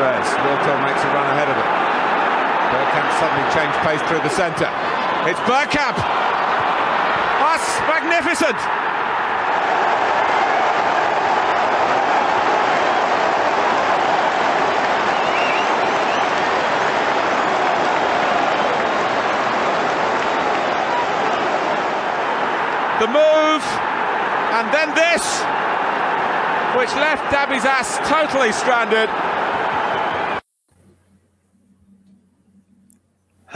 Pires. Walto makes a run ahead of him. Bergkamp suddenly changed pace through the centre. It's Bergkamp! That's magnificent! The move, and then this, which left Dabizas totally stranded.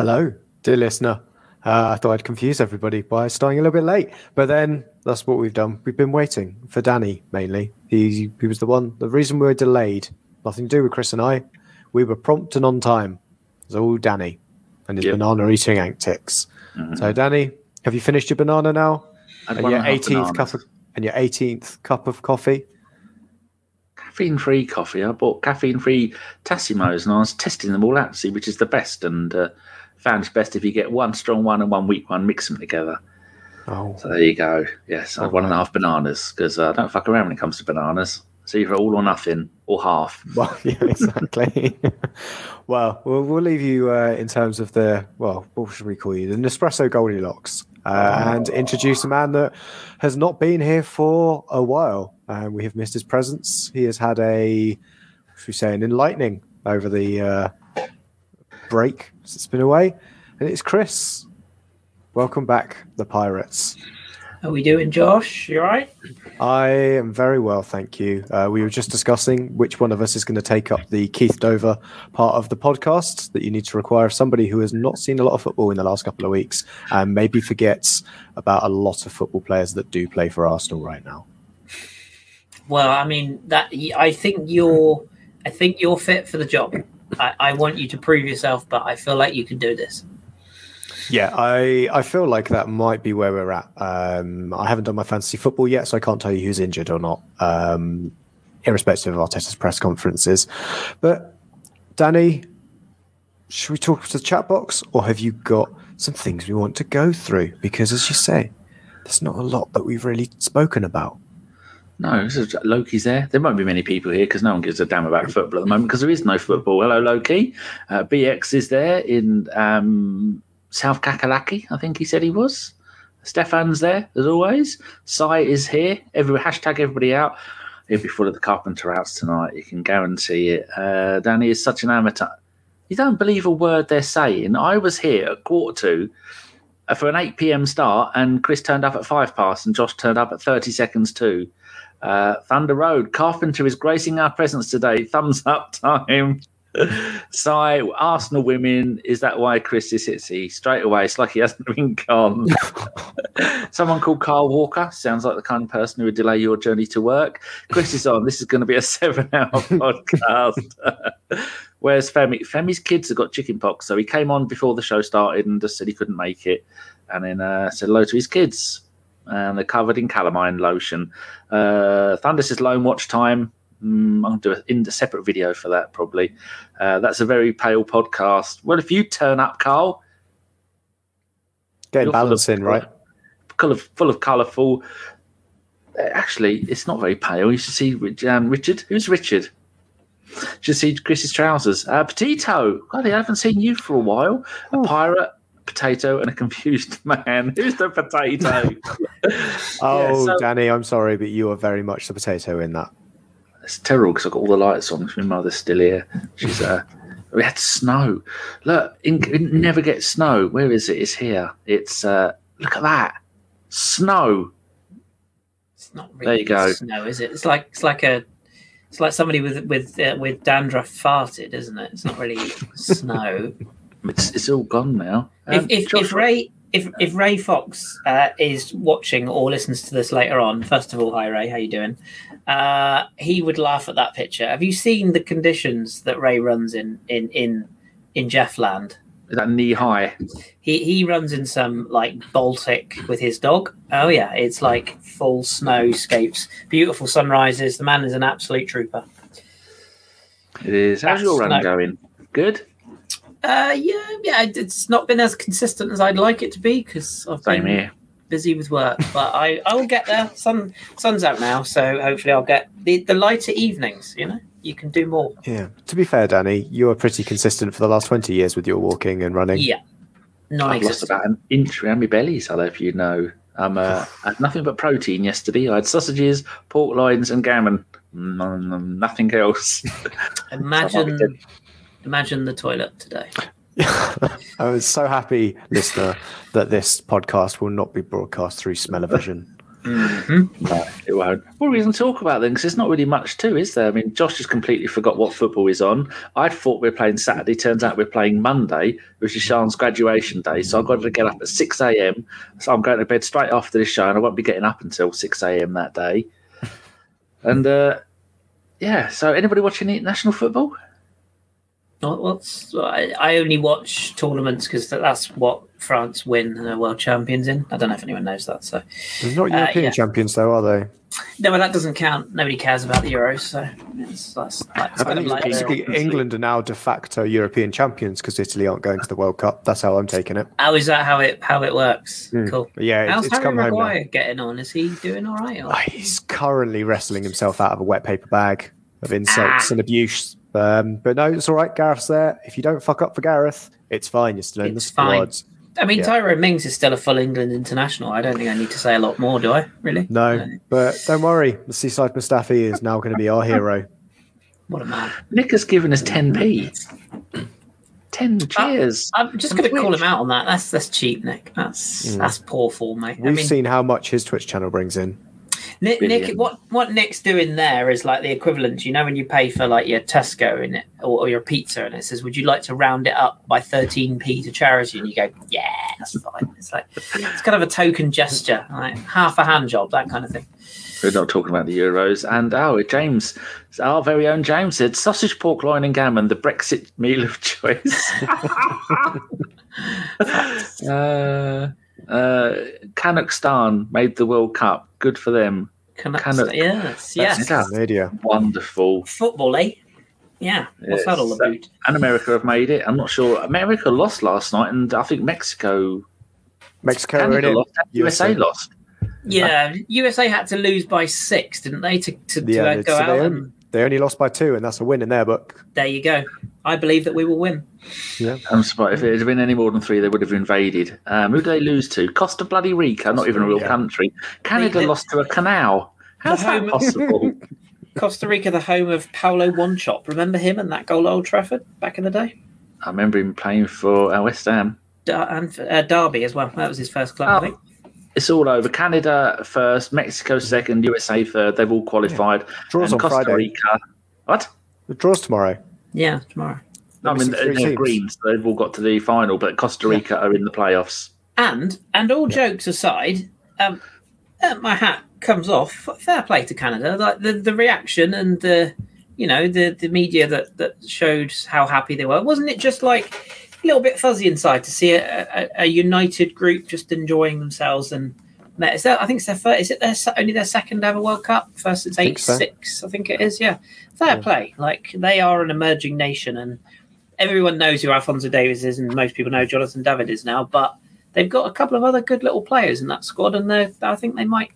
Hello, dear listener. Uh, I thought I'd confuse everybody by starting a little bit late, but then that's what we've done. We've been waiting for Danny mainly. He he was the one. The reason we were delayed, nothing to do with Kris and I. We were prompt and on time. It's all Danny and his Yep. banana eating antics. So, Danny, have you finished your banana now? I'd And your and a half 18th cup of and your 18th cup of coffee. caffeine free coffee. I bought caffeine free Tassimos and I was testing them all out to see which is the best and uh, found it's best if you get one strong one and one weak one, mix them together. Oh, So there you go. Yes, I had one and a half bananas because uh, I don't fuck around when it comes to bananas. It's either all or nothing or half. Well, yeah, exactly. well, well, we'll leave you uh, in terms of the well, what should we call you? The Nespresso Goldilocks, uh, and introduce a man that has not been here for a while. Uh, we have missed his presence. He has had a, should we say, an enlightening over the uh, break since it's been away, and it's Kris. Welcome back, the Pirates. How are we doing, Josh? You all right? I am very well, thank you. Uh, we were just discussing which one of us is going to take up the Keith Dover part of the podcast that you need to require of somebody who has not seen a lot of football in the last couple of weeks and maybe forgets about a lot of football players that do play for Arsenal right now. Well, I mean that I think you're, I think you're fit for the job. I, I want you to prove yourself, but I feel like you can do this. Yeah, I, I feel like that might be where we're at. Um, I haven't done my fantasy football yet, so I can't tell you who's injured or not, um, irrespective of Arteta's press conferences. But, Danny, should we talk to the chat box, or have you got some things we want to go through? Because, as you say, there's not a lot that we've really spoken about. No, Loki's there. There won't be many people here because no one gives a damn about football at the moment because there is no football. Hello, Loki. Uh, BX is there in um, South Kakalaki, I think he said he was. Stefan's there as always. Sai is here. Every hashtag everybody out. He'll be full of the carpenter outs tonight. You can guarantee it. Uh, Danny is such an amateur. You don't believe a word they're saying. I was here at quarter two uh, for an 8 p.m. start, and Kris turned up at five past, and Josh turned up at 30 seconds too. Uh, Thunder Road, Carpenter is gracing our presence today. Thumbs up time. Sai, Arsenal women. Is that why Kris is hitsy? Straight away, it's like he hasn't been gone. Someone called Carl Walker sounds like the kind of person who would delay your journey to work. Kris is on. This is going to be a seven-hour podcast. Where's Femi? Femi's kids have got chicken pox, so he came on before the show started and just said he couldn't make it, and then uh, said hello to his kids. And they're covered in calamine lotion. Uh, Thunder says loan watch time. Mm, to do a, in a separate video for that probably. Uh, that's a very pale podcast. Well, if you turn up, Carl, Getting You're full of- balance in, right? full of full of colourful. uh, Actually, it's not very pale. You should see um, Richard. Who's Richard? You should see Kris's trousers. Uh, Petito. God, I haven't seen you for a while. A pirate, potato, and a confused man. Who's the potato? Oh, so- Danny, I'm sorry, but you are very much the potato in that. It's terrible because I've got all the lights on. My mother's still here. She's uh, we had snow. Look, in, it never gets snow. Where is it? It's here. It's uh, look at that snow. It's not There you go. snow, is it? It's like it's like a it's like somebody with with uh, with dandruff farted, isn't it? It's not really snow. It's, it's all gone now. if Um, if, Josh- if Ray if if Ray Fox uh, is watching or listens to this later on, first of all, hi Ray, how you doing? Uh, he would laugh at that picture. Have you seen the conditions that Ray runs in in in in Jeffland? is that knee high. He he runs in some like Baltic with his dog. Oh yeah, it's like full snowscapes, beautiful sunrises. The man is an absolute trooper. It is. How's your run Snow. going? Good. Uh, yeah, yeah. It's not been as consistent as I'd like it to be because I've Same been here. busy with work. But I I will get there. Sun sun's out now, so hopefully I'll get the the lighter evenings. You know. you can do more. Yeah. To be fair, Danny, you were pretty consistent for the last 20 years with your walking and running. Yeah, I've lost about an inch around my belly, so if you know. Um, uh, I had nothing but protein yesterday. I had sausages, pork loins, and gammon. Mm, nothing else. Imagine, good. Imagine the toilet today. I was so happy, listener, that this podcast will not be broadcast through Smell-O-Vision. No, it won't. What are we going to talk about then? Because there's not really much to, is there? I mean, Josh has completely forgot what football is on. I thought we were playing Saturday. Turns out we're playing Monday, which is Sean's graduation day. So I've got to get up at 6 a.m. So I'm going to bed straight after this show, and I won't be getting up until 6 a.m. that day. And uh, yeah, so anybody watching international football? What- What's I, I only watch tournaments because that's what France win and are world champions in. I don't know if anyone knows that. So They're not Uh, European yeah. champions, though, are they? no, but that doesn't count. Nobody cares about the Euros, so it's, that's like, it's I kind of like basically England are now de facto European champions because Italy aren't going to the World Cup. That's how I'm taking it. how is that how it how it works? Hmm. Cool. Yeah, How's it's, it's Harry come home. Maguire getting on? Is he doing all right? Or? He's currently wrestling himself out of a wet paper bag of insults Ah. and abuse. Um, but no, it's all right. Gareth's there. If you don't fuck up for Gareth, it's fine. You're still in the It's fine. I mean, Yeah. Tyrone Mings is still a full England international. I don't think I need to say a lot more, do I? Really? No, but don't worry. The Seaside Mustafi is now going to be our hero. What a man. Nick has given us 10p. 10 Uh, cheers. I'm just going to call him out on that. That's that's cheap, Nick. That's Mm. that's poor form, mate. We've I mean, seen how much his Twitch channel brings in. Nick, Nick, what what Nick's doing there is like the equivalent. You know, when you pay for like your Tesco in it or, or your pizza, and it says, "Would you like to round it up by 13p to charity?" And you go, "Yeah, that's fine." It's like it's kind of a token gesture, like half a hand job, that kind of thing. We're not talking about the Euros. And oh, James, our very own James said sausage, pork loin, and gammon, the Brexit meal of choice. uh, uh, Kazakhstan made the World Cup. Good for them. Can I, Kind yes, yes. Yeah. Media. Wonderful. Football, eh? Yeah. What's that all about? And America have made it. I'm not sure. America lost last night, and I think Mexico, Mexico are in Canada it. lost, USA USA. lost. Yeah, USA had to lose by six, didn't they, to, to, to Yeah, uh, they, go so out? they, And only, they only lost by two, and that's a win in their book. there you go. I believe that we will win. I'm surprised if it had been any more than three, they would have invaded. Um, who did they lose to? Costa Bloody Rica, not even a real Rica. country. Canada The- lost to a canal. How's that home- possible? Costa Rica, the home of Paulo Wanchope. Remember him and that goal at Old Trafford back in the day? I remember him playing for uh, West Ham. Dar- and uh, Derby as well. That was his first club, Oh. I think. It's all over. Canada first, Mexico second, USA third. They've all qualified. Draws and on Costa Friday. Rica. What? The draws tomorrow. Yeah, tomorrow. No, I mean, they're teams. green, so they've all got to the final, but Costa Rica are in the playoffs. And and all jokes aside, um, uh, my hat comes off. Fair play to Canada. Like the, the reaction and the you know the the media that that showed how happy they were. Wasn't it just like a little bit fuzzy inside to see a, a, a united group just enjoying themselves and. Is that, I think it's their first. Is it their only their second ever World Cup? First since Think eight so. six, I think it is. Yeah, fair Yeah. play. Like they are an emerging nation, and everyone knows who Alfonso Davies is, and most people know Jonathan David is now. But they've got a couple of other good little players in that squad, and I think they might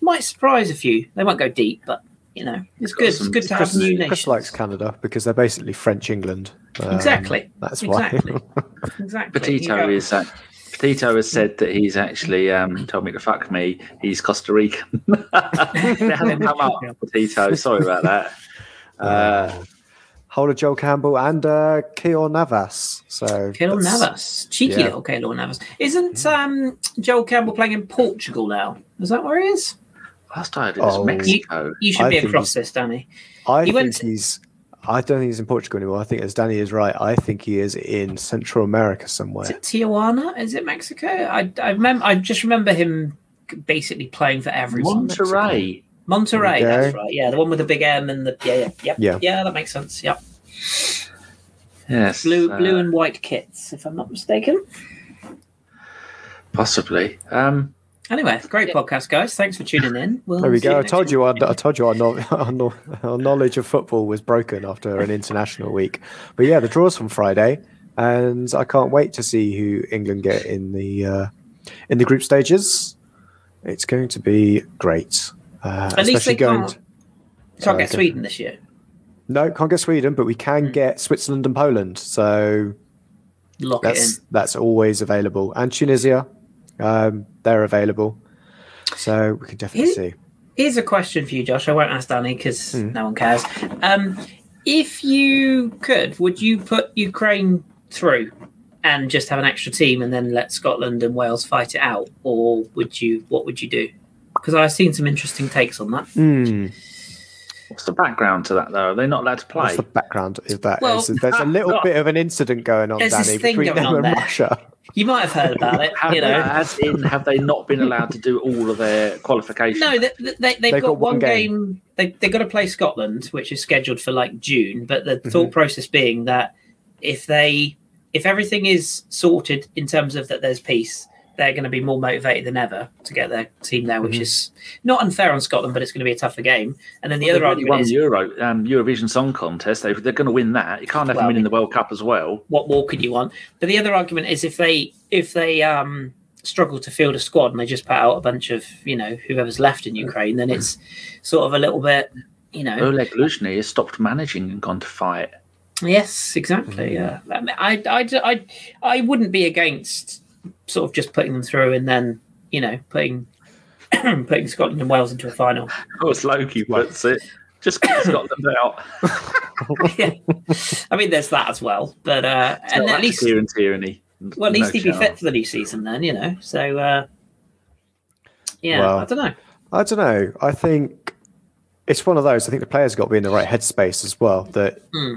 might surprise a few. They won't go deep, but you know, it's got good. It's good to have new new Kris nations. likes Canada because they're basically French England. Um, Exactly. That's why. Exactly. Exactly. Petito go- is uh, Petito has said that he's actually um, told me to fuck me. He's Costa Rican. it hasn't come up, Petito. Sorry about that. Uh, Whole of Joel Campbell and uh, Keylor Navas. So Keylor Navas, cheeky yeah. little Keylor Navas. Isn't um, Joel Campbell playing in Portugal now? Is that where he is? last I heard it was Oh. Mexico. You should I be across this, Danny. I He think went- he's. I don't think he's in Portugal anymore. I think, as Danny is right, I think he is in Central America somewhere. Is it Tijuana? Is it Mexico? I I remember. I just remember him basically playing for everyone. Monterrey. Monterrey, that's right. Yeah, the one with the big M and the yeah, yeah, yep, Yeah. yeah, that makes sense. Yep, Yes. blue, uh, blue and white kits, if I'm not mistaken. Possibly. Um, Anyway, great podcast, guys. Thanks for tuning in. We'll There we go. I told you. Our, I told you our, no, our, our knowledge of football was broken after an international week. But yeah, the draws from Friday, and I can't wait to see who England get in the uh, in the group stages. It's going to be great. Uh, At least they can't. to- Can't Sorry, get Sweden this year. No, can't get Sweden, but we can get Switzerland and Poland. So Lock it in. that's that's always available, and Tunisia, um, they're available. So we can definitely Here- see. Here's a question for you, Josh. I won't ask Danny because Hmm. no one cares. Um, if you could, would you put Ukraine through and just have an extra team and then let Scotland and Wales fight it out, or would you? What would you do? Because I've seen some interesting takes on that. Hmm. What's the background to that, though? Are they not allowed to play? What's the background of that? Well, Is there's a little bit of an incident going on, There's this Danny, thing between going them on and there. Russia. You might have heard about it. Have, you know, as in, have they not been allowed to do all of their qualifications? No, they, they, they've, They've got, got one one game. game. They they got to play Scotland, which is scheduled for like June. But the Mm-hmm. thought process being that if they if everything is sorted in terms of that there's peace, they're going to be more motivated than ever to get their team there, Mm-hmm. which is not unfair on Scotland, but it's going to be a tougher game. And then the Well, other argument won is Euro um, Eurovision Song Contest. They, they're going to win that. You can't have Well, them winning the World Cup as well. what more could you want? But the other argument is if they if they um struggle to field a squad and they just put out a bunch of you know whoever's left in Ukraine, then it's sort of a little bit you know Oleg Luzhny has stopped managing and gone to fight. Yes, exactly. Yeah, I, mean, I, I, I, I wouldn't be against sort of just putting them through and then you know putting putting Scotland and Wales into a final. Of course, Loki puts it. Just get Scotland out. yeah. I mean, there's that as well. But uh, and at least Kieran Tierney. well, at least No he'd be fit for the new season then. You know, so uh, yeah, Well, I don't know. I don't know. I think it's one of those. I think the players got to be in the right headspace as well. That Hmm.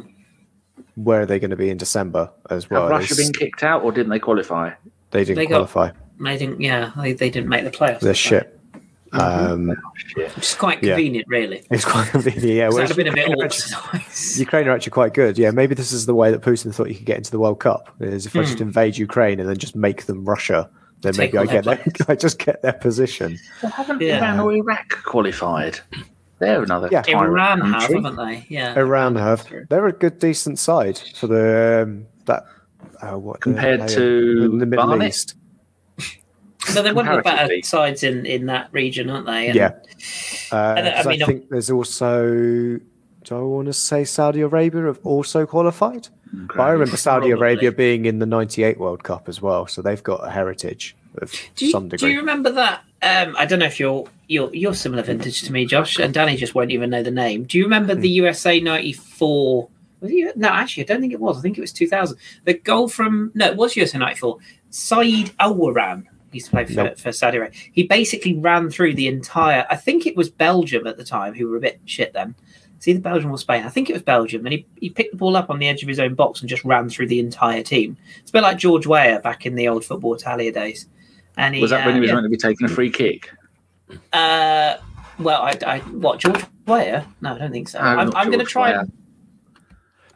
where are they going to be in December as well? Have Russia It's- been kicked out or didn't they qualify? They didn't They got- qualify. I think yeah, they, they didn't make the playoffs. They're shit. Um, Which is quite Yeah. convenient, really. it's quite convenient. Yeah, That would whereas have been a bit Ukraine, are awkward. actually, Ukraine are actually quite good. Yeah, maybe this is the way that Putin thought he could get into the World Cup. Is if I just invade Ukraine and then just make them Russia, then Hmm. Take maybe I get their, I just get their position. Well, haven't Yeah. Iran or Iraq qualified? They're another Yeah. Iran have, haven't they? Yeah. Iran have. They're a good, decent side for the um, that. Uh, what Compared to in the Middle Barnet? East? So they're one of the better sides in, in that region, aren't they? And Yeah. Uh, And, I 'cause I, mean, think there's also. Do I want to say Saudi Arabia have also qualified? But I remember Saudi Probably. Arabia being in the '98 World Cup as well, so they've got a heritage of you, some degree. do you remember that? Um, I don't know if you're you're you're similar vintage to me, Josh, and Danny just won't even know the name. Do you remember Hmm. the USA '94? Was it, no, actually, I don't think it was. I think it was 2000. The goal from no, it was USA '94. Saeed Al-Owairan used to play for, Nope. for Saudi Arabia. He basically ran through the entire. I think it was Belgium at the time, who were a bit shit then. It's either Belgium or Spain. I think it was Belgium, and he, he picked the ball up on the edge of his own box and just ran through the entire team. It's a bit like George Weah back in the old football Italia days. And he, Was that when uh, he was yeah. meant to be taking a free kick? Uh, well, I, I what George Weah? No, I don't think so. No, I'm, I'm going to try. And,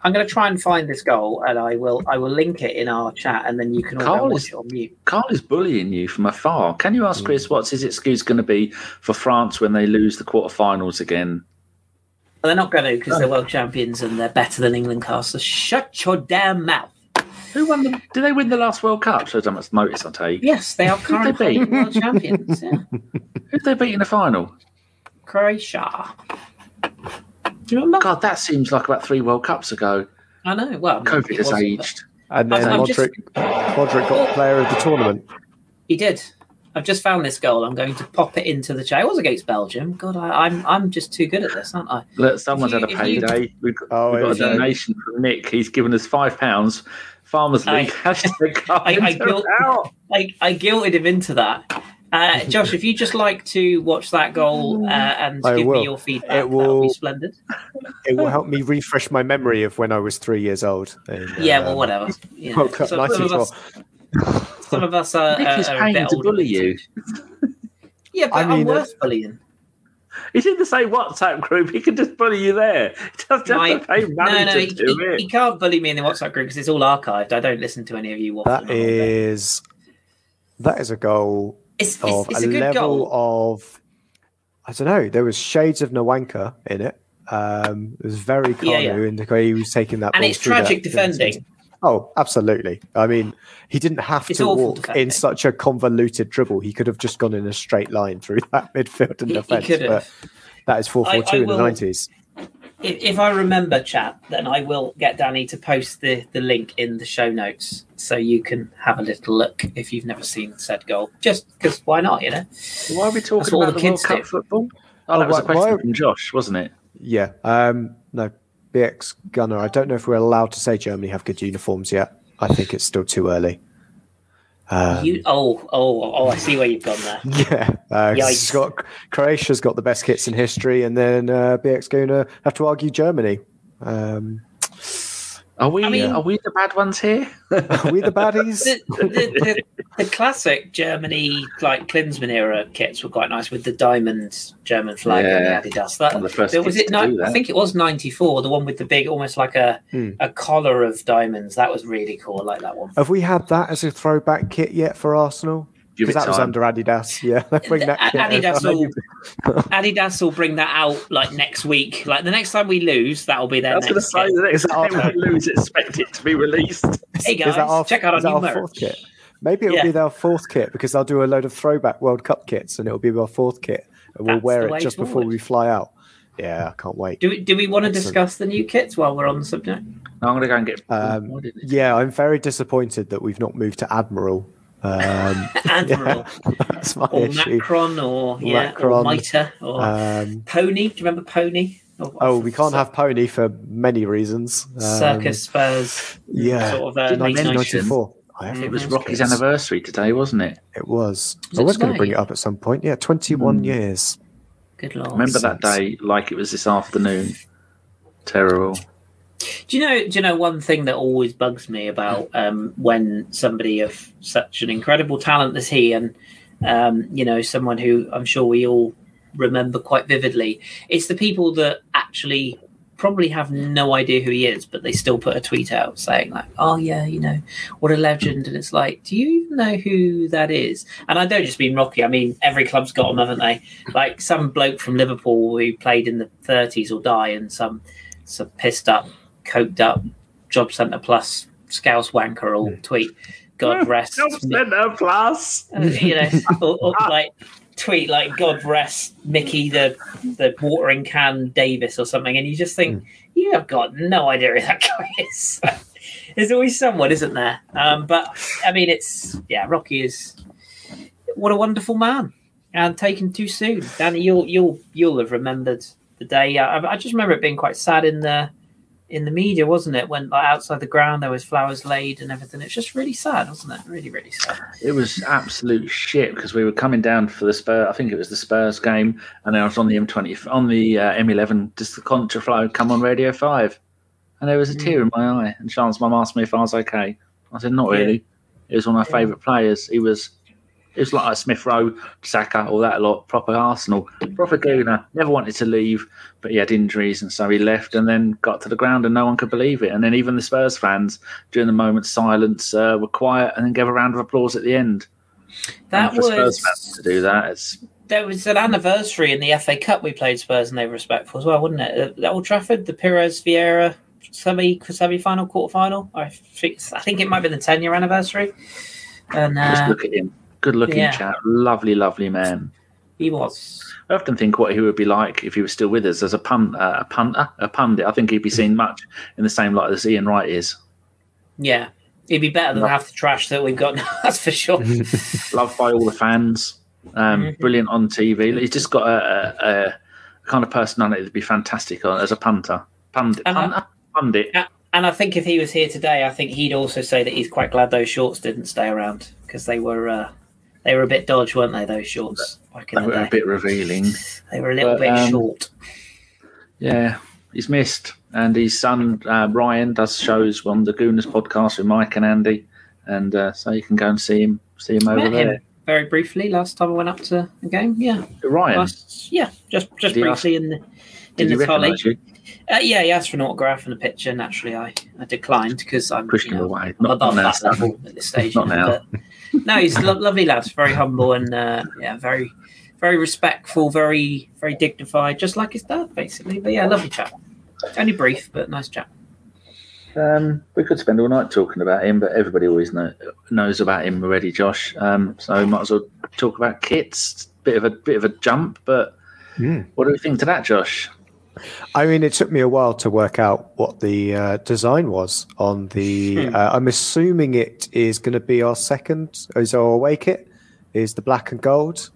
I'm going to try and find this goal, and I will. I will link it in our chat, and then you can all go Carl is- it on mute. Carl is bullying you from afar. Can you Hmm. ask Kris what's his excuse going to be for France when they lose the quarterfinals again? But they're not going to because they're world champions and they're better than England. Cast. So shut your damn mouth. Who won the? Did they win the last World Cup? Shows how much notice I take. Yes, they are Who'd they currently beat? world champions. Yeah. Who'd they beat in the final? Croatia. Do you remember? God, that seems like about three World Cups ago. I know. Well, COVID has aged. And then I'm just- Modric, Modric got player of the tournament. He did. I've just found this goal. I'm going to pop it into the chat. It was against Belgium. God, I, I'm I'm just too good at this, aren't I? Look, someone's you- had a if you- payday. We've got, Oh, we've got a here we donation from Nick. He's given us five pounds. Farmers I- League. Hashtag I- I guilt- I, I guilted him into that. Uh, Josh, if you just like to watch that goal uh, and I give will. me your feedback, It that would be splendid. It will help me refresh my memory of when I was three years old. And, Yeah, well, um, whatever. You know, World Cup some, some of us, some of us are, Nick are, is are a bit to older. bully you. Yeah, but I I mean, am worth bullying. He's in the same WhatsApp group. He can just bully you there. He doesn't have My- to pay No, money no, to he, do he- he can't bully me in the WhatsApp group because it's all archived. I don't listen to any of you. waffling That on all day. is that is a goal it's, it's, of it's a, a good level goal. of I don't know. There was shades of Nwankwo in it. Um, it was very Kanu Yeah, yeah. in the way he was taking that. And it's through that tragic defending. Oh, absolutely. I mean, he didn't have It's to walk defending. in such a convoluted dribble. He could have just gone in a straight line through that midfield and defence. But that is four I- four two I in the nineties. If, if I remember, chat, then I will get Danny to post the, the link in the show notes so you can have a little look if you've never seen said goal. Just because why not, you know? Why are we talking That's about the the, World kids Cup do. football? Oh, Oh, that was why- a question why- from Josh, wasn't it? Yeah. Um, no, BX Gunner. I don't know if we're allowed to say Germany have good uniforms yet. I think it's still too early. Um, you oh oh oh I see where you've gone there. yeah, uh, 'cause Yikes. it's got, Croatia's got the best kits in history, and then uh, BX Gunner have to argue Germany. Um, Are we? I mean- are we the bad ones here? are we the baddies? The, the, the, the classic Germany like Klinsmann era kits were quite nice with the diamond German flag Yeah. and the Adidas. That, One of the first there was kits it. to Ni- do I think it was ninety four. The one with the big, almost like a Hmm. a collar of diamonds. That was really cool. I like that one. Have we had that as a throwback kit yet for Arsenal? Give Because it that was under Adidas. Yeah, bring that A- Adidas will Adidas will bring that out like next week. Like the next time we lose, that will be I their was going to next say kit. the next time Okay. we lose, expect it to be released. Hey guys, our- check out our new our fourth kit? Maybe it'll Yeah. be their fourth kit because they'll do a load of throwback World Cup kits and it'll be our fourth kit and we'll That's wear it way just before we fly out. Yeah, I can't wait. Do we, do we want to discuss the new kits while we're on the subject? I'm going to go and get. Um, Why did it- Yeah, I'm very disappointed that we've not moved to Admiral. Um, Admiral that's my or issue. Macron or yeah Macron, or Mitre or Um, Pony. Do you remember Pony? Or- oh, we can't have Pony for many reasons. Um, Circus Spurs. Yeah, sort of uh, I nice mention- notion. 1994. It was Rocky's kits. anniversary today, wasn't it? It was. Was I was going to bring it up at some point. Yeah, 21 Hmm. years. Good lord. Remember that day like it was this afternoon. Terrible. Do you know? Do you know one thing that always bugs me about um, when somebody of such an incredible talent as he, and um, you know, someone who I'm sure we all remember quite vividly, it's the people that actually probably have no idea who he is, but they still put a tweet out saying like, "Oh yeah, you know, what a legend," and it's like, do you even know who that is? And I don't just mean Rocky. I mean every club's got them, haven't they? Like some bloke from Liverpool who played in the 30s will die, and some some pissed up, coked up job centre plus scouse wanker will tweet, "God rest." job centre plus. Uh, you know, or, or like tweet like "God rest Mickey the the watering can Davis" or something, and you just think you have got no idea who that guy is. There's always someone, isn't there? Um, but I mean, it's yeah, Rocky is what a wonderful man, and taken too soon. Danny, you'll you'll you'll have remembered the day. I, I just remember it being quite sad in the in the media, wasn't it? When like, outside the ground there was flowers laid and everything. It's just really sad, wasn't it? Really, really sad. It was absolute shit because we were coming down for the Spurs. I think it was the Spurs game, and then I was on the M20 on the uh, M11, just the contra contraflow come on Radio Five, and there was a tear in my eye. And Chance mum asked me if I was okay. I said, "Not Yeah. really." He was one of my Yeah. favourite players. He was. It was like a Smith Rowe, Saka, all that lot. Proper Arsenal, proper gooner. Never wanted to leave, but he had injuries, and so he left. And then got to the ground, and no one could believe it. And then even the Spurs fans, during the moment's silence, uh, were quiet, and then gave a round of applause at the end. That for Spurs fans was to do that. It's there was an anniversary in the FA Cup we played Spurs and they were respectful as well, wasn't it? At Old Trafford, the Pires Vieira semi semi final, quarter final. I think I think it might be the ten year anniversary. And just uh, look at him. Good looking yeah. chap, lovely, lovely man. he was I often think what he would be like if he was still with us as a pun, uh, a punter, a pundit. I think he'd be seen much in the same light as Ian Wright is. yeah. He'd be better than half the trash that we've got now, that's for sure. Loved by all the fans. Um, Mhm. Brilliant on TV. He's just got a, a, a kind of personality that'd be fantastic on, as a punter. Pundit, And I- pundit. And I think if he was here today, I think he'd also say that he's quite glad those shorts didn't stay around because they were uh, they were a bit dodge, weren't they? Those shorts back in They the were a bit revealing. they were a little but, bit um, short. Yeah, he's missed. And his son uh, Ryan does shows on the Gooners podcast with Mike and Andy, and uh, so you can go and see him, see him over Met there. him very briefly last time I went up to the game. Yeah, Ryan, Last- yeah, just just Did he ask- briefly in the in the trolley. Recognise you? Uh, yeah, he asked for an autograph and a picture. Naturally, I, I declined because I'm Pushed you him know, away. I'm Not, above not now, that son. level at this stage. Not now. But, no, he's a lo- lovely lad, very humble and uh, yeah, very very respectful, very very dignified, just like his dad, basically. But yeah, lovely chap. Only brief, but nice chap. Um, we could spend all night talking about him, but everybody always know, knows about him already, Josh. Um, so we might as well talk about kits. Bit of a bit of a jump, but Hmm. what do we think to that, Josh? I mean, it took me a while to work out what the uh, design was on the. Hmm. Uh, I'm assuming it is going to be our second, is our away kit, is the black and gold.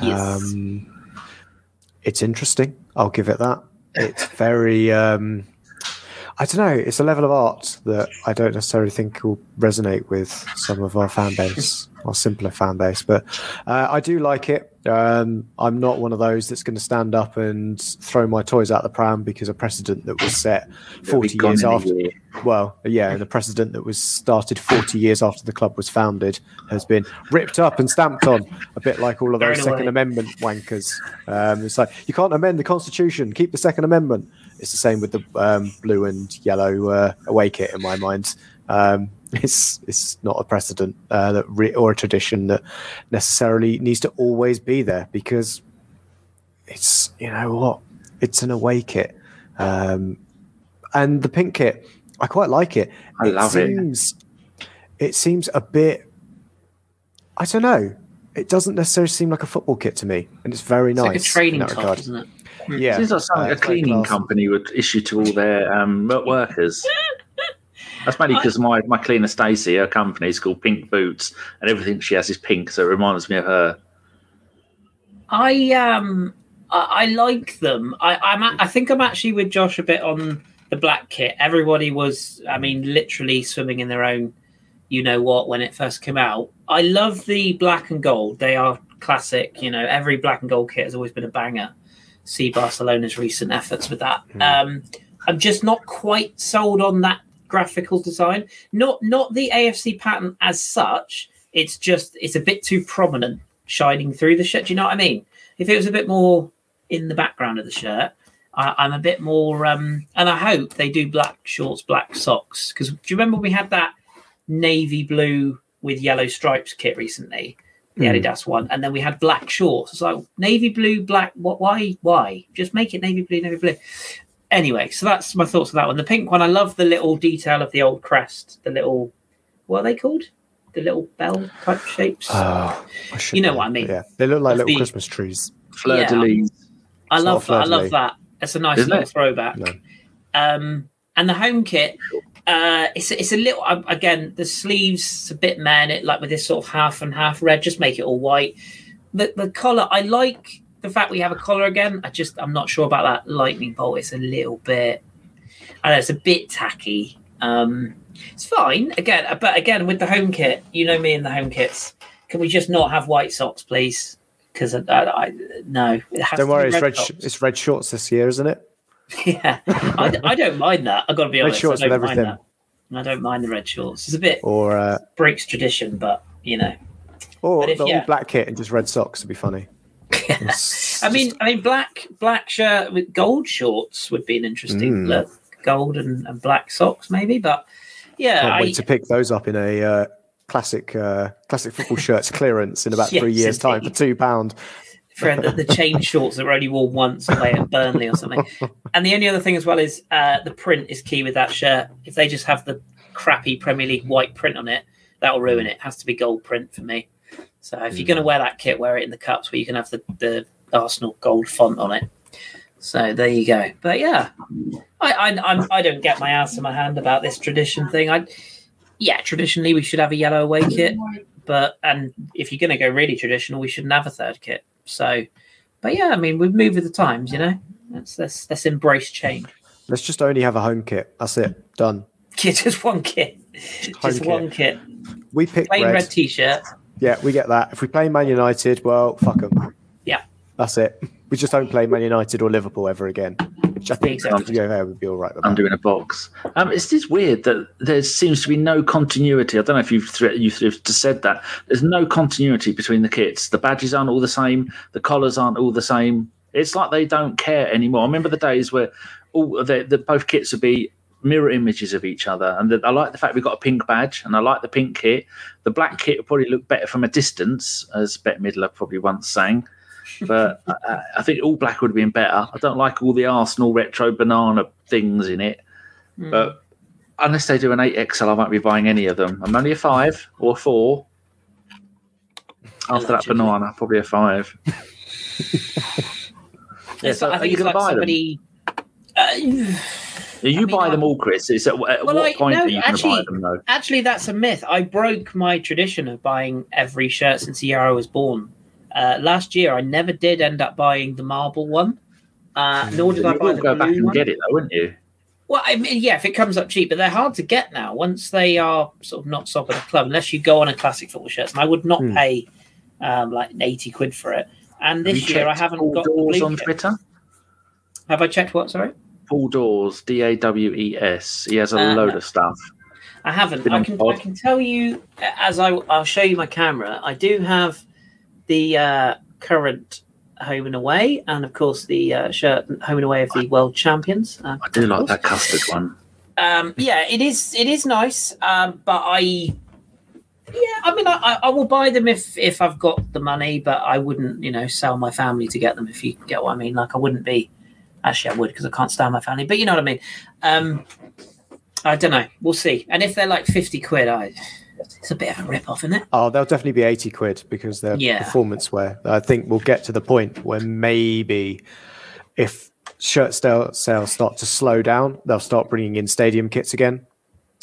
Yes. Um, it's interesting. I'll give it that. It's very. Um, I don't know. It's a level of art that I don't necessarily think will resonate with some of our fan base, our simpler fan base. But uh, I do like it. Um, I'm not one of those that's going to stand up and throw my toys out the pram because a precedent that was set 40 years after. year. Well, yeah, and a precedent that was started 40 years after the club was founded has been ripped up and stamped on, a bit like all of those Second. Amendment wankers. Um, it's like you can't amend the Constitution, keep the Second Amendment. It's the same with the um, blue and yellow uh, away kit in my mind. Um, it's it's not a precedent uh, that re- or a tradition that necessarily needs to always be there because it's you know what it's an away kit. Um, and the pink kit, I quite like it. I love it. seems, it. seems a bit. I don't know. It doesn't necessarily seem like a football kit to me, and it's very It's nice. like a training top, regard. isn't it? Yeah, Seems like something uh, a cleaning classy. company would issue to all their um, workers. That's mainly because my, my cleaner Stacey, her company is called Pink Boots, and everything she has is pink, so it reminds me of her. I um I, I like them. I I'm a- I think I'm actually with Josh a bit on the black kit. Everybody was, I mean, literally swimming in their own, you know what, when it first came out. I love the black and gold. They are classic. You know, every black and gold kit has always been a banger. See Barcelona's recent efforts with that. Um, I'm just not quite sold on that graphical design. Not not the AFC pattern as such. It's just it's a bit too prominent, shining through the shirt. Do you know what I mean? If it was a bit more in the background of the shirt, I, I'm a bit more. Um, and I hope they do black shorts, black socks. Because do you remember we had that navy blue with yellow stripes kit recently? The Mm. Adidas one, and then we had black shorts. It's like navy blue, black. What? Why? Why? Just make it navy blue, navy blue. Anyway, so that's my thoughts on that one. The pink one, I love the little detail of the old crest. The little, what are they called? The little bell type shapes. Oh, I You know know. what I mean. Yeah, they look like Of little the- Christmas trees. Fleur de lis. I it's love that. I love that. It's a nice Isn't little it? throwback. No. Um, and the home kit, uh, it's it's a little um, again the sleeves a bit man it like with this sort of half and half red. Just make it all white. The the collar, I like the fact we have a collar again. I just I'm not sure about that lightning bolt. It's a little bit, I know it's a bit tacky. Um, it's fine again, uh, but again with the home kit, you know me and the home kits. Can we just not have white socks, please? Because I, I, I no, it has Don't to worry, be it's red. Sh- it's red shorts this year, isn't it? Yeah, I, I don't mind that. I've got to be Red honest. shorts I don't with mind everything. that. I don't mind the red shorts. It's a bit Or uh, breaks tradition, but you know. or if- the yeah. all black kit and just red socks would be funny. I mean, I mean, black black shirt with gold shorts would be an interesting Mm. look. Gold and, and black socks, maybe. But yeah, Can't I, wait to pick those up in a uh, classic uh, classic football shirts clearance in about three Yes, years' time for two pound. For the, the chain shorts that were only worn once away at Burnley or something. And the only other thing as well is uh, the print is key with that shirt. If they just have the crappy Premier League white print on it, that will ruin it. It has to be gold print for me. So if you're going to wear that kit, wear it in the cups where you can have the, the Arsenal gold font on it. So there you go. But yeah, I I I'm, I don't get my ass in my hand about this tradition thing. I yeah, traditionally we should have a yellow away kit, but and if you're going to go really traditional, we shouldn't have a third kit. So, but yeah, I mean we've moved with the times, you know. Let's let's let's embrace change. Let's just only have a home kit. That's it. Done. Yeah, just one kit, Home just kit. one kit. We pick Plain red. red t-shirt. Yeah, we get that. If we play Man United, well, fuck them. Yeah. That's it. We just don't play Man United or Liverpool ever again. Which I think Exactly. yeah, would be all right I'm doing a box. Um, it's just weird that there seems to be no continuity. I don't know if you've thre- you've just said that. There's no continuity between the kits. The badges aren't all the same. The collars aren't all the same. It's like they don't care anymore. I remember the days where all the, the both kits would be mirror images of each other, and the, I like the fact we've got a pink badge, and I like the pink kit. The black kit would probably look better from a distance, as Bette Midler probably once sang. But I, I think all black would have been better. I don't like all the Arsenal retro banana things in it. Mm. But unless they do an 8XL, I won't be buying any of them. I'm only a five or a four. After that Allegedly. banana, probably a five. yeah, so like- I are think you it's going to like buy them? somebody. I, You mean, buy them all, Kris. It's at, at Well, what like, point no, are you going to buy actually- them, though? actually, that's a myth. I broke my tradition of buying every shirt since the year I was born. Uh, last year, I never did end up buying the marble one. Uh, nor did I You buy will the go back and one. get it, though, wouldn't you? Well, I mean, yeah, if it comes up cheap, but they're hard to get now. Once they are sort of not stock at the club, unless you go on a classic football shirt, and I would not Hmm. pay um, like eighty quid for it. And this year, I haven't Paul got the Dawes blue on kit. Twitter. Have I checked what? Sorry, Paul Dawes, D A W E S. He has a Uh, load of stuff. I haven't. I can. pod. I can tell you as I. I'll show you my camera. I do have the uh, current home and away, and of course the uh, shirt home and away of the world champions. Uh, I do like that custard one. Um, yeah, it is. It is nice, um, but I. Yeah, I mean, I, I- will buy them if if I've got the money, but I wouldn't, you know, sell my family to get them. If you get what I mean, like I wouldn't be. Actually, I would because I can't stand my family, but you know what I mean. Um, I don't know. We'll see. And if they're like fifty quid, I it's a bit of a rip off, isn't it? Oh, they'll definitely be 80 quid because they're Yeah. performance wear. I think we'll get to the point where maybe if shirt sales start to slow down, they'll start bringing in stadium kits again.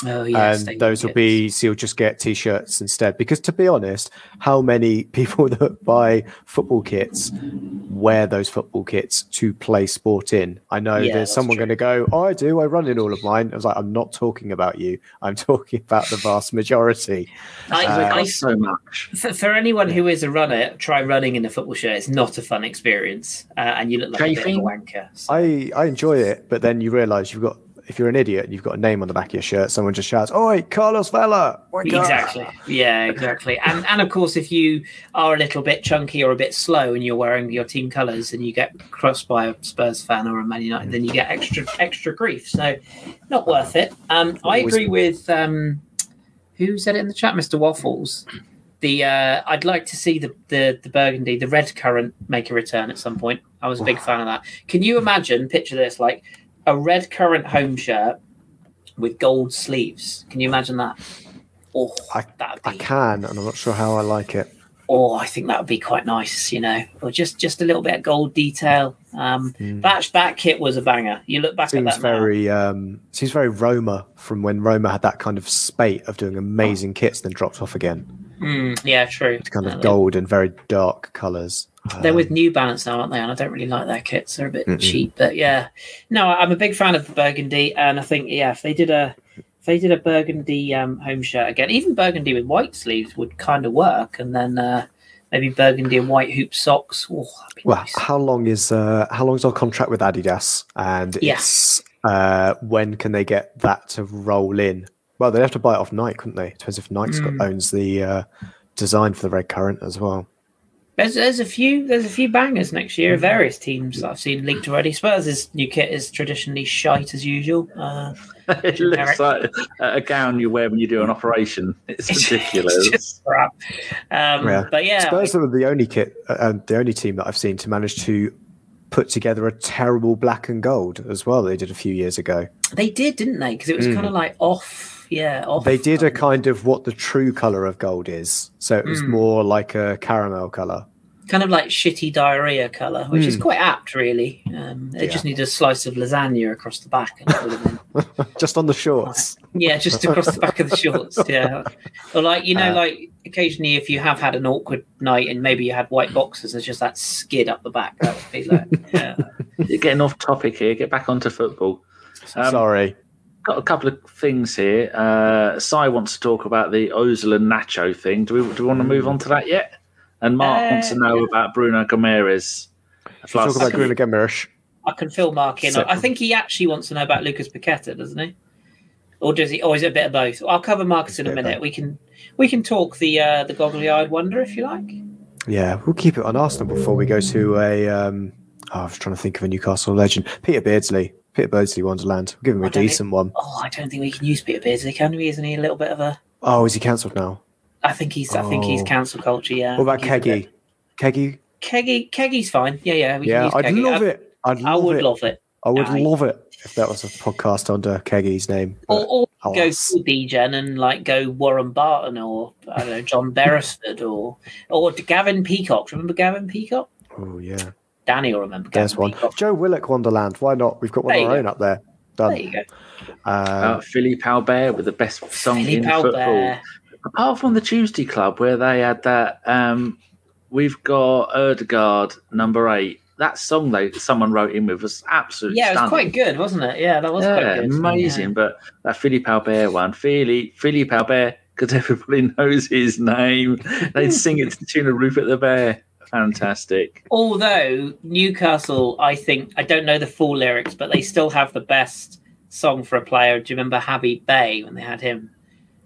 Oh yeah, and those will be, so you'll just get t shirts instead. Because to be honest, how many people that buy football kits wear those football kits to play sport in? I know Yeah, there's someone true. going to go, oh, I do, I run in all of mine. I was like, I'm not talking about you, I'm talking about the vast majority. I, uh, I, so much. for, for anyone who is a runner, try running in a football shirt. It's not a fun experience, uh, and you look like a bit of a wanker. So- I, I enjoy it, but then you realize you've got, if you're an idiot and you've got a name on the back of your shirt, someone just shouts, Oi, Carlos Vela! Oi, Carlos." Exactly. Yeah, exactly. And and of course, if you are a little bit chunky or a bit slow and you're wearing your team colours and you get crossed by a Spurs fan or a Man United, then you get extra extra grief. So, not worth it. Um, I Always- agree with um, who said it in the chat, Mister Waffles. The uh, I'd like to see the, the the burgundy, the red currant, make a return at some point. I was a big fan of that. Can you imagine? Picture this like a red currant home shirt with gold sleeves. Can you imagine that? Oh, I- that'd I can, and I'm not sure how I like it. Oh, I think that would be quite nice, you know, or just just a little bit of gold detail. Um, Mm. That that kit was a banger. You look back seems at that now. very um seems very Roma from when Roma had that kind of spate of doing amazing kits then dropped off again. Mm, yeah, true. It's kind of gold and very dark colours. They're Um, with New Balance now, aren't they? And I don't really like their kits. They're a bit Mm-mm. cheap, but yeah. No, I'm a big fan of the burgundy, and I think yeah, if they did a if they did a burgundy um, home shirt again, even burgundy with white sleeves would kind of work, and then uh, maybe burgundy and white hoop socks. Oh, that'd be well, nice. how long is uh how long is our contract with Adidas? And it's uh when can they get that to roll in? Well, they'd have to buy it off Nike, couldn't they? Depends if Nike's Mm. got owns the uh design for the red currant as well. There's, there's a few there's a few bangers next year. of Various teams that I've seen leaked already. Spurs' is new kit is traditionally shite as usual. Uh, it Generic. looks like a a gown you wear when you do an operation. It's It's- ridiculous. It's just crap. Um, Yeah. But yeah, Spurs are the only kit uh, and the only team that I've seen to manage to put together a terrible black and gold as well. They did a few years ago. they did, didn't they? Because it was Mm. kind of like off. Yeah, off. They did a kind of what the true color of gold is. So it was Mm. more like a caramel color. kind of like shitty diarrhea color, which is Mm. quite apt, really. Um, they Yeah. just need a slice of lasagna across the back. And it would have been, Just on the shorts. yeah, just across the back of the shorts. Yeah, or like you know, Uh, like occasionally if you have had an awkward night and maybe you had white boxes, there's just that skid up the back. That would be like, yeah. You're getting off topic here. Get back onto football. Um, Sorry. Got a couple of things here. Uh, Sai wants to talk about the Ozil and Nacho thing. Do we do we want to move on to that yet? And Mark Uh, wants to know about Bruno Guimarães. Talk about Okay. Bruno Guimarães. I can fill Mark in. I think he actually wants to know about Lucas Paqueta, doesn't he? Or does he? Or is it a bit of both? I'll cover Marcus in a minute. We can we can talk the uh, the goggly-eyed wonder if you like. Yeah, we'll keep it on Arsenal before we go to a. Um, oh, I was trying to think of a Newcastle legend. Peter Beardsley. Peter Beardsley Wonderland. We'll give him I a decent one. Oh, I don't think we can use Peter Beardsley, can we? Isn't he a little bit of a? Oh, is he cancelled now? I think he's. I think he's Oh. cancel culture. Yeah. What about I think Keggy? Keggy? Keggy. Keggy's fine. Yeah, yeah. We can Yeah, use I'd love I, it. I'd I love would it. love it. I would love it if that was a podcast under Keggy's name. Or, or go full Degen and like go Warren Barton or I don't know John Beresford or or Gavin Peacock. Remember Gavin Peacock? Oh yeah. Danny will remember. There's Gavin one. Peacock. Joe Willock Wonderland. Why not? We've got one There of our go. own up there. Done. There you go. Um, Uh, Philippe Albert with the best song Philippe in football. Apart from the Tuesday Club where they had that, um, we've got Odegaard number eight. That song they someone wrote in with was absolutely Yeah, it was stunning. quite good, wasn't it? Yeah, that was yeah, quite good. amazing. But that Philippe Albert one, Philippe, Philippe Albert, because everybody knows his name. They'd sing it to the tune of Rupert the Bear. Fantastic. Although Newcastle, I think I don't know the full lyrics, but they still have the best song for a player. Do you remember Habib Beye when they had him?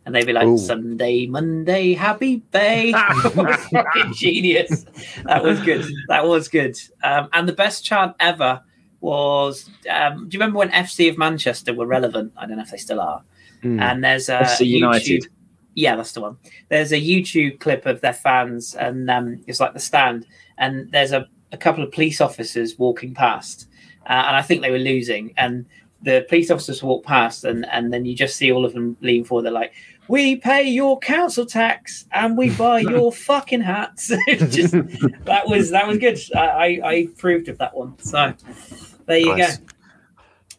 And they'd be like Ooh. Sunday, Monday, Habib Beye. That was fucking genius. That was good. That was good. Um, and the best chant ever was. Um, do you remember when FC of Manchester were relevant? I don't know if they still are. mm. And there's a FC United. YouTube- yeah, that's the one. There's a YouTube clip of their fans, and um, it's like the stand, and there's a, a couple of police officers walking past, uh, and I think they were losing, and the police officers walk past, and and then you just see all of them lean forward. They're like, "We pay your council tax, and we buy your fucking hats." Just that was that was good. I, I I approved of that one. So there you Nice. go.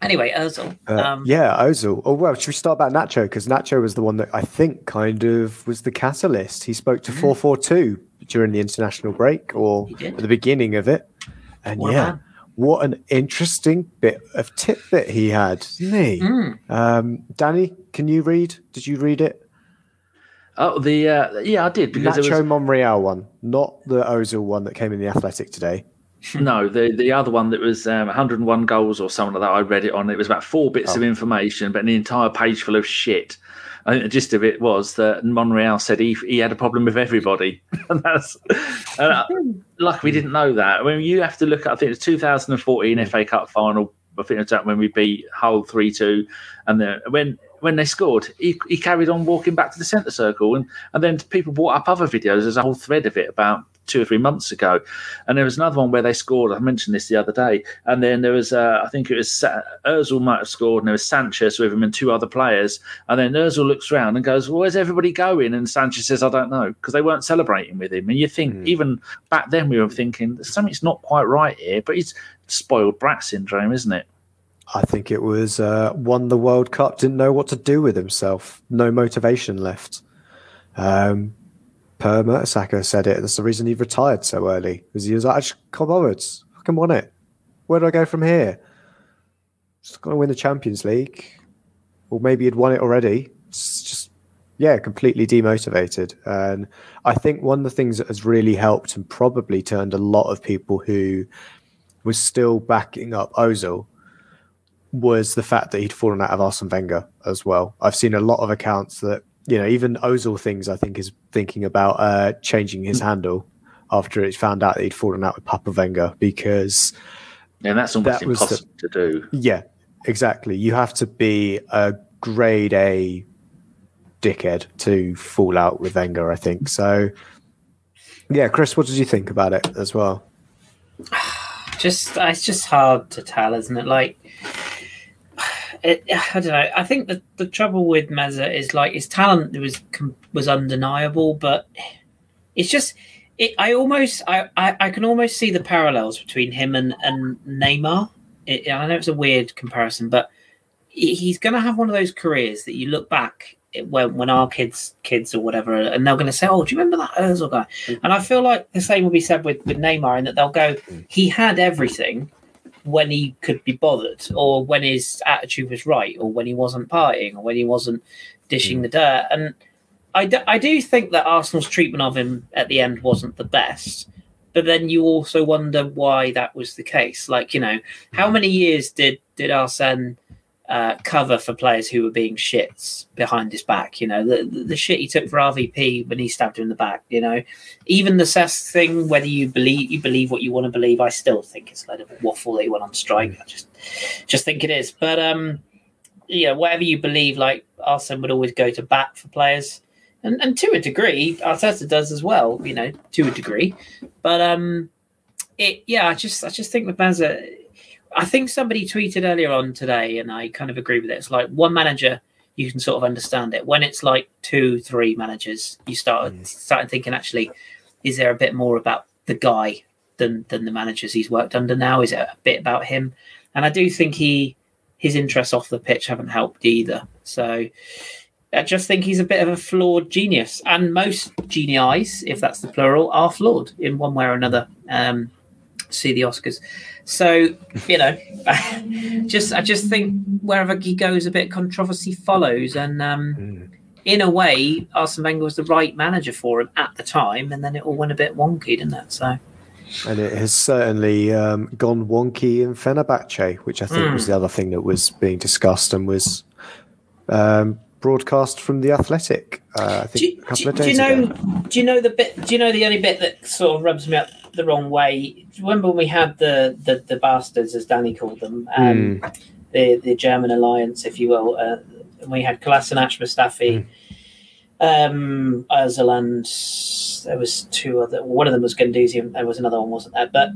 Anyway, Ozil. Uh, um, yeah, Ozil. Oh well, should we start about Nacho? Because Nacho was the one that I think kind of was the catalyst. He spoke to Mm. four four two during the international break or at the beginning of it, and What yeah, what an interesting bit of tidbit he had, didn't he? Mm. Um, Danny, can you read? Did you read it? Oh, the uh, yeah, I did because it Nacho was Monreal one, not the Ozil one that came in the Athletic today. No the the other one that was um, 101 goals or something like that. I read it on. It was about four bits of Oh. information, but an entire page full of shit. I think the gist of it was that Monreal said he he had a problem with everybody, and that's and I, like we didn't know that. I mean, you have to look at. I think it's 2014 FA Cup final. I think it's that when we beat Hull three two, and then when when they scored, he, he carried on walking back to the centre circle, and and then people brought up other videos. There's a whole thread of it about two or three months ago, and there was another one where they scored. I mentioned this the other day, and then there was uh, I think it was Sa- Özil might have scored, and there was Sanchez with him and two other players, and then Özil looks around and goes, well, "Where's everybody going?" And Sanchez says, "I don't know," because they weren't celebrating with him. And you think Hmm. even back then we were thinking something's not quite right here, but it's spoiled brat syndrome, isn't it? I think it was uh, won the World Cup, didn't know what to do with himself, no motivation left. Um, per Mertesacker said it. That's the reason he retired so early because he was like, I just can't bothered. Fucking won it. Where do I go from here? Just gonna win the Champions League, or maybe he'd won it already. It's just yeah, completely demotivated. And I think one of the things that has really helped and probably turned a lot of people who was still backing up Ozil was the fact that he'd fallen out of Arsene Wenger as well. I've seen a lot of accounts that you know even Ozil things I think is thinking about uh, changing his handle after it's found out that he'd fallen out with Papa Wenger because And that's almost That was the- impossible to do. yeah, exactly. You have to be a grade A dickhead to fall out with Wenger, I think. So yeah, Chris, what did you think about it as well? just it's just hard to tell, isn't it? Like, it, I don't know. I think the the trouble with Meza is like his talent was was undeniable, but it's just. It, I almost, I, I, I can almost see the parallels between him and, and Neymar. It, I know it's a weird comparison, but he's going to have one of those careers that you look back eh, when when our kids kids or whatever, and they're going to say, "Oh, do you remember that Özil guy?" Mm. And I feel like the same will be said with with Neymar, in that they'll go, mm. "He had everything when he could be bothered, or when his attitude was right, or when he wasn't partying, or when he wasn't dishing hmm. the dirt." And I do, I do think that Arsenal's treatment of him at the end wasn't the best. But then you also wonder why that was the case. Like, you know, how many years did did Arsene uh, cover for players who were being shits behind his back. You know, the, the, the shit he took for RVP when he stabbed him in the back. You know, even the Cesc thing. Whether you believe you believe what you want to believe, I still think it's a load of waffle that he went on strike. I just just think it is. But um, yeah, whatever you believe, like Arsene would always go to bat for players. And, and to a degree, Arteta does as well, you know, to a degree. But um, it yeah, I just I just think with Bazza, I think somebody tweeted earlier on today, and I kind of agree with it. It's like one manager, you can sort of understand it. When it's like two, three managers, you start Mm. starting thinking, actually, is there a bit more about the guy than than the managers he's worked under now? Is it a bit about him? And I do think he his interests off the pitch haven't helped either. So I just think he's a bit of a flawed genius, and most genii, if that's the plural, are flawed in one way or another. Um, see the Oscars. So you know, just I just think wherever he goes, a bit of controversy follows, and um, mm. in a way, Arsene Wenger was the right manager for him at the time, and then it all went a bit wonky, didn't it? So. And it has certainly um, gone wonky in Fenerbahce, which I think mm. was the other thing that was being discussed and was um, broadcast from the Athletic. Uh, I think do, a couple do, of days do you know? Ago. Do you know the bit? Do you know the only bit that sort of rubs me up the wrong way? remember when we had the the, the bastards, as Danny called them, um, mm. the the German alliance, if you will. Uh, we had Kolasinac, Mustafi, mm. um, there was two other. One of them was Guendouzi, and there was another one, wasn't there? But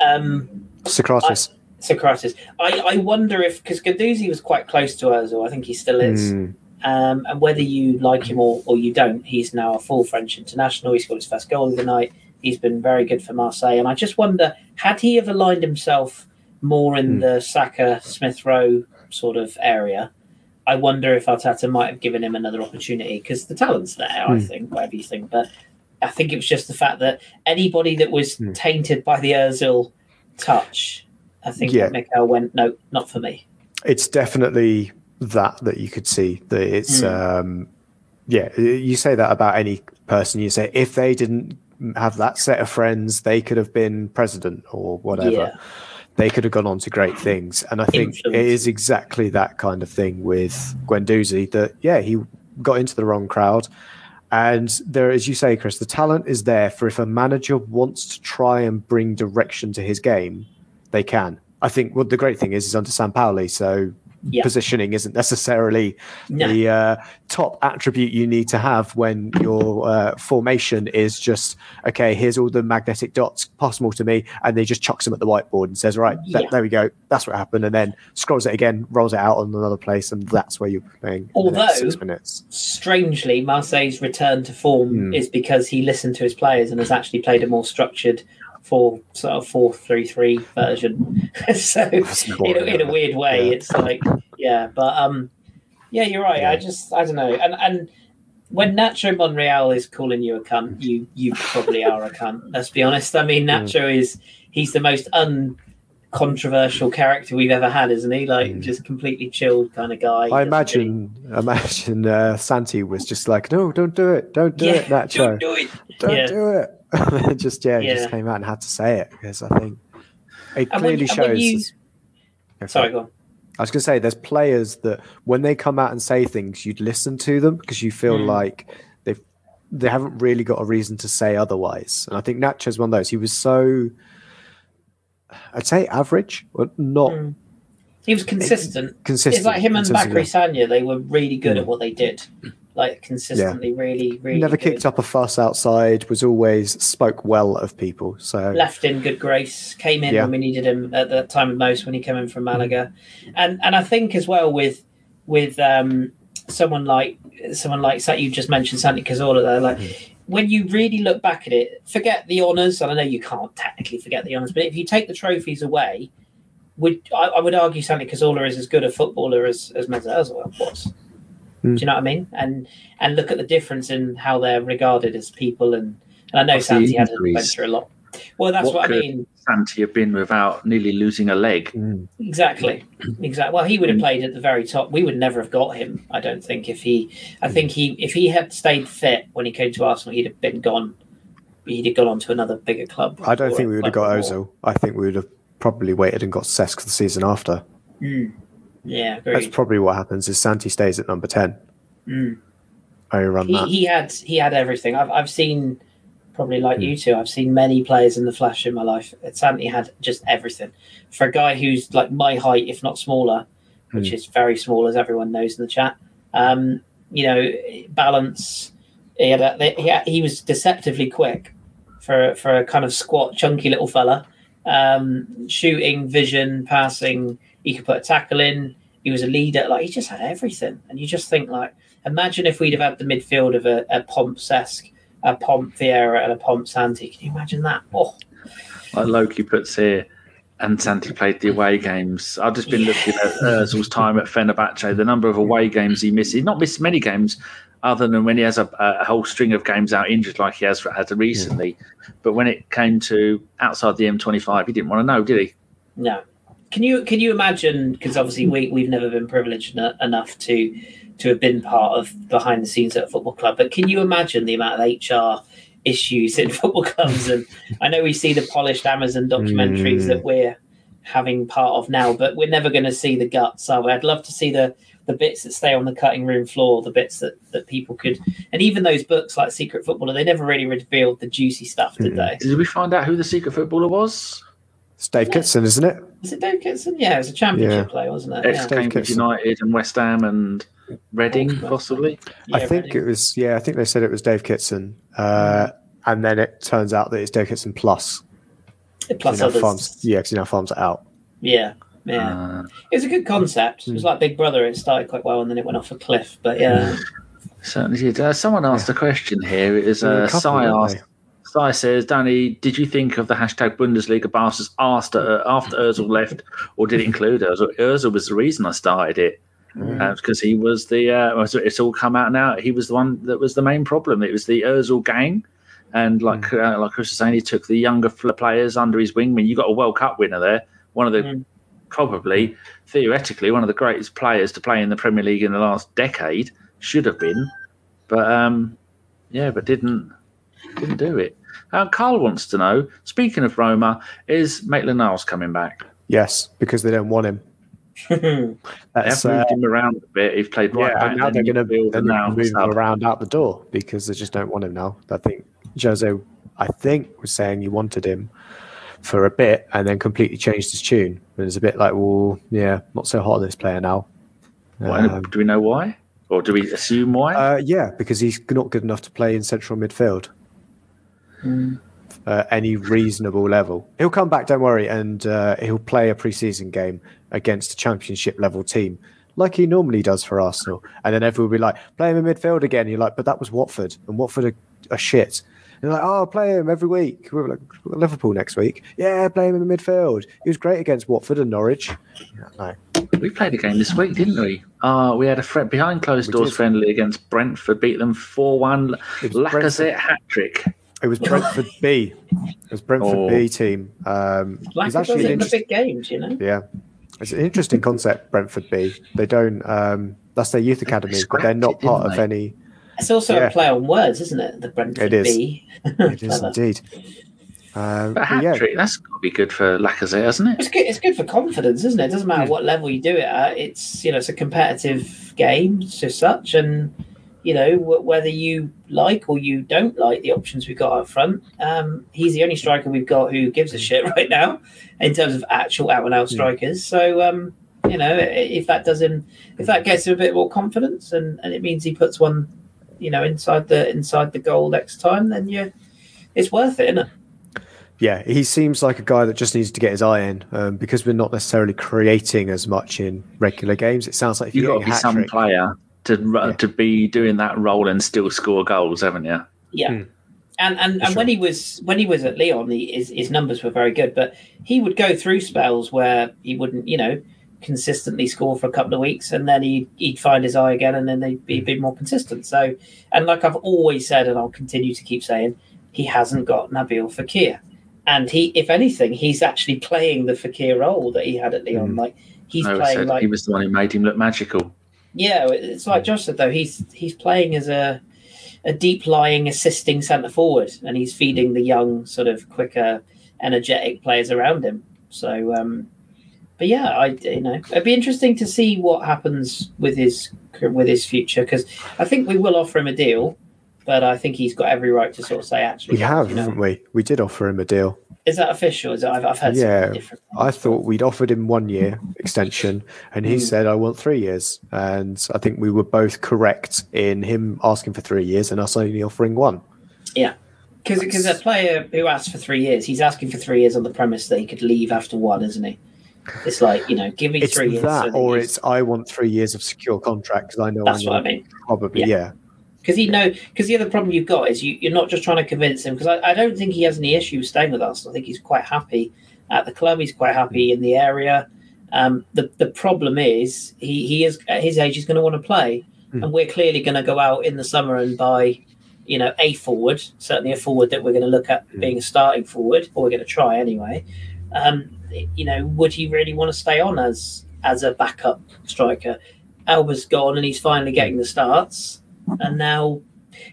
um, Sokratis. I, Sokratis. I, I wonder if because Guendouzi was quite close to Özil, I think he still is. Mm. Um, and whether you like him or, or you don't, he's now a full French international. He scored his first goal of the night. He's been very good for Marseille. And I just wonder, had he ever aligned himself more in mm. the Saka Smith Rowe sort of area? I wonder if Arteta might have given him another opportunity because the talent's there, mm. I hmm. think, whatever you think. But I think it was just the fact that anybody that was mm. tainted by the Ozil touch, I think yeah. Mikel went, no, not for me. It's definitely that that you could see that it's mm. um, yeah you say that about any person you say if they didn't have that set of friends they could have been president or whatever. Yeah. they could have gone on to great things. And i think Influence. it is exactly that kind of thing with Guendouzi that yeah he got into the wrong crowd. And there as you say chris the talent is there for if a manager wants to try and bring direction to his game they can. I think what the great thing is is under Sampaoli, so yeah. positioning isn't necessarily no. the uh, top attribute you need to have when your uh, formation is just okay. Here's all the magnetic dots possible to me, and they just chucks them at the whiteboard and says, "Right, yeah. there we go. That's what happened." And then scrolls it again, rolls it out on another place, and that's where you're playing. Although, six minutes. strangely, Marseille's return to form mm. is because he listened to his players and has actually played a more structured four sort of four three three version. so in a, in a, weird way, yeah. it's like yeah, but um, yeah, you're right. Yeah. I just I don't know, and and when Nacho Monreal is calling you a cunt, you you probably are a cunt. Let's be honest. I mean, Nacho mm. is he's the most uncontroversial character we've ever had, isn't he? Like mm. just completely chilled kind of guy. I imagine really... imagine uh, Santi was just like, no, don't do it, don't do yeah, it, Nacho, don't do it, don't do it. just yeah, yeah, just came out and had to say it because I think it clearly when, shows. You... Sorry, go on. I was going to say, there's players that when they come out and say things, you'd listen to them because you feel mm. like they've they haven't really got a reason to say otherwise. And I think Nacho's one of those. He was so, I'd say, average, but not. Mm. He was consistent. Consistent. It's like him and Bacary Sagna. They were really good mm. at what they did like consistently yeah. really really never good. kicked up a fuss outside was always spoke well of people so left in good grace came in yeah. when we needed him at the time of most when he came in from Malaga and and I think as well with with um someone like someone like that you just mentioned Santi Cazorla there like mm. when you really look back at it forget the honours and I know you can't technically forget the honours but if you take the trophies away would I, I would argue Santi Cazorla is as good a footballer as as Mesut Ozil was Mm. Do you know what I mean? And and look at the difference in how they're regarded as people. And, and I know What's Santi had went through a lot. Well, that's what, what I mean. Santi have been without nearly losing a leg. Mm. Exactly, exactly. Well, he would have played at the very top. We would never have got him. I don't think if he. I think he if he had stayed fit when he came to Arsenal, he'd have been gone. He'd have gone on to another bigger club. I don't think we would have got Ozil. I think we would have probably waited and got Cesc the season after. Mm. Yeah, agreed. that's probably what happens. Is Santi stays at number ten? Mm. I run he, that. He had he had everything. I've I've seen probably like mm. you two. I've seen many players in the flash in my life. Santi had just everything for a guy who's like my height, if not smaller, which mm. is very small, as everyone knows in the chat. Um, you know, balance. He had, a, he, had he was deceptively quick for for a kind of squat, chunky little fella. Um, shooting, vision, passing. He could put a tackle in. He was a leader. Like he just had everything, and you just think like, imagine if we'd have had the midfield of a, a Pompes a Pomp Vieira, and a Pomp Santi. Can you imagine that? Oh, like Loki puts here, and Santi played the away games. I've just been looking at Ozil's time at Fenerbahce, the number of away games he missed. He's not missed many games, other than when he has a, a whole string of games out injured, like he has had recently. But when it came to outside the M25, he didn't want to know, did he? No. Can you can you imagine? Because obviously we we've never been privileged n- enough to to have been part of behind the scenes at a football club. But can you imagine the amount of HR issues in football clubs? And I know we see the polished Amazon documentaries Mm. that we're having part of now, but we're never going to see the guts. Are we? I'd love to see the the bits that stay on the cutting room floor, the bits that, that people could, and even those books like Secret Footballer, they never really revealed the juicy stuff, did Mm. they? Did we find out who the secret footballer was? It's Dave Kitson, isn't it? Is it Dave Kitson? Yeah, it was a championship Yeah. player, wasn't it? Ex Yeah. Cambridge Kitson. United and West Ham and Reading, Oh, possibly. Yeah, I think Reading. it was. Yeah, I think they said it was Dave Kitson, uh, and then it turns out that it's Dave Kitson plus. plus he others. farms, yeah, because he now farms it out. Yeah, yeah. Uh, It was a good concept. It was like Big Brother. It started quite well, and then it went off a cliff. But yeah, certainly did. Uh, someone asked a question here. It is There were a uh, Sai asked. Sai says, Danny, did you think of the hashtag Bundesliga bastards after after Özil left, or did it include Özil? Özil was the reason I started it Mm. because he was the. Uh, it's all come out now. He was the one that was the main problem. It was the Özil gang, and like Mm. uh, like Chris was saying, he took the younger players under his wing. I mean, you got a World Cup winner there, one of the Mm. Probably theoretically one of the greatest players to play in the Premier League in the last decade. Should have been, but um, yeah, but didn't didn't do it. Uh, Carl wants to know. Speaking of Roma, is Maitland Niles coming back? Yes, because they don't want him. That's, have moved uh, him around a bit. He's played right yeah, now they're going to midfield, and now move him around out the door because they just don't want him now. I think Jose, I think, was saying he wanted him for a bit and then completely changed his tune. And it's a bit like, well, yeah, not so hot on this player now. Why- Um, do we know why, or do we assume why? uh, yeah, because he's not good enough to play in central midfield. Uh, any reasonable level, he'll come back. Don't worry, and uh, he'll play a preseason game against a championship level team, like he normally does for Arsenal. And then everyone will be like, "Play him in midfield again." You're like, "But that was Watford, and Watford are, are shit." And they're like, "Oh, play him every week." We're like, "Liverpool next week." Yeah, play him in the midfield. He was great against Watford and Norwich. Yeah, no. we played a game this week, didn't we? Uh, we had a fr- behind closed We doors did. friendly against Brentford, beat them four one. It was Lacazette hat trick. It was Brentford B. It was Brentford Oh. B team. Um, like it's actually does an in the interesting. big games, you know. Yeah, it's an interesting concept. Brentford B. They don't. Um, that's their youth academy, but they're not it, part didn't of they? any. It's also Yeah. a play on words, isn't it? The Brentford It is. B. It is indeed. Um, But a but hat yeah, trick, that's got to be good for Lacazette, hasn't it? It's good. It's good for confidence, isn't it? It doesn't matter what level you do it at. It's you know it's a competitive game as such, and you know wh- whether you like or you don't like the options we've got up front. Um, he's the only striker we've got who gives a shit right now in terms of actual out and out strikers. So um, you know if that does him, if that gets him a bit more confidence, and, and it means he puts one, you know, inside the inside the goal next time, then yeah, it's worth it, isn't it? yeah, he seems like a guy that just needs to get his eye in um, because we're not necessarily creating as much in regular games. It sounds like if You've you're got to be a hat some trick, player to ru- Yeah. to be doing that role and still score goals, haven't you? Yeah. Hmm. And and, and sure. when he was when he was at Lyon, he, his his numbers were very good, but he would go through spells where he wouldn't, you know, consistently score for a couple of weeks, and then he he'd find his eye again, and then they'd be a bit more consistent. So, and like I've always said, and I'll continue to keep saying, he hasn't got Nabil Fekir, and he, if anything, he's actually playing the Fekir role that he had at Lyon. Mm. Like he's playing like he was the one who made him look magical. yeah, it's like Josh said though. He's he's playing as a a deep lying assisting centre forward, and he's feeding the young, sort of quicker, energetic players around him. So, um, but yeah, I you know it'd be interesting to see what happens with his with his future because I think we will offer him a deal, but I think he's got every right to sort of say actually we have, you know, haven't we? We did offer him a deal. is that official? Is that, I've, I've heard Yeah, different. I thought we'd offered him one year extension, and he Mm. said, "I want three years." And I think we were both correct in him asking for three years and us only offering one. Yeah. Because because a player who asks for three years, he's asking for three years on the premise that he could leave after one, isn't he? It's like you know, give me It's three years. that, so or it's I want three years of secure contract because I know that's I'm what I mean. probably Yeah. yeah. because he know because the other problem you've got is you, you're not just trying to convince him because I, I don't think he has any issues staying with us. I think he's quite happy at the club. He's quite happy in the area. Um, the the problem is he he is at his age he's going to want to play, Hmm. and we're clearly going to go out in the summer and buy you know a forward, certainly a forward that we're going to look at Hmm. being a starting forward, or we're going to try anyway. Um, you know, would he really want to stay on as as a backup striker? Auba's gone and he's finally getting the starts, and now.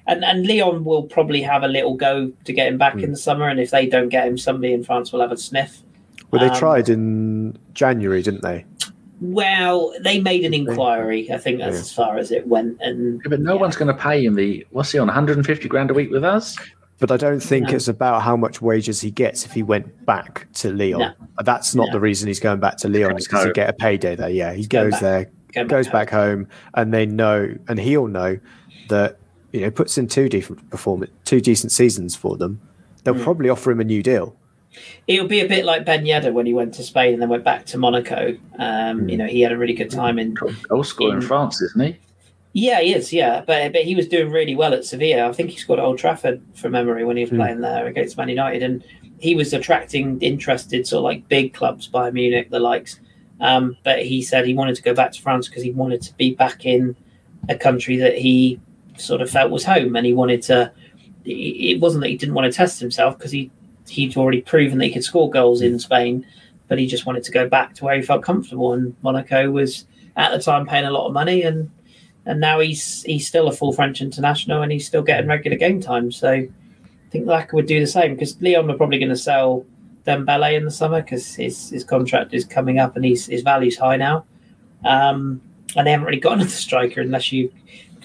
And, and Lyon will probably have a little go to get him back Hmm. in the summer, and if they don't get him, somebody in France will have a sniff. Well, they Um, tried in January, didn't they? Well, they made an inquiry. I think that's Yeah. as far as it went. And Yeah, but no Yeah. one's going to pay him the what's he on 150 grand a week with us? But I don't think No. it's about how much wages he gets if he went back to Lyon. No. That's not No. the reason he's going back to Lyon. It's because he home. get a payday there. Yeah, he Go goes back. there, go goes home. back home, and they know, and he'll know that you know puts in two decent performance, two decent seasons for them. They'll Mm. probably offer him a new deal. It'll be a bit like Ben Yedder when he went to Spain and then went back to Monaco. Um, Hmm. You know, he had a really good time in. Goal scorer in In- France, isn't he? Yeah, he is. Yeah, but but he was doing really well at Sevilla. I think he scored at Old Trafford from memory when he was Hmm. playing there against Man United, and he was attracting interested sort of like big clubs, Bayern Munich, the likes. Um, but he said he wanted to go back to France because he wanted to be back in a country that he sort of felt was home, and he wanted to. It it wasn't that he didn't want to test himself because he he'd already proven that he could score goals in Spain, but he just wanted to go back to where he felt comfortable. And Monaco was at the time paying a lot of money, and and now he's he's still a full French international, and he's still getting regular game time. So I think Laka would do the same because Lyon are probably going to sell Dembele in the summer because his his contract is coming up and his his value's high now. Um, and they haven't really got another striker unless you.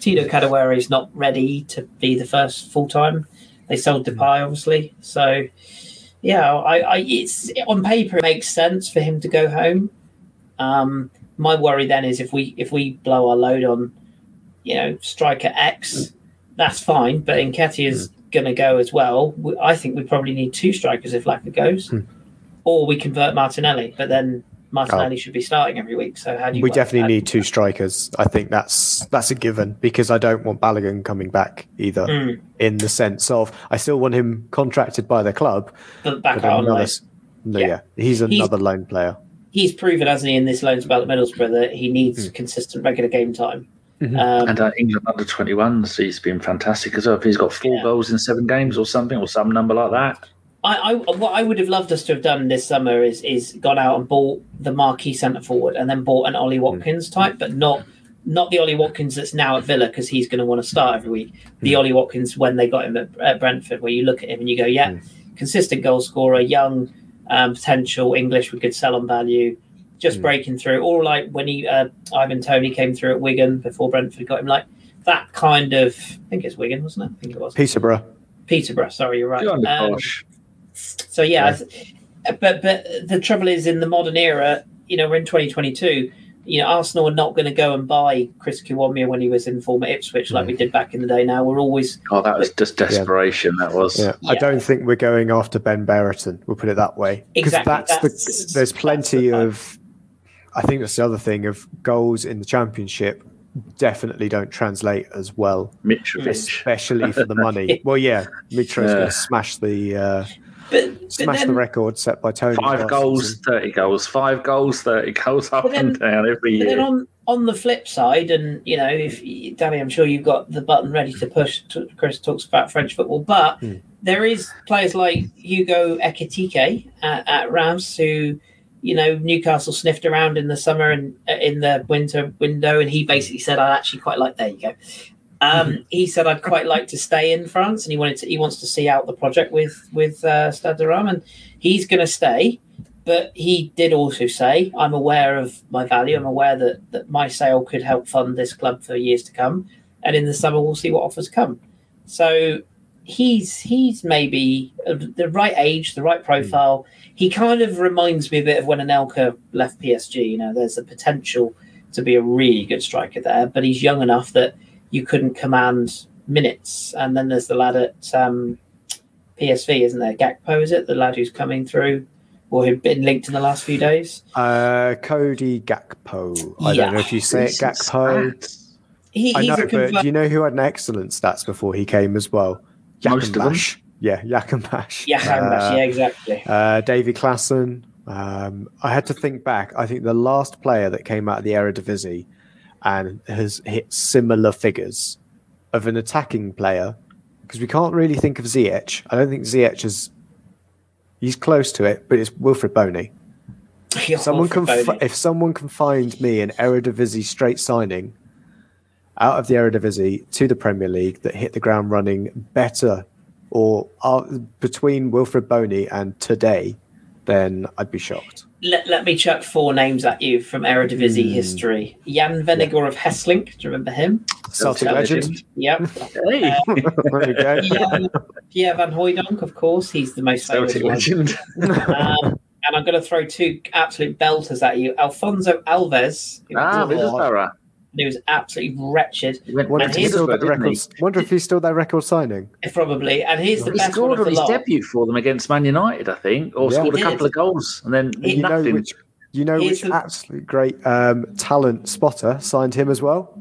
Tino Kadewere is not ready to be the first full time. They sold Depay, obviously. So, yeah, I, I it's on paper it makes sense for him to go home. Um, my worry then is if we if we blow our load on, you know, striker X, that's fine. But Nketiah is going to go as well. We- I think we probably need two strikers if Laka goes, Hmm. or we convert Martinelli. But then Martinelli should be starting every week. So how do you? We definitely need two strikers. I think that's that's a given because I don't want Balogun coming back either. Mm, In the sense of, I still want him contracted by the club. but back but out on another no, Yeah. yeah. he's another loan player. He's proven, hasn't he, in this loan spell at Middlesbrough that he needs Hmm. consistent regular game time. Mhm. Um, And uh, England under 21s, he's been fantastic as well. He's got four Yeah. goals in seven games or something, or some number like that. I, I what I would have loved us to have done this summer is is gone out and bought the marquee centre forward and then bought an Ollie Watkins type, but not not the Ollie Watkins that's now at Villa because he's going to want to start every week. The Ollie Watkins when they got him at, at Brentford, where you look at him and you go, yeah, consistent goal scorer, young, um, potential English with good sell on value, just Mm. breaking through. All like when he uh, Ivan Toney came through at Wigan before Brentford got him, like that kind of. I think it's Wigan, wasn't it? I think it was Peterborough. Peterborough. Sorry, you're right. Good on Um, so yeah, I th- but but the trouble is in the modern era, you know, we're in 2022. You know, Arsenal are not going to go and buy Chris Kiwomya when he was in former Ipswich like Mm. we did back in the day. Now we're always Oh, that was just desperation. That was. Yeah. I don't think we're going after Ben Brereton. We'll put it that way. Because Exactly, that's, that's- the there's that's plenty the of I think that's the other thing of goals in the championship definitely don't translate as well, Mitrovic. especially for the money. Well, yeah, Mitro's Yeah. going to smash the uh, but, but smash then, the record set by Toney. Five goals, season. 30 goals. Five goals, 30 goals up then- and down every But then on on the flip side, and you know, if Danny, I'm sure you've got the button ready to push. To, Chris talks about French football, but Hmm. there is players like Hugo Ekitike at, at Reims who, you know, Newcastle sniffed around in the summer and uh, in the winter window, and he basically said, "I actually quite like." There you go. Um, he said, "I'd quite like to stay in France," and he wanted to. He wants to see out the project with with uh, Stade de Reims, and he's going to stay. But he did also say, I'm aware of my value. I'm aware that, that my sale could help fund this club for years to come. And in the summer, we'll see what offers come. So he's he's maybe the right age, the right profile. He kind of reminds me a bit of when Anelka left PSG. You know, there's the potential to be a really good striker there, but he's young enough that you couldn't command minutes. And then there's the lad at um, PSV, isn't there? Gakpo, is it? The lad who's coming through or who've been linked in the last few days. Uh, Cody Gakpo. I Yeah. don't know if you say it Gakpo. stats. he, I know, a but do you know who had an excellent stats before he came as well? Yak Most and of them. Bash. Yeah, Yak and Bash. yeah, Uh, yeah, exactly. Uh, Davy Klaassen. Um, I had to think back. I think the last player that came out of the Eredivisie and has hit similar figures of an attacking player, because we can't really think of Ziyech. I don't think Ziyech is. He's close to it, but it's Wilfried Bony. You're Someone can, fi- if someone can find me an Eredivisie straight signing out of the Eredivisie to the Premier League that hit the ground running better, or uh, between Wilfried Bony and today, then I'd be shocked. Let, let me chuck four names at you from Eredivisie Hmm. history. Jan Vennegoor of Hesselink. Do you remember him? Celtic Celtic legend. legend. Yep. Hey, there you go. Jan, Pierre Van Hooijdonk, of course. He's the most famous Celtic one. legend. Um, and I'm going to throw two absolute belters at you. Afonso Alves. Ah, was- Middlesbrough. He was absolutely wretched, Wonder And if, he's he's still Middlesbrough, their he? record, wonder if he's still their record signing. probably. And here's the He best one scored of on the his lot. debut for them against Man United, I think, or Yeah. scored a couple of goals, and then He- You know nothing. which you know He's which the- absolute great um, talent spotter signed him as well.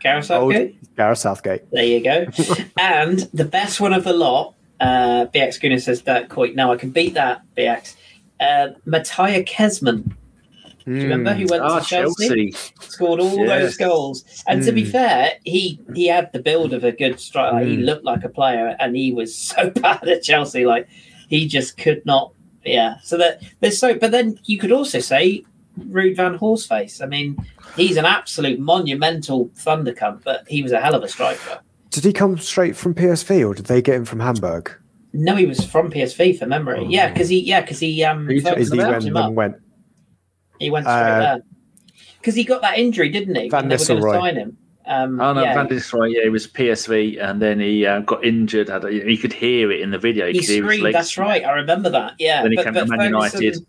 Gareth Old Southgate. Gareth Southgate. There you go. and the best one of the lot, uh, BX Gunnar says Dirk Kuyt. Now I can beat that, BX. Uh, Mateja Kežman. Do you remember who went Ah, to Chelsea? Chelsea. Scored all Yes. those goals. And to be Hmm. fair, he he had the build of a good striker. Like, He Hmm. looked like a player, and he was so bad at Chelsea. Like he just could not. Yeah. So that there's so. But then you could also say Ruud Van Horseface. I mean, he's an absolute monumental thundercunt, but he was a hell of a striker. Did he come straight from PSV or did they get him from Hamburg? No, he was from PSV for memory. Oh. Yeah, because he yeah because he um Are you talking Is he about Ferguson when him up. then went? He went straight Uh, there because he got that injury, didn't he? Van they were going to Nistelrooy. sign him. Um, Oh no, yeah, Van Nistelrooy, yeah, he was PSV, and then he uh, got injured. Had a, you could hear it in the video. You he could his screamed. legs. That's right. I remember that. Yeah, Then he but, came but to Man Ferguson, United.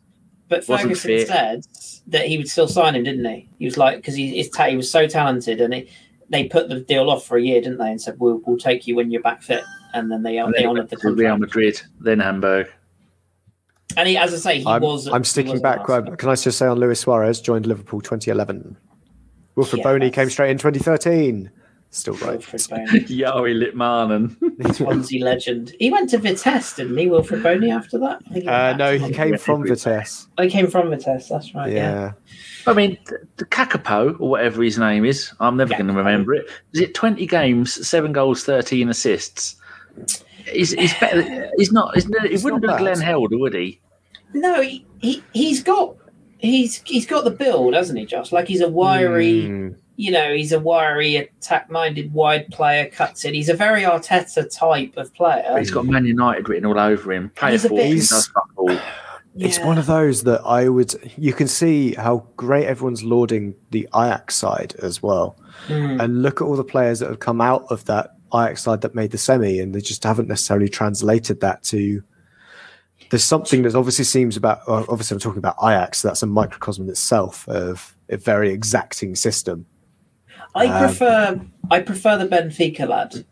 but Wasn't Ferguson said that he would still sign him, didn't he? He was like because he ta- he was so talented, and he, they put the deal off for a year, didn't they? And said we'll we'll take you when you're back fit, and then they And they honoured the to Real. Madrid, then Hamburg. And he, as I say, he I'm, was. I'm sticking was back. uh, Can I just say on Luis Suarez joined Liverpool 2011. Wilfried Yeah, Bony came straight in 2013. Still great. Wilfried Bony. Yowie Litmanen. Swansea legend. He went to Vitesse, didn't he, Wilfried Bony, after that? He Uh, no, he came from Vitesse. Oh, he came from Vitesse, that's right. Yeah. Yeah. I mean, the, the Kakapo, or whatever his name is, I'm never going to remember it. Is it 20 games, seven goals, 13 assists? He's, he's better. He's not. He's, he He's wouldn't not be Glenn. Helder, would he? No, he, he, he's got. He's he's got the build, hasn't he, Josh? Like he's a wiry, Mm. you know, he's a wiry, attack-minded, wide player. Cuts it. He's a very Arteta type of player. He's got Man United written all over him. Play a He's a bit- fortune, He's- does. It's one of those that I would. You can see how great everyone's lauding the Ajax side as well, Mm. and look at all the players that have come out of that Ajax side that made the semi, and they just haven't necessarily translated that to. There's something that obviously seems about. Uh, obviously, I'm talking about Ajax. That's a microcosm itself of a very exacting system. I Um, prefer I prefer the Benfica lad,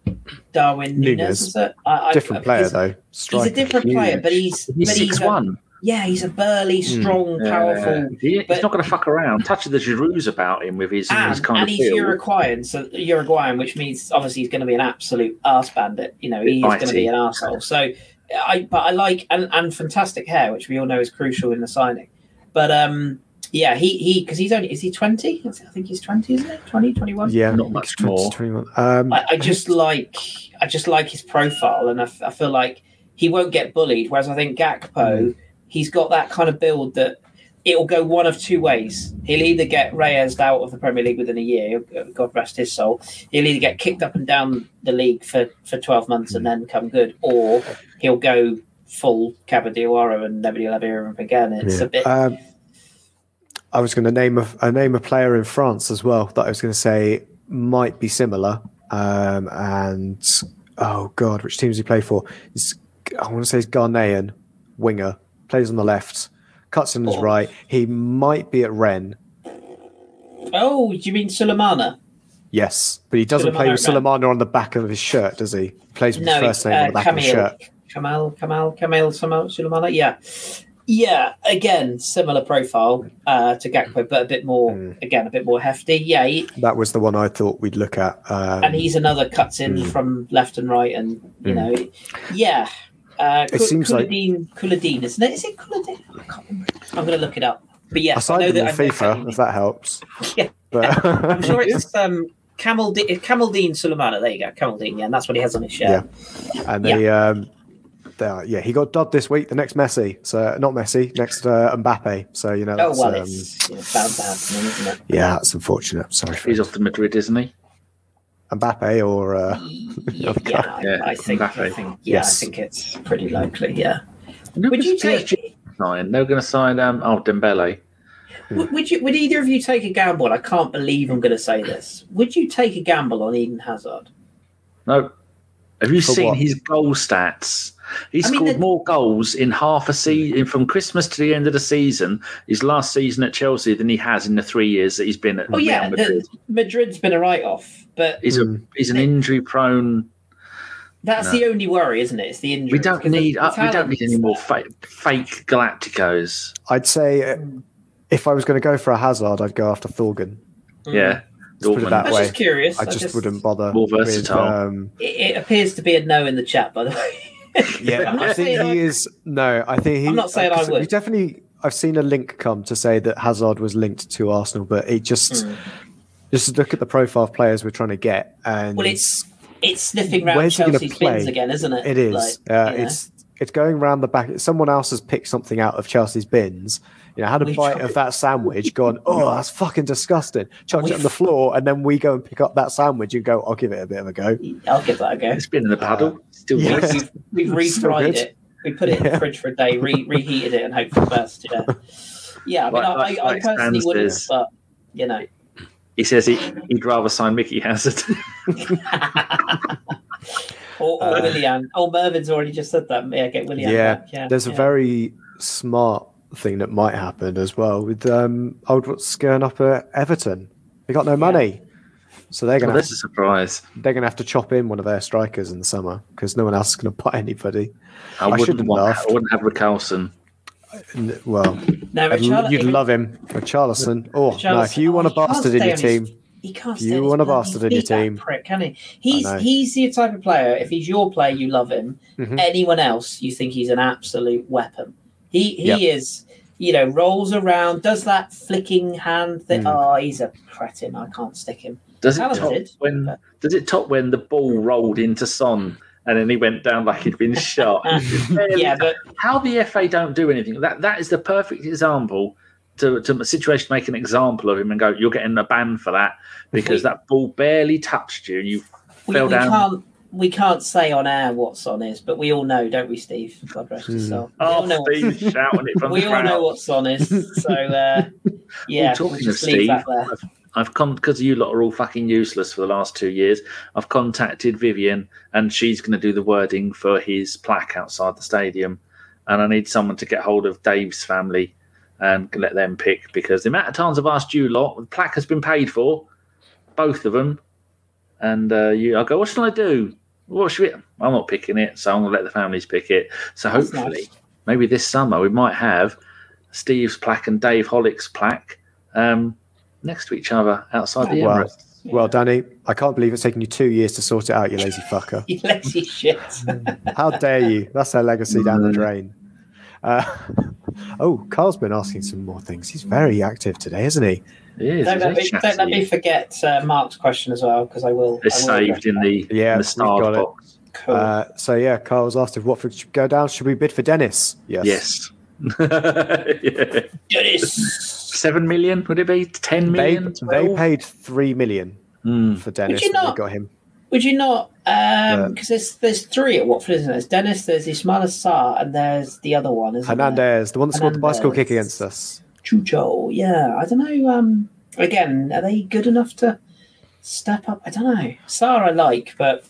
Darwin Núñez. Núñez. Is it? I, I, Different uh, player he's- though. He's a Striker. different player, but he's He's but he's six a, one. yeah, he's a burly, hmm. strong, powerful. He, he's but- not going to fuck around. Touch of the Giroud about him with his, his and, kind and of he's feel. Uruguayan, so Uruguayan, which means obviously he's going to be an absolute arse bandit. You know, he's going to be an arsehole. So, I but I like and, and fantastic hair, which we all know is crucial in the signing. But um, yeah, he he because he's only is he twenty? I think he's twenty, isn't it? 20, 21? Yeah, Not much more. 21. Um, I, I just like I just like his profile, and I feel like he won't get bullied. Whereas I think Gakpo, he's got that kind of build that it'll go one of two ways. He'll either get Reyes out of the Premier League within a year, God rest his soul. He'll either get kicked up and down the league for, for twelve months and then come good, or he'll go full Cabadiawara and nobody will ever hear him again. It's Yeah. a bit. Um, I was going to name a, name a player in France as well that I was going to say might be similar. Um, and oh god, which teams he play for? He's, I want to say he's Ghanaian winger, plays on the left, cuts in his Oh. right. He might be at Rennes. oh, do you mean Sulemana? Yes, but he doesn't play with at Sulemana on the back of his shirt, does he? He plays with No, his first name uh, on the back of his Camille. shirt. Kamal, Kamal, Kamal Sulemana. Yeah. Yeah, again, similar profile uh, to Gakpo, but a bit more, Mm. again, a bit more hefty. Yeah, he, That was the one I thought we'd look at. Um, and he's another cuts in Mm. from left and right, and you Mm. know, yeah. Uh, It seems like- Kuladin, Kuladin, isn't it? Is it Kuladin? I can't remember. I'm going to look it up. But yeah, I signed know him in that I know FIFA, Kuladin. if that helps. Yeah. But, I'm sure it's um, Camel D- Kamaldeen Sulemana. There you go, Kamaldeen. Yeah, and that's what he has on his shirt. Yeah, and they, um, they are, yeah, he got dubbed this week. The next Messi, so not Messi, next uh, Mbappe. So you know, Oh well, um, it's you know, bound to isn't it? yeah, that's unfortunate. Sorry for He's off to Madrid, isn't he? Mbappe or uh, Yeah, Okay. yeah, I, Yeah, I think, I think, yeah, Yes. I think it's pretty likely. Yeah. No, Would you because PSG take? sign. They're going to sign um, oh Dembele. Would, would you? Would either of you take a gamble? I can't believe I'm going to say this. Would you take a gamble on Eden Hazard? No. Have you For seen what? his goal stats? He I mean, scored the- more goals in half a season from Christmas to the end of the season, his last season at Chelsea, than he has in the three years that he's been at Oh yeah, Madrid. the, Madrid's been a write-off, but He's a Mm. he's an injury prone. that's No. the only worry, isn't it? It's the injury. We don't need uh, we don't need any more fake. fake, fake Galacticos. I'd say uh, if I was going to go for a Hazard, I'd go after Thorgan. Yeah, Let's put it Dortmund. that I was way. just curious. I just, wouldn't bother. More with, versatile. um, It, it appears to be a no in the chat, by the way. Yeah, I think he is. No, I think he. I'm not saying I would. We definitely. I've seen a link come to say that Hazard was linked to Arsenal, but it just Hmm. just look at the profile of players we're trying to get, and Well, it's it's sniffing around Chelsea's bins again, isn't it? It is. Like, uh, you know. It's it's going around the back. Someone else has picked something out of Chelsea's bins. You know, had a We bite tried- of that sandwich, gone, oh, that's fucking disgusting. Chucked it on the floor, and then we go and pick up that sandwich and go, I'll give it a bit of a go. I'll give that a go. It's been in the puddle. Still yeah. We've, we've Still refried it. We put it in Yeah. the fridge for a day, re- reheated it, and hope for the best. Yeah, yeah. I mean, Like- I, like- I, I personally wouldn't, says. but you know, He says he, he'd rather sign Mickey Hazard. or, or Uh, Willian. Oh, Mervin's already just said that. Yeah, get Willian. Yeah, yeah. There's a very smart thing that might happen as well with um, old what's going up at Everton. They got no money, so they're gonna that's a surprise. they're gonna have to chop in one of their strikers in the summer because no one else is gonna buy anybody. I, I wouldn't shouldn't want. laugh. I wouldn't have Richarlison. N- Well, No, I'd- you'd love him, Charlison. Oh no, if you want oh, a he bastard in your on his- team, He can't If stay you want a bastard in your feet, that team- prick, can he? He's he's the type of player. If he's your player, you love him. Mhm. Anyone else, you think he's an absolute weapon. He he Yep. is. You know, rolls around, does that flicking hand thing. Mm. Oh, he's a cretin. I can't stick him. Does it top when? but- Does it top when the ball rolled into Son and then he went down like he'd been shot? Yeah, but how the FA don't do anything. That that is the perfect example to, to a situation make an example of him and go, you're getting a ban for that because We- that ball barely touched you and you we, fell we down. can't we can't say on air what Son is, but we all know, don't we, Steve? God rest his soul. We all Oh, know. Steve shouting it from we the all know what Son is. So uh, yeah, Well, talking we'll of just leave Steve, that there. I've, I've con because you lot are all fucking useless for the last two years. I've contacted Vivian, and she's going to do the wording for his plaque outside the stadium. And I need someone to get hold of Dave's family and let them pick because the amount of times I've asked you lot, the plaque has been paid for, both of them. And uh, you, I go, what should I do? What should we? I'm not picking it, so I'm going to let the families pick it. So That's hopefully, nice. maybe this summer we might have Steve's plaque and Dave Hollick's plaque um, next to each other outside the Wow. Emirates. well, Danny, I can't believe it's taken you two years to sort it out, you lazy fucker. You lazy shit. How dare you? That's our legacy down the Mm. drain. Uh, oh, Carl's been asking some more things. He's very active today, isn't he? It is. don't, let me, don't let me forget uh, Mark's question as well, because I will. It's I will saved in the, Yeah, in the we've starred got it. box. Cool. Uh, so yeah, Carl's asked if Watford should go down. Should we bid for Dennis? Yes. Yes. yeah. Dennis. Seven million? Would it be ten million? They, they paid three million Hmm. for Dennis. you when they not- got him. Would you not? Yeah. Because there's there's three at Watford, isn't there? There's Dennis, there's Ismaïla Sarr, and there's the other one, isn't there? Hernandez, the one that scored the bicycle kick against us. Chucho. Yeah, I don't know. Um, again, are they good enough to step up? I don't know. Sarr I like, but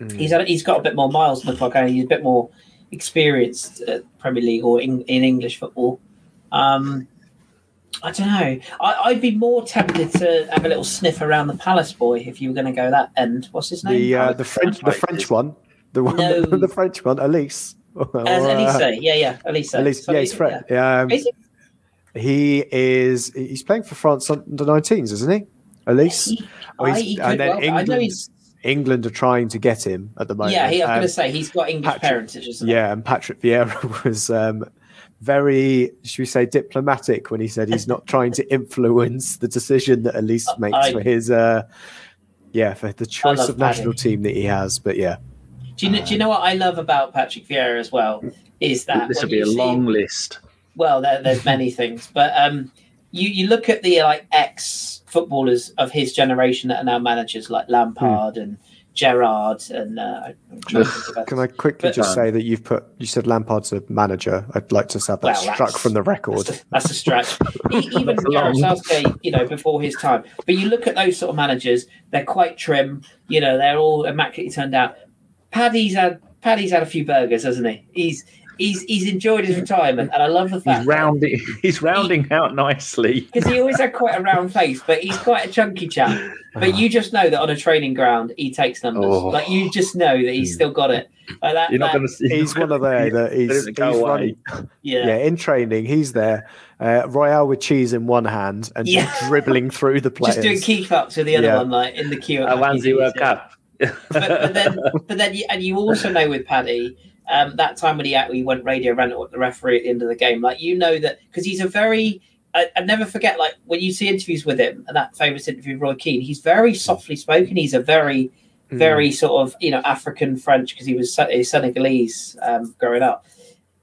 Mm. he's had, he's got a bit more miles on the and He's a bit more experienced at Premier League or in, in English football. Um, I don't know. I, I'd be more tempted to have a little sniff around the Palace boy if you were going to go that end. What's his name? The uh, the French the French one, the one No. the French one, Olise. As Olise, yeah, yeah, Olise. Olise, So yeah, he's Fred. Um, Is he? he is. He's playing for France under 19s, isn't he? Olise. He- Oh, I, he and then well, I know England- he's. England are trying to get him at the moment. Yeah, he, I was Um, going to say he's got English Patrick- parentage, isn't he? Yeah, and Patrick Vieira was um, very, should we say, diplomatic when he said he's not trying to influence the decision that Olise makes I- for his, uh, yeah, for the choice of national Paddy. team that he has. But yeah, Do you know? Do you know what I love about Patrick Vieira as well? Is that This will be a see- long list. Well, there, there's many things, but um, you you look at the like ex footballers of his generation that are now managers, like Lampard and Gerrard, and uh, I'm to can. I quickly But- just say that you've put, you said Lampard's a manager. I'd like to have that Well, struck from the record. That's a, that's a stretch. Even That's Gareth long. Southgate, you know, before his time. But you look at those sort of managers; they're quite trim. You know, they're all immaculately turned out. Paddy's had Paddy's had a few burgers, hasn't he? He's he's he's enjoyed his retirement, and I love the fact He's rounding. He's rounding out nicely. because he always had quite a round face, but he's quite a chunky chap. But you just know that on a training ground, he takes numbers. Oh. Like you just know that he's still got it. Like that, You're not that- going to see. He's one of they that he's, doesn't he's away. running. yeah. Yeah, in training, he's there. Uh, Royale with cheese in one hand and just dribbling through the players. Just doing keep ups with the other Yeah. one, like in the queue. at A Wanzi World Cup. but, but then, but then, you, and you also know with Paddy, um, that time when he actually went radio ran at the referee at the end of the game, like you know that because he's a very, I, I never forget, like when you see interviews with him and that famous interview with Roy Keane, he's very softly spoken. He's a very, Mm. very sort of you know African French because he was Se- Senegalese um, growing up,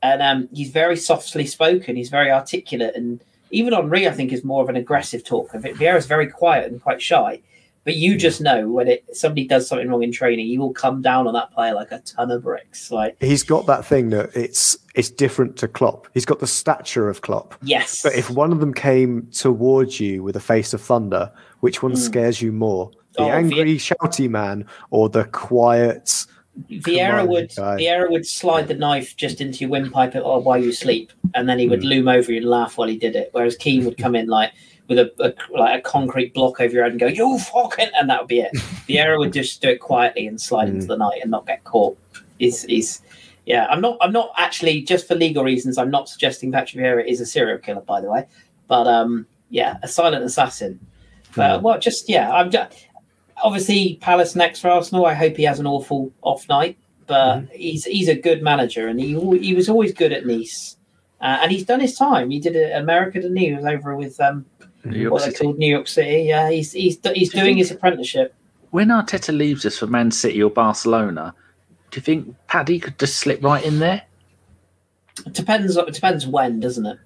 and um, he's very softly spoken. He's very articulate, and even Henry, I think, is more of an aggressive talker. Vieira's very quiet and quite shy. But you just know when it somebody does something wrong in training, you will come down on that player like a ton of bricks. Like He's got that thing that it's it's different to Klopp. He's got the stature of Klopp. yes, But if one of them came towards you with a face of thunder, which one Mm. scares you more? The Oh, angry, shouty man or the quiet? Vieira would guy. Vieira would slide the knife just into your windpipe while you sleep, and then he would Hmm. loom over you and laugh while he did it. Whereas Keane would come in like with a, a like a concrete block over your head and go, "You fucking," and that would be it. Vieira would just do it quietly and slide into Hmm. the night and not get caught. Is is yeah. I'm not. I'm not actually just for legal reasons. I'm not suggesting Patrick Vieira is a serial killer, by the way. But um, yeah, a silent assassin. But well, just yeah. I'm just obviously Palace next for Arsenal. I hope he has an awful off night, but he's he's a good manager, and he he was always good at Nice, uh, and he's done his time. He did it America, didn't he? He was over with um, New York what City. called New York City. Yeah, he's he's he's you doing his apprenticeship. When Arteta leaves us for Man City or Barcelona, do you think Paddy could just slip right in there? It depends. It depends when, doesn't it?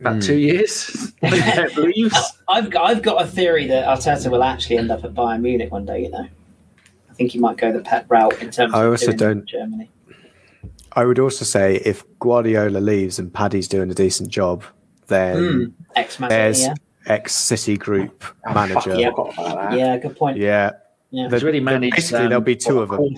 About Hmm. two years. Leaves. I've got, I've got a theory that Arteta will actually end up at Bayern Munich one day. You know, I think he might go the pet route in terms. I of also doing don't- Germany. I would also say if Guardiola leaves and Paddy's doing a decent job, then Mm, Ex Man. there's Yeah, ex City Group Oh, manager. fuck, yeah, I forgot about that. yeah, good point. Yeah, Yeah. He's already managed. basically um, there'll be two of them. quarter-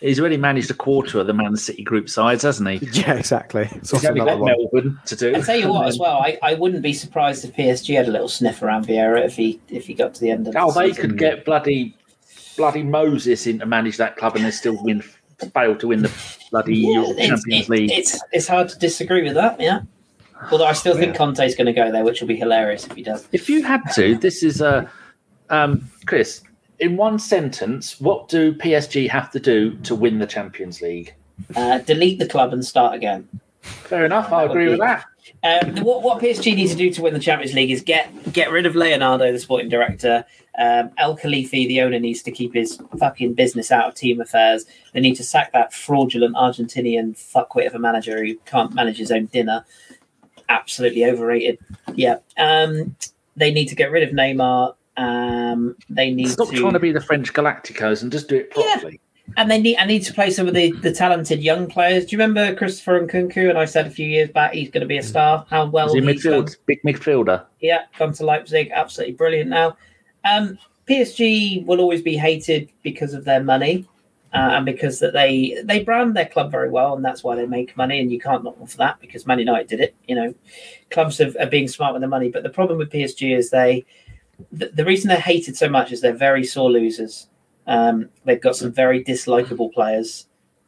He's already managed a quarter of the Man City group sides, hasn't he? yeah, exactly. It's He's only another got one. Melbourne to do. I tell you what, as well, I, I wouldn't be surprised if PSG had a little sniff around Vieira if he if he got to the end of. It. Oh, the they season. could get bloody, bloody Moses in to manage that club, and they still win, fail to win the bloody Yeah, Euro- it's, Champions it- League. it's it's hard to disagree with that. Yeah. Although I still think Conte's going to go there, which will be hilarious if he does. If you had to, this is a, um, Kris. In one sentence, what do PSG have to do to win the Champions League? Uh, delete the club and start again. Fair enough. I That would agree with that. Um, what, what PSG needs to do to win the Champions League is get get rid of Leonardo, the sporting director. Um, Al-Khelaifi, the owner, needs to keep his fucking business out of team affairs. They need to sack that fraudulent Argentinian fuckwit of a manager who can't manage his own dinner. Absolutely overrated. Yeah. Um, they need to get rid of Neymar. Um, they need Stop to trying to be the French Galacticos and just do it Yeah. properly. and they need I need to play some of the, the talented young players. Do you remember Christopher Nkunku? And I said a few years back he's going to be a star. How well Is he he's done. midfield? Big midfielder. Yeah, come to Leipzig, absolutely brilliant now. Um, PSG will always be hated because of their money uh, and because that they they brand their club very well, and that's why they make money. And you can't knock them for that because Man United did it. You know, clubs are, being smart with their money. But the problem with PSG is they the, the reason they're hated so much is they're very sore losers. Um, they've got some very dislikable players.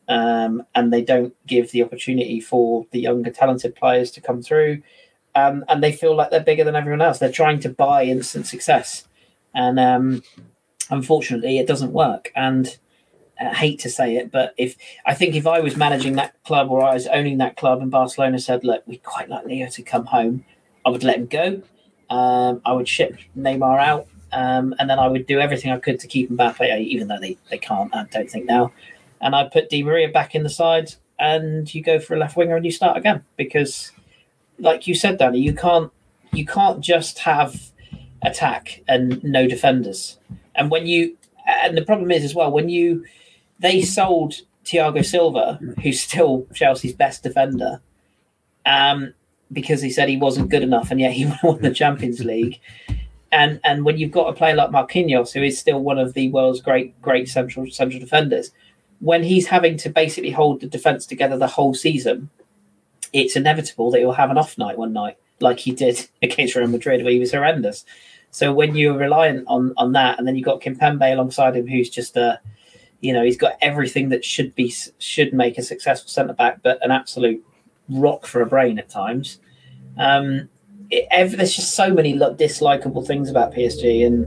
um, and they don't give the opportunity for the younger, talented players to come through. Um, and they feel like they're bigger than everyone else. They're trying to buy instant success, and um, unfortunately, it doesn't work. And I hate to say it, but if I think if I was managing that club or I was owning that club, and Barcelona said, "Look, we'd quite like Leo to come home," I would let him go. Um, I would ship Neymar out, um, and then I would do everything I could to keep Mbappe, even though they, they can't. I don't think now and I put Di Maria back in the side, and you go for a left winger and you start again because, like you said, Danny, you can't you can't just have attack and no defenders. And when you and the problem is as well when you they sold Thiago Silva, who's still Chelsea's best defender, um, because he said he wasn't good enough, and yet he won the Champions League. And and when you've got a player like Marquinhos, who is still one of the world's great great central central defenders, when he's having to basically hold the defense together the whole season, it's inevitable that he'll have an off night one night, like he did against Real Madrid, where he was horrendous. So when you're reliant on on that, and then you've got Kimpembe alongside him, who's just a, you know, he's got everything that should be should make a successful centre back, but an absolute rock for a brain at times. Um, it, there's just so many dislikable things about PSG, and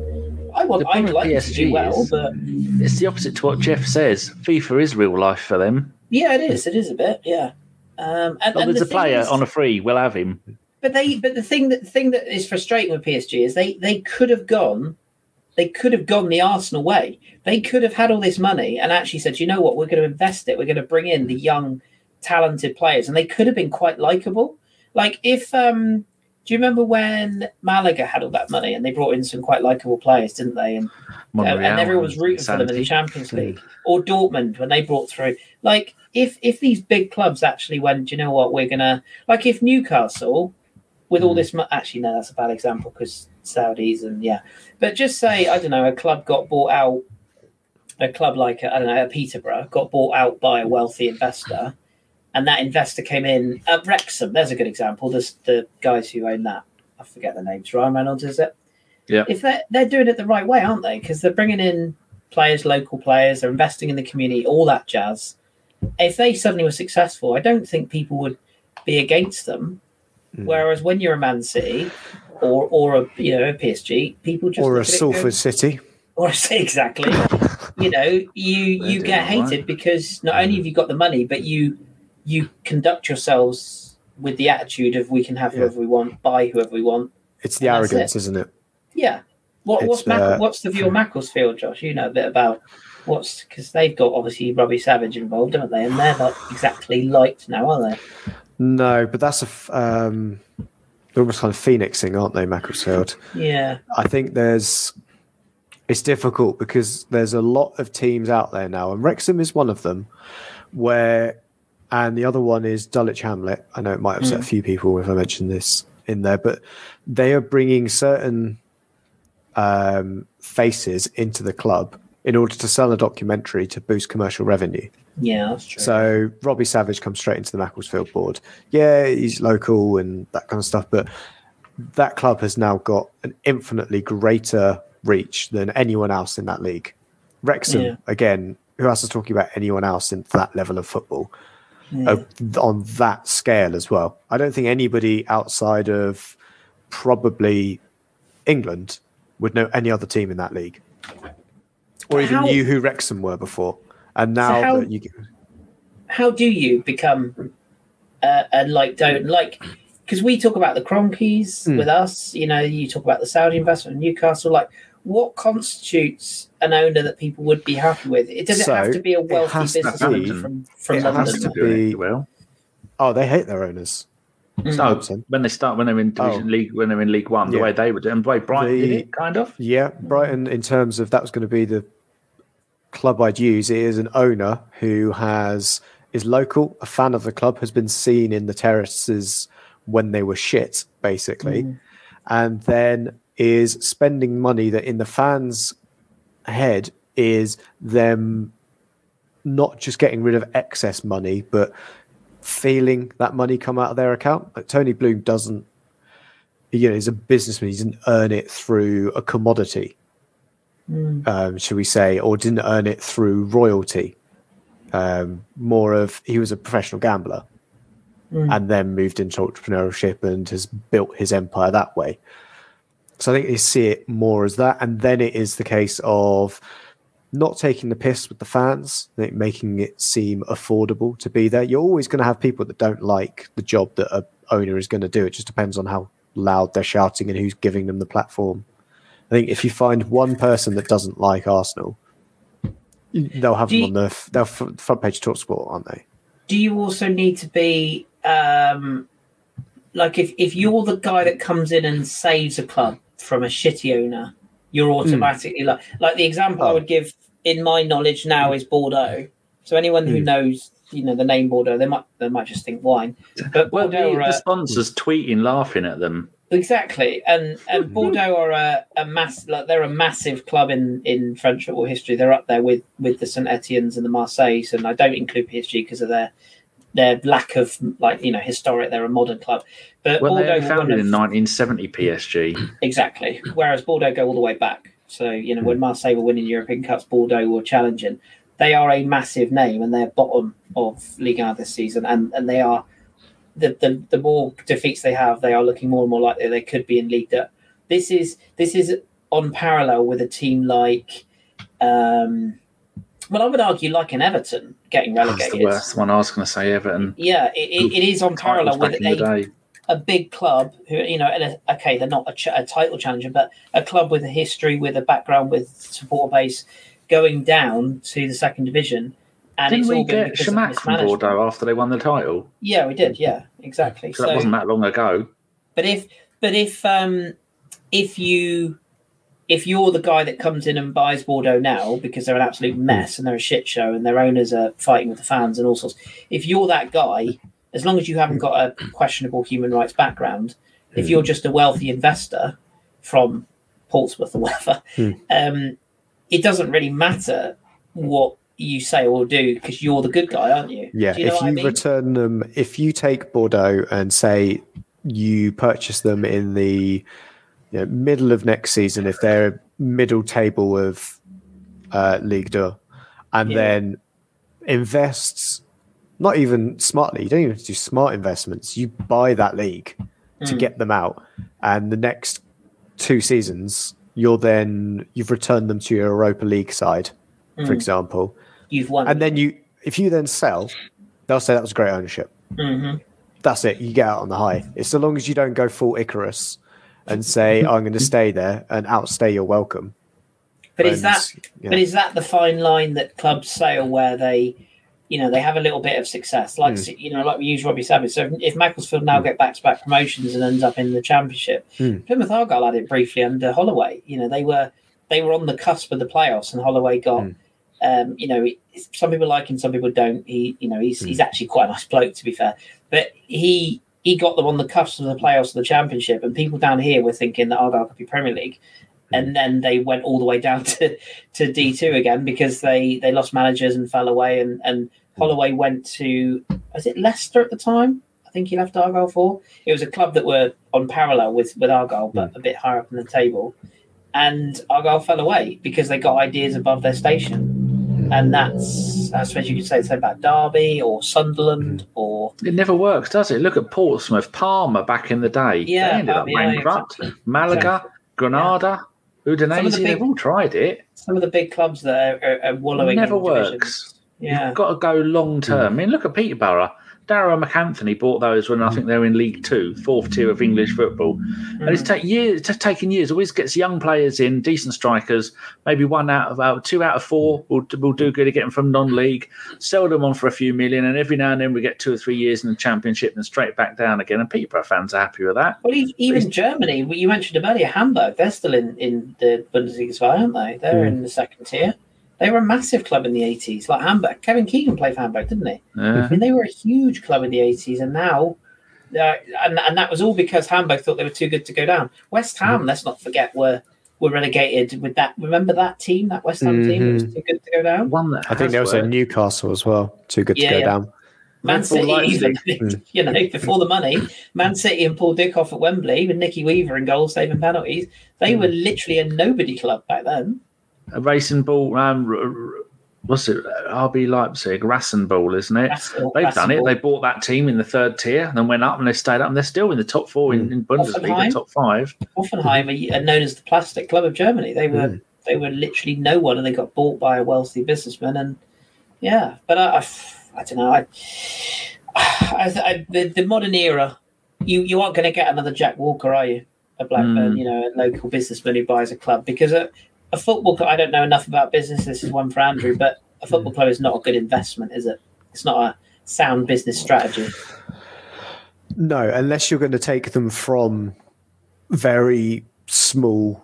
I want I like PSG to do well, is, but it's the opposite to what Jeff says. FIFA is real life for them. Yeah, it is. It is a bit. Yeah. Um, and, and there's the a player is, on a free. We'll have him. But they, but the thing that the thing that is frustrating with PSG is they they could have gone, they could have gone the Arsenal way. They could have had all this money and actually said, you know what, we're going to invest it. We're going to bring in the young, talented players, and they could have been quite likable. Like if um do you remember when Malaga had all that money and they brought in some quite likable players, didn't they? And uh, and everyone was rooting for them in the Champions League. Or Dortmund when they brought through. Like if if these big clubs actually went, do you know what? We're gonna like if Newcastle with all hmm. this. Actually, no, that's a bad example because Saudis and yeah. But just say I don't know, a club got bought out. A club like I don't know, a Peterborough got bought out by a wealthy investor and that investor came in. at Wrexham, there's a good example. There's the guys who own that. I forget the names. Ryan Reynolds, is it? Yeah. If they're, they're doing it the right way, aren't they? Because they're bringing in players, local players, they're investing in the community, all that jazz. If they suddenly were successful, I don't think people would be against them. Mm. Whereas when you're a Man City or or a you know a PSG, people just or a Salford City or exactly, you know, you you get hated right. because not only have you got the money, but you you conduct yourselves with the attitude of we can have whoever yeah. we want, buy whoever we want. It's the arrogance, is not it? Yeah. What, what's uh, what's the view of Macclesfield, Josh? You know a bit about what's because they've got obviously Robbie Savage involved, haven't they? And they're not exactly liked now, are they? No, but that's a um, they're almost kind of phoenixing, aren't they, Macclesfield? Yeah. I think there's it's difficult because there's a lot of teams out there now, and Wrexham is one of them, where and the other one is Dulwich Hamlet. I know it might upset mm. a few people if I mention this in there, but they are bringing certain um, faces into the club in order to sell a documentary to boost commercial revenue. Yeah, that's true. So Robbie Savage comes straight into the Macclesfield board. Yeah, he's local and that kind of stuff, but that club has now got an infinitely greater reach than anyone else in that league. Wrexham, yeah. again, who else is talking about anyone else in that level of football? yeah. uh, on that scale as well. I don't think anybody outside of probably England would know any other team in that league, or even how, knew who Wrexham were before. And now so how, that you, how do you become uh, a like don't like? Because we talk about the Kroenkes mm. with us, you know, you talk about the Saudi investment in Newcastle. Like, what constitutes an owner that people would be happy with? It doesn't so have to be a wealthy business be, from, from it London. Has to be, well. Oh, they hate their owners. Mm. So when they start, when they're in division oh. league, when they're in League One, the way they would do, and the way Brighton the, did it, kind of. Yeah, Brighton. In terms of that was going to be the club I'd use. is an owner who has is local, a fan of the club, has been seen in the terraces when they were shit, basically, mm. and then is spending money that in the fans' head is them not just getting rid of excess money, but feeling that money come out of their account. Like Tony Bloom doesn't, you know, he's a businessman. He doesn't earn it through a commodity, mm. um, should we say, or didn't earn it through royalty. um, more of he was a professional gambler Mm. and then moved into entrepreneurship and has built his empire that way. So I think they see it more as that, and then it is the case of not taking the piss with the fans, making it seem affordable to be there. You're always going to have people that don't like the job that a owner is going to do. It just depends on how loud they're shouting and who's giving them the platform. I think if you find one person that doesn't like Arsenal, they'll have Do them you- on the f- they'll f- front page talk sport, aren't they? do you also need to be um like if if you're the guy that comes in and saves a club from a shitty owner you're automatically like like the example i Oh. would give in my knowledge now is bordeaux so anyone who Hmm. knows you know the name bordeaux they might they might just think wine but Well, bordeaux the, are the a, sponsors tweeting, laughing at them. Exactly. And and bordeaux are a, a mass like they're a massive club in in french football history. They're up there with with the saint etienne's and the marseilles and i don't include psg because of their their lack of like you know historic. They're a modern club. But Well, bordeaux they founded one in 1970 PSG. exactly. Whereas bordeaux go all the way back. So you know when hmm. marseille were winning european cups bordeaux were challenging. They are a massive name and they're bottom of Ligue 1 this season and and they are the, the the more defeats they have they are looking more and more likely they could be in league this is this is on parallel with a team like um well i would argue like an everton getting That's relegated. the worst one. I was going to say, Everton. yeah it, it, it is on parallel with a a big club who you know and a, okay they're not a, ch- a title challenger but a club with a history with a background with supporter base going down to the second division and Didn't it's we all get because Chamakh from. Bordeaux after they won the title? yeah we did yeah exactly So that wasn't that long ago. but if but if um if you if you're the guy that comes in and buys Bordeaux now because they're an absolute mess and they're a shit show and their owners are fighting with the fans and all sorts, if you're that guy, as long as you haven't got a questionable human rights background, if you're just a wealthy investor from Portsmouth or whatever, Hmm. um, it doesn't really matter what you say or do because you're the good guy, aren't you? Yeah, you know if you I mean? return them, if you take Bordeaux and say you purchase them in the you know, middle of next season, if they're middle table of uh, League Two, and Yeah. then invests not even smartly, you don't even have to do smart investments. You buy that league to Mm. get them out, and the next two seasons, you're then you've returned them to your Europa League side, for Mm. example You've won. and then you if you then sell they'll say that was great ownership hmm that's it you get out on the high it's so long as you don't go full icarus and say i'm going to stay there and outstay your welcome But is that yeah. but is that the fine line that clubs sail where they, you know, they have a little bit of success, like Hmm. you know, like we use Robbie Savage. So if Macclesfield now get back to back promotions and ends up in the Championship, Hmm. Plymouth Argyle had it briefly under Holloway. You know, they were they were on the cusp of the playoffs, and Holloway got. Hmm. Um, you know, some people like him, some people don't. He, you know, he's Hmm. he's actually quite a nice bloke, to be fair. But he he got them on the cusp of the playoffs of the championship, and people down here were thinking that Argyle could be Premier League, and then they went all the way down to, to D two again because they they lost managers and fell away, and and Holloway went to was it Leicester at the time? I think he left Argyle for. It was a club that were on parallel with with Argyle, but a bit higher up in the table, and Argyle fell away because they got ideas above their station, and that's I suppose you could say the same about Derby or Sunderland or It never works, does it? Look at Portsmouth, Parma back in the day. Yeah, they ended up yeah, bankrupt. exactly. Malaga, Granada, Some of Udinese, the big- they've all tried it. some of the big clubs that are, are, are wallowing. Never in divisions. works. Yeah, You've got to go long term. Hmm. I mean, look at Peterborough. Darragh MacAnthony bought those when I think they were in League Two, fourth tier of English football. And it's Mm. take years. It's taken years. Always gets young players in, decent strikers. Maybe one out of uh, two out of four will, will do good to get them from non-league. Sell them on for a few million, and every now and then we get two or three years in the championship and straight back down again. And Peterborough fans are happy with that. Well, even Germany, you mentioned them earlier, Hamburg, they're still in, in the Bundesliga aren't they? They're in the second tier. They were a massive club in the 80s, like Hamburg. Kevin Keegan played for Hamburg, didn't he? Yeah. I mean, they were a huge club in the 80s, and now, uh, and, and that was all because Hamburg thought they were too good to go down. West Ham, mm-hmm. let's not forget, were were relegated with that. Remember that team, that West Ham team that was mm-hmm. too good to go down? One that i think there was a. Newcastle as well too good to go yeah. down Man Red Bull City, Leipzig. even, you know, before the money, Man City and Paul Dickov at Wembley with Nicky Weaver and goal saving penalties. They mm. were literally a nobody club back then. A racing ball um, r- r- what's it? RB Leipzig, Rasenball, isn't it? Rasenball- They've done it. Rasenball. They bought that team in the third tier and then went up and they stayed up and they're still in the top four in, in Bundesliga, Hoffenheim? top five. Hoffenheim are known as the plastic club of Germany. They were Mm. they were literally no one, and they got bought by a wealthy businessman. And yeah, but I, I, I don't know. I, I, I the, the modern era, you you aren't going to get another Jack Walker, are you? A Blackburn, Mm. you know, a local businessman who buys a club because a, a football club. I don't know enough about business. This is one for Andrew, but a football club is not a good investment, is it? It's not a sound business strategy. No, unless you're going to take them from very small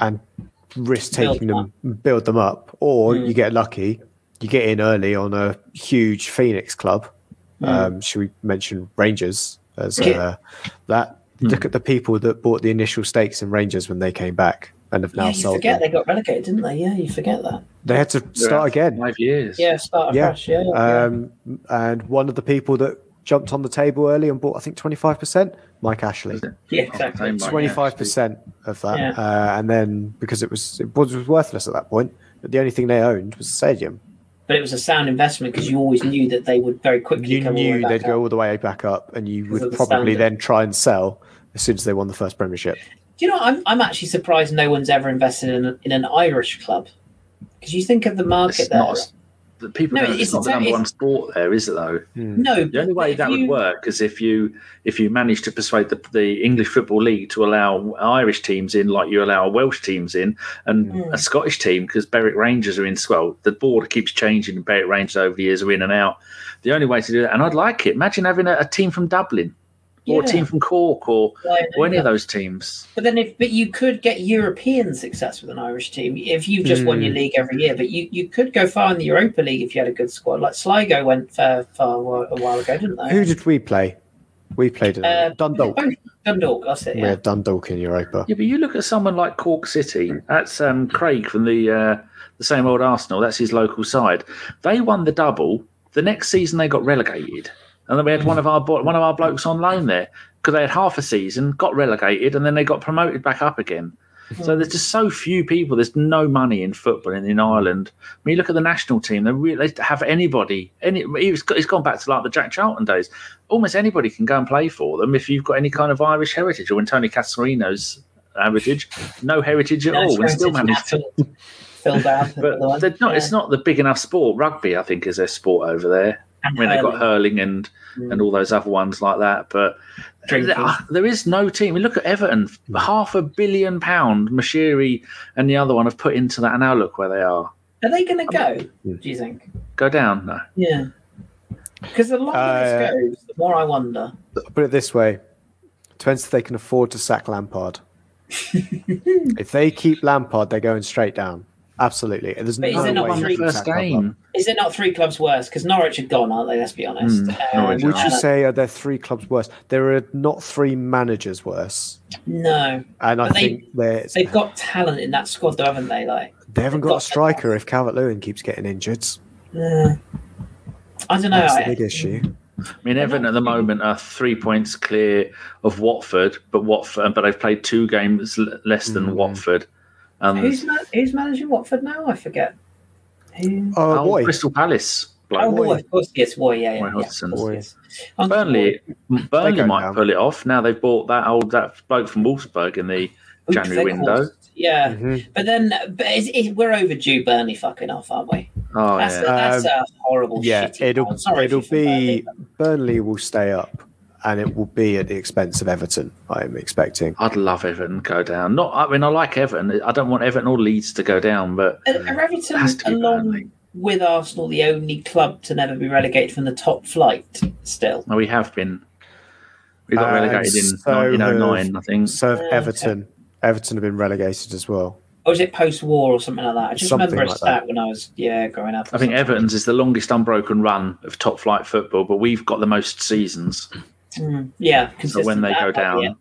and risk taking Build them, build them up, or Mm. you get lucky, you get in early on a huge Phoenix club. Mm. Um, should we mention Rangers as uh, that? Mm. Look at the people that bought the initial stakes in Rangers when they came back and have now yeah, you sold forget them. they got relegated, didn't they? Yeah, you forget that. They had to start again. Five years. Yeah, start Yeah. afresh. Yeah, yeah. Um, and one of the people that jumped on the table early and bought, I think, 25%, Mike Ashley. yeah, exactly. Twenty five percent of that, Yeah. uh, and then because it was it was, was worthless at that point, but the only thing they owned was the stadium. but it was a sound investment because you always knew that they would very quickly You come all the way knew back they'd up. go all the way back up, and you would of the probably standard. then try and sell as soon as they won the first Premiership. Do you know? I'm I'm actually surprised no one's ever invested in in an Irish club because you think of the market It's there. not, the people No, don't, it's it's not the number one sport there, is it though? no, The only way that would work is if you if you manage to persuade the, the English Football League to allow Irish teams in, like you allow Welsh teams in, and Mm. a Scottish team because Berwick Rangers are in. Well, the board keeps changing, and Berwick Rangers over the years are in and out. The only way to do that, and I'd like it. Imagine having a, a team from Dublin or a Yeah. team from Cork or, Why or any of those teams. But then, if but you could get European success with an Irish team if you've just won Hmm. your league every year. But you, you could go far in the Europa League if you had a good squad. Like Sligo went far far a while, ago, didn't they? Who did we play? We played in Uh, Dundalk. Both Dundalk, that's it. We Yeah. had Dundalk in Europa. Yeah, but you look at someone like Cork City. That's um, Craig from the uh, the same old Arsenal. That's his local side. They won the double. The next season they got relegated, and then we had one of our bo- one of our blokes on loan there because they had half a season, got relegated, and then they got promoted back up again. So there's just so few people. There's no money in football in, in Ireland. When you look at the national team, they really they have anybody. Any it's it's gone back to like the Jack Charlton days. Almost anybody can go and play for them if you've got any kind of Irish heritage. Or when Tony Cascarino's heritage, no heritage at No, all, and still managed. To, filled out. but not. It's not the big enough sport. Rugby, I think, is their sport over there. I mean, they've got hurling and and all those other ones like that. But there, there is no team. I mean, look at Everton, half a billion pound. Moshiri and the other one have put into that, and now look where they are. Are they going to go? Mm. Do you think? Go down, no. Yeah. Because the longer Uh, this goes, the more I wonder. Put it this way: depends if they can afford to sack Lampard. if they keep Lampard, they're going straight down. Absolutely. There's But is no there not way one you three can first sack Lampard. game. Is it not three clubs worse? Because Norwich are gone, aren't they? Let's be honest. Mm, Um, Would you say are there three clubs worse? There are not three managers worse, no? and I But they- think there's They've got talent in that squad, though, haven't they? Like, they haven't they've got a got- striker if Calvert Lewin keeps getting injured. uh, I don't know. That's the I, big issue. I mean, Everton at the moment are three points clear of Watford, but Watford, but they've played two games l- less than Mm. Watford. And who's ma- who's managing Watford now? I forget. Who? Oh, oh, boy. Crystal Palace. bloke. Oh, Roy. Roy, of course, yes, Roy, yeah, yeah, Roy yeah, Hodgson. of course, Roy. yes. Burnley, Burnley might down. pull it off. Now they've bought that old that bloke from Wolfsburg in the Oop, January Weghorst. window. Yeah, Mhm. but then but it's, it, we're overdue Burnley fucking off, aren't we? Oh That's, yeah. a, that's Um, a horrible. Yeah, shitty it'll. Sorry it'll be Burnley, Burnley will stay up, and it will be at the expense of Everton. I'm expecting. I'd love Everton to go down. Not, I mean, I like Everton. I don't want Everton or Leeds to go down, but but Are, are Everton Has along Burnley. with Arsenal the only club to never be relegated from the top flight? Still, no, we have been. We got Uh, relegated in so 1909, I think. So have Yeah, okay. Everton, Everton have been relegated as well. or is it post-war or something like that? I just Something remember a like stat that. when I was yeah growing up. I think something. Everton's is the longest unbroken run of top flight football, but we've got the most seasons. Mm, yeah, So when they go down, yeah,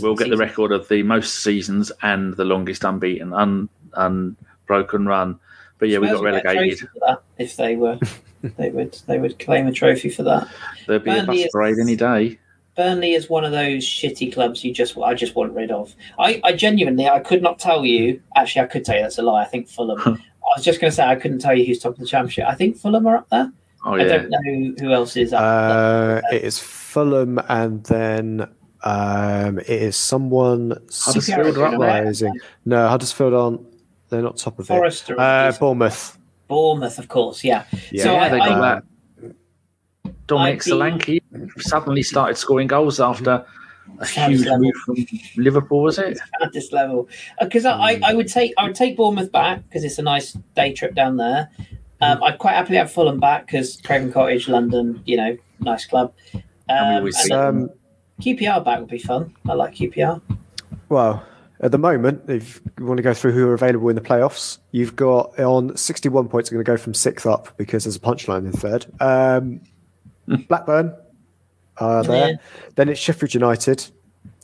we'll get the record of the most seasons and the longest unbeaten, un, unbroken run. But yeah, we got would get a relegated. trophy for that if they were. they would. They would claim a trophy for that. There'd be a Burnley bus is- parade any day. Burnley is one of those shitty clubs you just I just want rid of. I, I genuinely I could not tell you. Actually, I could tell you that's a lie. I think Fulham. I was just going to say I couldn't tell you who's top of the championship. I think Fulham are up there. Oh yeah. I don't know who else is up. Uh, it is Fulham, and then um, it is someone Huddersfield are up there. surprising. No, Huddersfield aren't. They're not top of it. Forest Uh. Bournemouth. Bournemouth, of course. Yeah. Yeah. So yeah, I, they got I, that. Dominic I'd be- Solanke suddenly started scoring goals after a Sounds huge level. move from Liverpool, was it? at this level because I, I, I would take I would take Bournemouth back because it's a nice day trip down there. Um, I'd quite happily have Fulham back because Craven Cottage, London, you know, nice club. Um, And we always then see- Um, QPR back would be fun. I like QPR. well, at the moment, if you want to go through who are available in the playoffs, you've got on 61 points, are going to go from sixth up because there's a punchline in third. Um, Blackburn are there. Yeah. Then it's Sheffield United,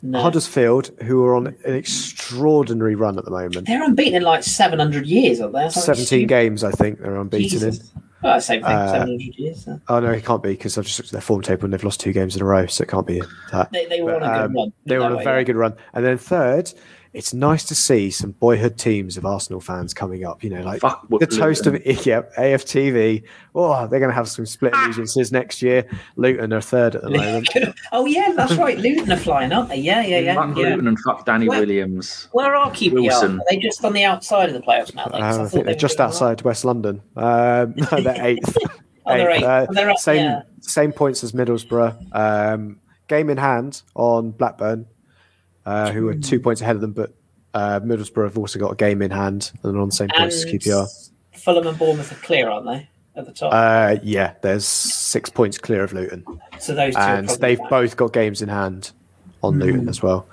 No. Huddersfield, who are on an extraordinary run at the moment. They're unbeaten in like 700 years, aren't they? 17 stupid. games, I think, they're unbeaten in. Jesus. Same thing, Uh, 700 years. so. Oh no, it can't be because I've just looked at their form table and they've lost two games in a row, so it can't be that. They, they were on a good um, run. They were on a way, very yeah. good run, and then third, it's nice to see some boyhood teams of Arsenal fans coming up. You know, like Fuck the toast of Luton. yeah, AFTV. Oh, they're going to have some split allegiances next year. Luton are third at the moment. oh, yeah, that's right. Luton are flying, aren't they? Yeah, yeah, yeah. Fuck yeah. Luton and fuck Danny Where- Williams. Where are QPR? Wilson. Are they just on the outside of the playoffs now? Then? 'Cause Uh, I thought think they they're just doing outside West London. Um, no, they're eighth. Oh, they're eighth. Uh, they're up, same yeah. same points as Middlesbrough. Um, game in hand on Blackburn, uh, who are two points ahead of them, but uh, Middlesbrough have also got a game in hand and are on the same And points as QPR. Fulham and Bournemouth are clear, aren't they? At the top. Uh, yeah, there's six points clear of Luton, so those two and probably they've back. both got games in hand on Luton as well.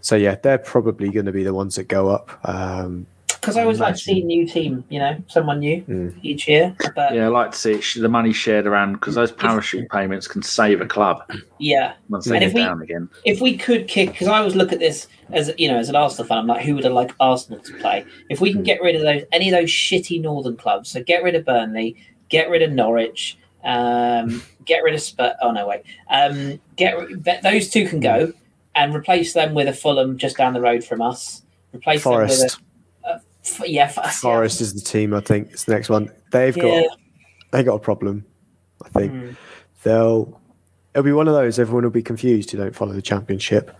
So yeah, they're probably going to be the ones that go up. Um, Because I always like to see a new team, you know, someone new Mm. each year. But yeah, Yeah, I like to see the money shared around because those parachute payments can save a club once they And get if we- down again. if we could kick, because I always look at this as you know, as an Arsenal fan, I'm like, who would I like Arsenal to play? If we can get rid of those, any of those shitty Northern clubs, so get rid of Burnley, get rid of Norwich, um, get rid of Spurs. Oh no, wait, um, get those two can go and replace them with a Fulham just down the road from us. Replace Forest, them with a yeah, Forest is the team. I think it's the next one. They've Yeah. got they got a problem. I think Mm. they'll. It'll be one of those. Everyone will be confused who don't follow the championship.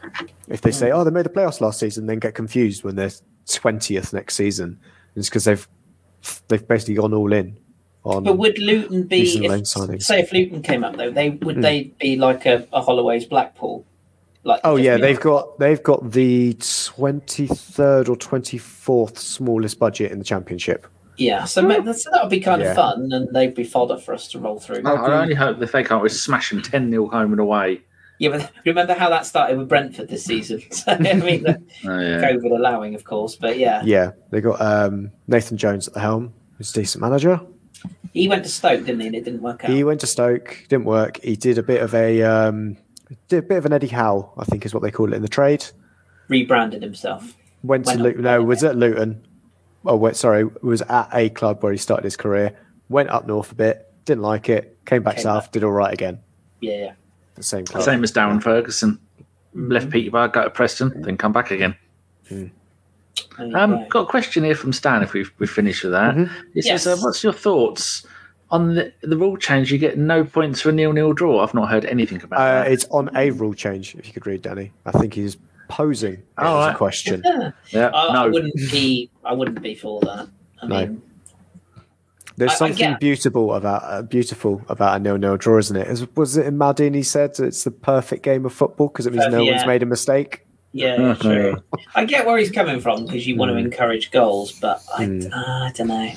If they Mm. say, "Oh, they made the playoffs last season," then get confused when they're twentieth next season. It's because they've they've basically gone all in on. But would Luton be if, say if Luton came up though, they would Hmm. they be like a, a Holloway's Blackpool? Like oh yeah, they've got they've got the twenty third or twenty fourth smallest budget in the championship. yeah. So ma- that's, that would be kind Yeah. of fun, and they'd be fodder for us to roll through. I, I only hope if they can't we smash them 10 0 home and away. Yeah, but remember how that started with Brentford this season? So, I mean, the Oh, yeah. COVID allowing, of course, but yeah, Yeah, they got um, Nathan Jones at the helm, who's a decent manager. he went to Stoke, didn't he? And it didn't work out. He went to Stoke, didn't work. He did a bit of a um, did a bit of an Eddie Howe, I think is what they call it in the trade. Rebranded himself. Went to Went Luton. No, there. was at Luton. Oh, wait, sorry, was at a club where he started his career. Went up north a bit, didn't like it. Came back Came south, back. did all right again. Yeah, yeah. The same club. Same as Darren Ferguson. Left Peterborough, go to Preston, then come back again. There you Um, got a question here from Stan. If we we finish with that, Mhm. he says, Yes. uh, "What's your thoughts on the, the rule change? You get no points for a nil-nil draw. I've not heard anything about Uh, that. it's on a rule change. If you could read, Danny, I think he's posing Oh, as a question. Yeah, I, I no, wouldn't be. I wouldn't be for that. I No. mean, There's I- I something get- beautiful about uh, beautiful about a nil-nil draw, isn't it? Is, was it in Maldini said it's the perfect game of football because it means no Uh, one's made a mistake. Yeah, true. I get where he's coming from because you want to Mm. encourage goals, but I, Mm. I don't know.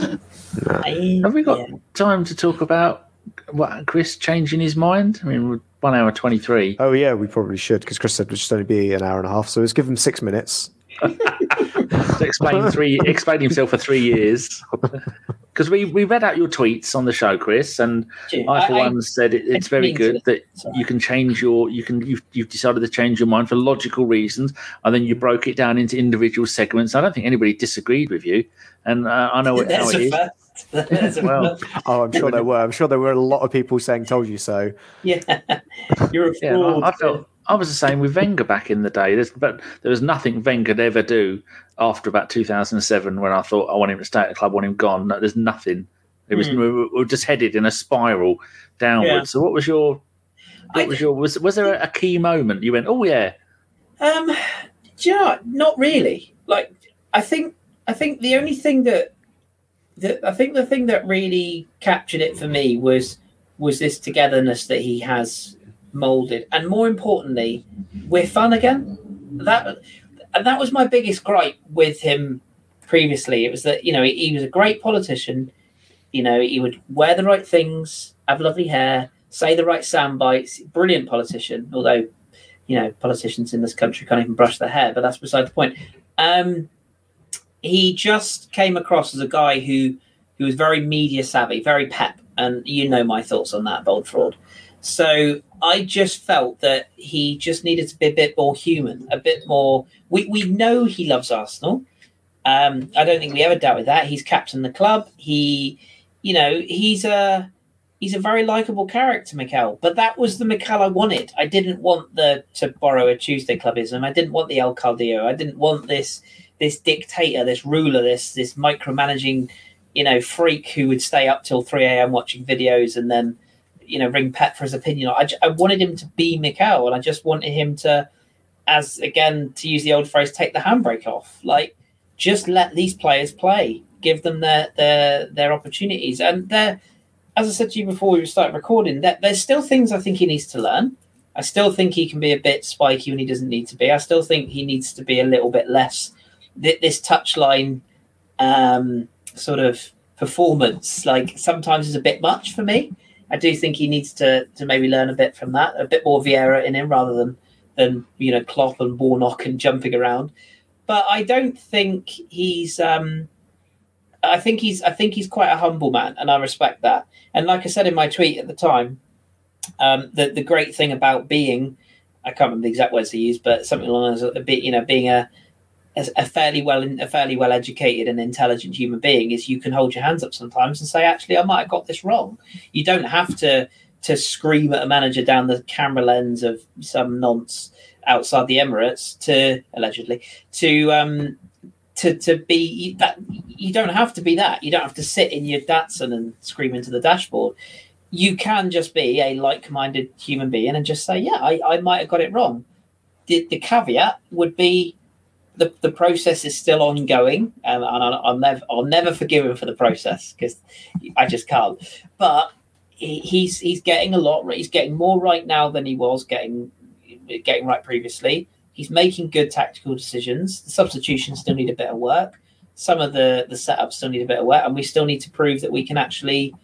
No. I- have we got yeah. time to talk about what Kris changing his mind? I mean, we're one hour twenty-three. Oh yeah, we probably should because Kris said it would just only be an hour and a half, so let's give him six minutes. To explain three, explain himself for three years. Because we, we read out your tweets on the show, Kris, and I for I- I- one said it, it's very mean to- good that Sorry. you can change your you can you've, you've decided to change your mind for logical reasons, and then you broke it down into individual segments. I don't think anybody disagreed with you, and uh, I know what, how There's it a is. first. There's a Well. Oh, I'm sure there were. I'm sure there were a lot of people saying "told you so." yeah, you're a Yeah, fraud. I, I felt I was the same with Wenger back in the day. There's, but there was nothing Wenger could ever do after about 2007 when I thought I want him to stay at the club, I want him gone. No, there's nothing. It was Mm. we were- we were just headed in a spiral downwards. Yeah. So what was your what I- was your was was there a key moment you went, oh yeah, Um, you know? Not really. Like, I think I think the only thing that that I think the thing that really captured it for me was was this togetherness that he has molded, and more importantly, we're fun again. That and that was my biggest gripe with him previously. It was that you know he, he was a great politician. You know, he would wear the right things, have lovely hair, say the right sound bites. Brilliant politician, although you know, politicians in this country can't even brush their hair, but that's beside the point. Um, he just came across as a guy who who was very media savvy, very pep, and you know my thoughts on that, bold fraud. So I just felt that he just needed to be a bit more human, a bit more. We we know he loves Arsenal. Um, I don't think we ever doubted that. He's captain the club. He, you know, he's a he's a very likable character, Mikel. But that was the Mikel I wanted. I didn't want the to borrow a Tuesday clubism. I didn't want the El Caudillo. I didn't want this this dictator, this ruler, this this micromanaging, you know, freak who would stay up till three a.m. watching videos and then, you know, ring Pep for his opinion. I wanted him to be Mikel, and I just wanted him to, as again to use the old phrase, take the handbrake off. Like, just let these players play, give them their their their opportunities, and they're as I said to you before we started recording, that there's still things I think he needs to learn. I still think he can be a bit spiky when he doesn't need to be. I still think he needs to be a little bit less th- this touchline um, sort of performance. Like sometimes is a bit much for me. I do think he needs to to maybe learn a bit from that, a bit more Vieira in him rather than than you know Klopp and Warnock and jumping around. But I don't think he's. Um, I think he's. I think he's quite a humble man, and I respect that. And like I said in my tweet at the time, um, the the great thing about being, I can't remember the exact words he used, but something along those a bit, you know, being a a fairly well a fairly well educated and intelligent human being is you can hold your hands up sometimes and say, actually, I might have got this wrong. You don't have to to scream at a manager down the camera lens of some nonce outside the Emirates to allegedly to um to to be that you don't have to be that. You don't have to sit in your Datsun and scream into the dashboard. You can just be a like-minded human being and just say, "Yeah, I, I might have got it wrong." The, the caveat would be the, the process is still ongoing, um, and I'll, I'll never I'll never forgive him for the process because I just can't. But he, he's he's getting a lot. He's getting more right now than he was getting getting right previously. He's making good tactical decisions. The substitutions still need a bit of work. Some of the the setups still need a bit of work, and we still need to prove that we can actually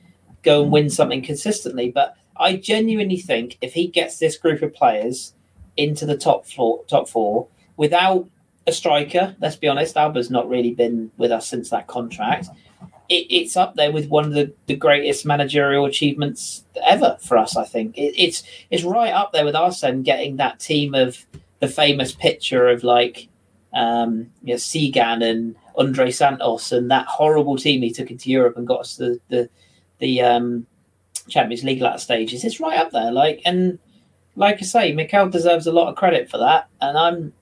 go and win something consistently. But I genuinely think if he gets this group of players into the top four, top four without a striker, let's be honest, Auba's not really been with us since that contract. It, it's up there with one of the, the greatest managerial achievements ever for us. I think it, it's it's right up there with Arsene getting that team of the famous picture of like um, you know, Segan and Andre Santos and that horrible team he took into Europe and got us the the, the um, Champions League last stages. It's right up there. Like and like I say, Mikel deserves a lot of credit for that, and I'm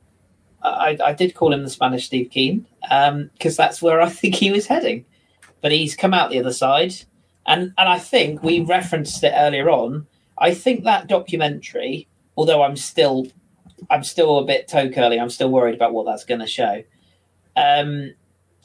I, I did call him the Spanish Steve Kean because that's where I think he was heading. But he's come out the other side, and and I think we referenced it earlier on. I think that documentary, although I'm still I'm still a bit toe curling, I'm still worried about what that's going to show. Um,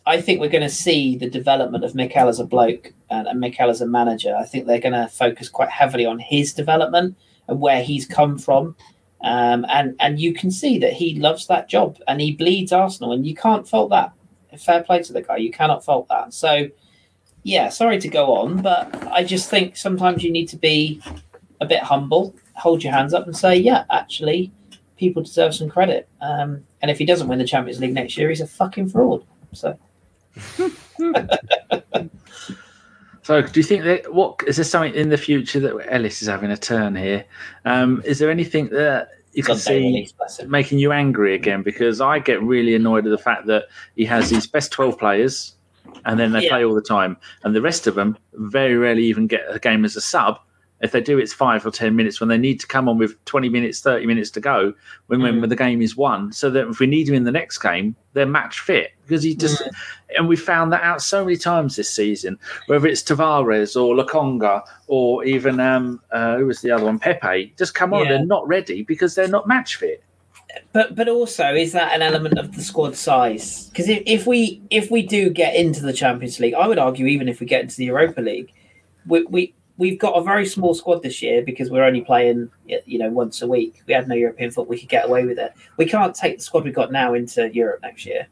I think we're going to see the development of Mikel as a bloke and, and Mikel as a manager. I think they're going to focus quite heavily on his development and where he's come from. Um, and and you can see that he loves that job and he bleeds Arsenal, and you can't fault that. Fair play to the guy, you cannot fault that. So, yeah, sorry to go on, but I just think sometimes you need to be a bit humble, hold your hands up, and say, yeah, actually, people deserve some credit. Um, and if he doesn't win the Champions League next year, he's a fucking fraud. So, So, do you think that what is there something in the future that Ellis is having a turn here? Um, is there anything that you can Sunday see release, making you angry again? Because I get really annoyed at the fact that he has his best twelve players, and then they Yeah. play all the time, and the rest of them very rarely even get a game as a sub, If they do, it's five or ten minutes when they need to come on with twenty minutes, thirty minutes to go when when Mm. the game is won. So that if we need him in the next game, they're match fit because he just. And we found that out so many times this season. Whether it's Tavares or Lokonga or even um, uh, who was the other one, Pepe, just come on. Yeah. They're not ready because they're not match fit. But but also is that an element of the squad size? Because if, if we if we do get into the Champions League, I would argue even if we get into the Europa League, we, we we've got a very small squad this year because we're only playing you know once a week. We had no European football, we could get away with it. We can't take the squad we've got now into Europe next year.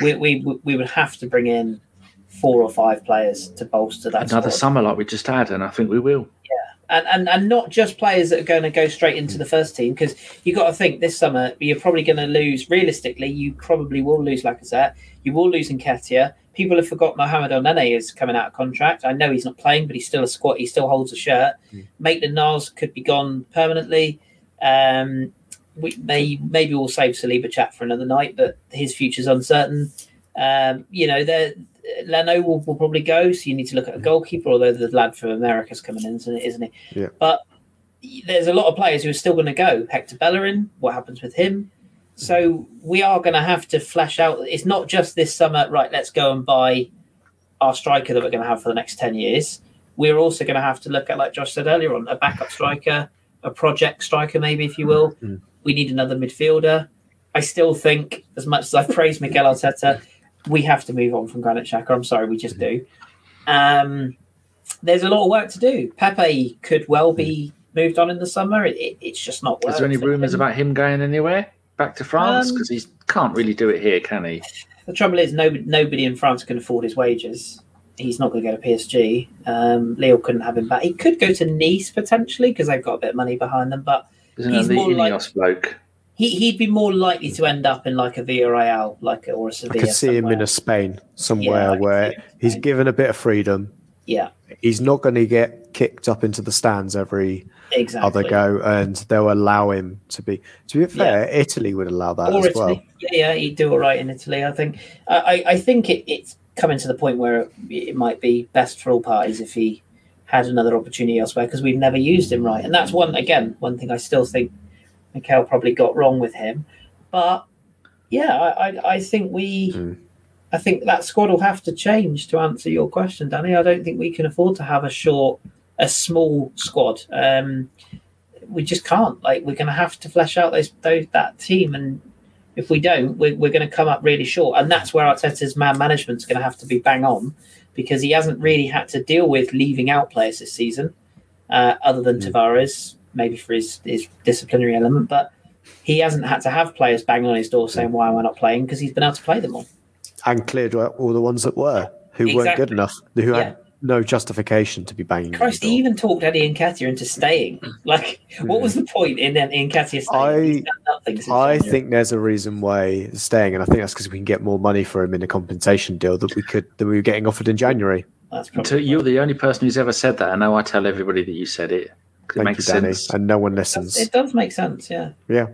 We we we would have to bring in four or five players to bolster that Another squad. summer like we just had, and I think we will. Yeah, and, and and not just players that are going to go straight into the first team because you got to think this summer you're probably going to lose realistically you probably will lose Lacazette you will lose Nketiah people have forgot Mohamed Elneny is coming out of contract I know he's not playing but he's still a squad he still holds a shirt Maitland Niles could be gone permanently um, we may maybe we'll save Saliba chat for another night but his future's uncertain um, you know there Leno will, will probably go, so you need to look at a goalkeeper. Although the lad from America's coming in, isn't, isn't he? Yeah. But there's a lot of players who are still going to go. Hector Bellerin, what happens with him? So we are going to have to flesh out. It's not just this summer, right? Let's go and buy our striker that we're going to have for the next ten years. We're also going to have to look at, like Josh said earlier on, a backup striker, a project striker, maybe if you will. Mm. We need another midfielder. I still think, as much as I praise Mikel Arteta, we have to move on from Granit Xhaka. I'm sorry, we just do. Um, there's a lot of work to do. Pepe could well be moved on in the summer. It, it, it's just not. Is there any rumours about him going anywhere back to France? Um, Because he can't really do it here, can he? The trouble is, nobody, nobody in France can afford his wages. He's not going to go to PSG. Um, Lille couldn't have him back. He could go to Nice potentially because they've got a bit of money behind them, but Isn't He's the more like- bloke? he, he'd be more likely to end up in like a Villarreal, like a, or a I Sevilla. could see him in a Spain somewhere Yeah, where see him in he's given a bit of freedom. Yeah, He's not going to get kicked up into the stands every exactly. other go, and they'll allow him to be. To be fair, Italy would allow that or as Italy. well. Yeah, yeah, he'd do all right in Italy. I think. I, I- I think it, it's coming to the point where it might be best for all parties if he had another opportunity elsewhere because we've never used him right, and that's one again one thing I still think Mikel probably got wrong with him. But yeah, I, I, I think we. Mm. I think that squad will have to change to answer your question, Danny. I don't think we can afford to have a short, a small squad. Um, we just can't. Like we're going to have to flesh out those, those that team, and if we don't, we're, we're going to come up really short. And that's where Arteta's man management is going to have to be bang on because he hasn't really had to deal with leaving out players this season, uh, other than Mm. Tavares, maybe for his, his disciplinary element, but. He hasn't had to have players bang on his door saying, "Why am I not playing?" Because he's been able to play them all. And cleared all the ones that were, who weren't good enough, who Yeah. had no justification to be banging. on Christ, he even talked Eddie Nketiah into staying. Like, what was hmm. the point in then in Nketiah staying? I- He's done nothing since I think there's a reason why staying, and I think that's because we can get more money for him in a compensation deal that we could that we were getting offered in January. that's So probably you're the only person who's ever said that. I know I tell everybody that you said it. 'cause It Thank makes you, Danny, sense. and no one listens. it does make sense. Yeah, Yeah.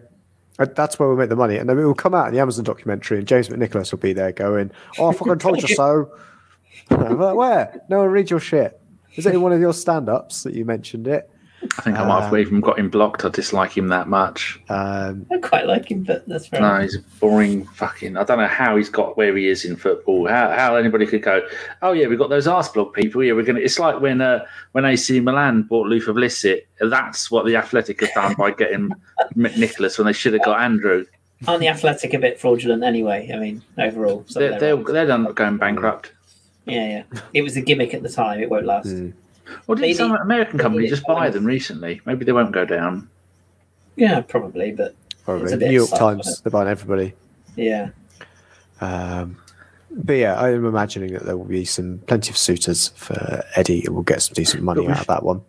Uh, That's where we make the money. And then it will come out in the Amazon documentary, and James McNicholas will be there going, Oh, I fucking told you so. Like, Where? No one read your shit. Is it in one of your stand ups that you mentioned it? I think I might have Um, even got him blocked. I dislike him that much. Um, I quite like him, but that's fair. No, enough. he's a boring fucking. I don't know how he's got where he is in football. How how anybody could go? Oh yeah, we've got those arse block people. Yeah, we're gonna. It's like when uh, when AC Milan bought Luther Blissett. That's what the Athletic have done by getting Nicholas when they should have got Andrew. Aren't the Athletic a bit fraudulent anyway? I mean, overall, some of They're they're, they're done going bankrupt. yeah, yeah. It was a gimmick at the time. It won't last. Mm. Or did some American company just buy them recently? Maybe they won't go down. Yeah, probably, but probably. It's a bit New York soft, Times. They're buying everybody. yeah. Um, but yeah, I'm imagining that there will be some plenty of suitors for Eddie, and we'll get some decent money out of that one.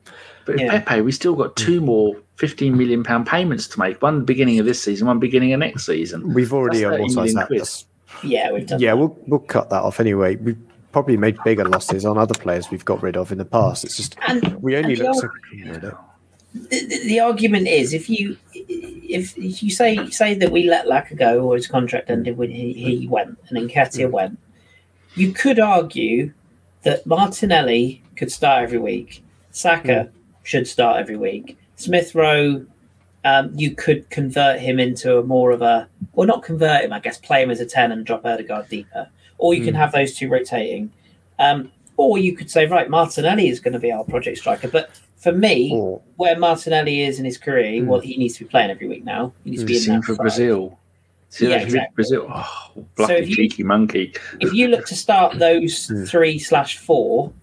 But Yeah. Pepe, we still got two more fifteen million pound payments to make. One beginning of this season, one beginning of next season. We've already That's 30 amortized that. Yeah, we've done. Yeah, that. we'll we'll cut that off anyway. We probably made bigger losses on other players we've got rid of in the past. It's just And we only look ar- so rid of the, the- the argument is if you if, if you say say that we let Laka go or his contract ended when he, he went and Nketiah went, you could argue that Martinelli could start every week, Saka should start every week. Smith Rowe, um, you could convert him into a more of a, well, not convert him, I guess, play him as a 10 and drop Odegaard deeper. Or you can have those two rotating. Um, or you could say, right, Martinelli is going to be our project striker. But for me, Or where Martinelli is in his career, well, he needs to be playing every week now. He needs to be in for side. Brazil. See Yeah, exactly. Brazil. Oh, bloody if you- cheeky monkey. if you look to start those three slash four,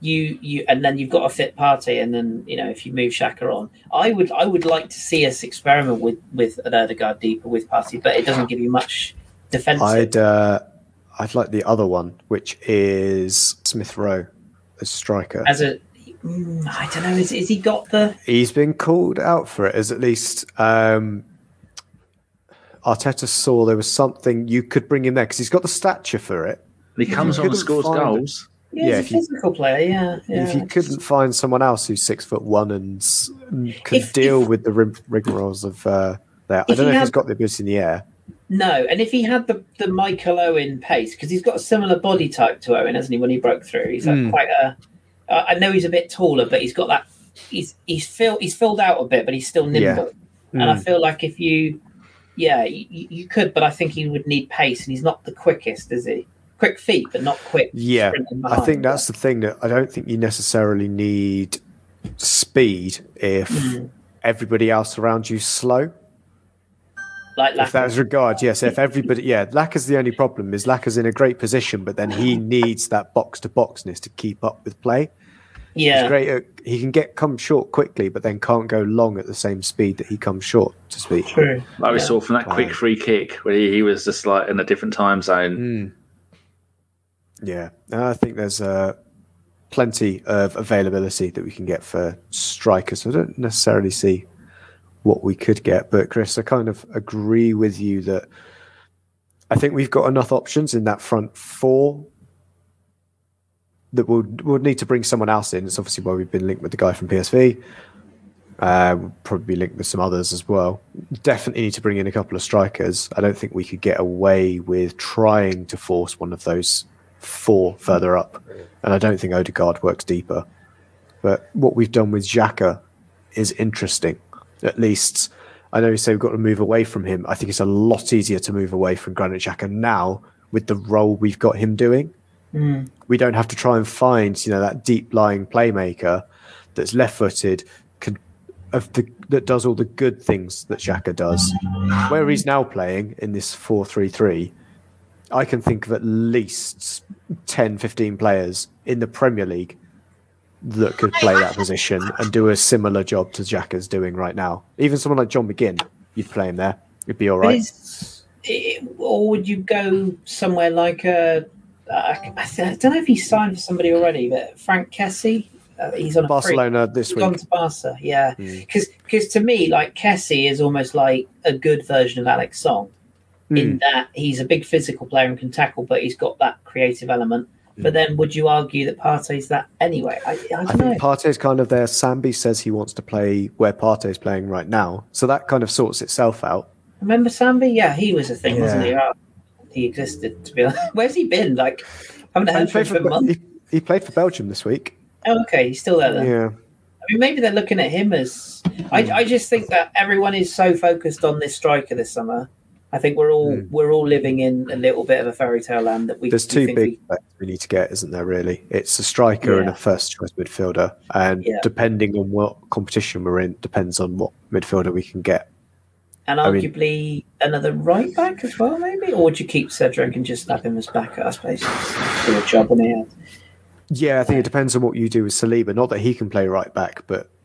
you you and then you've got a fit Partey, and then you know if you move Xhaka on, I would I would like to see us experiment with with an Odegaard deeper with Partey, but it doesn't give you much defensive. I'd uh, I'd like the other one, which is Smith Rowe as striker. As a mm, I don't know, is, is he got the He's been called out for it, as at least um, Arteta saw there was something you could bring him there because he's got the stature for it. He comes on and scores find- goals. yeah, Yeah, he's if a you- physical player, yeah. yeah. if you couldn't find someone else who's six foot one and s- could If- deal if- with the rig- rigmaroles of uh, there, I don't he know if he's got the ability in the air. No, and if he had the, the Michael Owen pace, because he's got a similar body type to Owen, hasn't he? When he broke through, he's like Mm. quite a. I know he's a bit taller, but he's got that. He's he's filled he's filled out a bit, but he's still Yeah. nimble. And I Mm. feel like if you, yeah, you, you could, but I think he would need pace, and he's not the quickest, is he? Quick feet, but not quick. Yeah, I think that's the thing that I don't think you necessarily need speed if Mm. everybody else around you's slow. Like If that was regard, yes. If everybody, yeah, Lacker's the only problem. Is Lacker's in a great position, but then he needs that box to boxness to keep up with play. He's yeah, great. At, he can get come short quickly, but then can't go long at the same speed that he comes short. To speak. true. Like we Yeah. saw from that quick free kick where he, he was just like in a different time zone. Mm. Yeah, I think there's uh, plenty of availability that we can get for strikers. I don't necessarily see what we could get, but Chris, I kind of agree with you that I think we've got enough options in that front four that we'll, we'll need to bring someone else in. It's obviously why we've been linked with the guy from PSV. Uh, we'll probably be linked with some others as well. Definitely need to bring in a couple of strikers. I don't think we could get away with trying to force one of those four further up. And I don't think Odegaard works deeper. But what we've done with Xhaka is interesting. At least, I know you say we've got to move away from him. I think it's a lot easier to move away from Granit Xhaka now with the role we've got him doing. Mm. We don't have to try and find, you know, that deep lying playmaker that's left footed, the that does all the good things that Xhaka does. Where he's now playing in this 4 3 3, I can think of at least 10, 15 players in the Premier League that could play that position and do a similar job to Xhaka's doing right now. Even someone like John McGinn, you'd play him there. It'd be all right. it- or would you go somewhere like a? Uh, I, I don't know if he's signed for somebody already, but Frank Kessie, uh, he's on a free- Barcelona this He's gone to Barca, yeah. Mm. Because to me, like Kessie is almost like a good version of Alex Song Hmm. in that he's a big physical player and can tackle, but he's got that creative element. But then, would you argue that Partey's that anyway? I, I. I think Partey's kind of there. Sambi says he wants to play where Partey's playing right now. So that kind of sorts itself out. Remember Sambi? Yeah, he was a thing, wasn't he? Oh, he existed. To be honest, where's he been? Like, I haven't heard he, from him for for, months. he, he played for Belgium this week. Oh, okay, he's still there. Then. Yeah. I mean, maybe they're looking at him as. I, I just think that everyone is so focused on this striker this summer. I think we're all Hmm. we're all living in a little bit of a fairy tale land that we. There's two big we- we need to get, isn't there, really? It's a striker and a first choice midfielder. And Yeah. depending on what competition we're in, depends on what midfielder we can get. and I mean- arguably another right back as well, maybe. Or would you keep Cedric and just snap him as back? I suppose do a job on it. Yeah, I think it depends on what you do with Saliba. Not that he can play right back, but Yeah,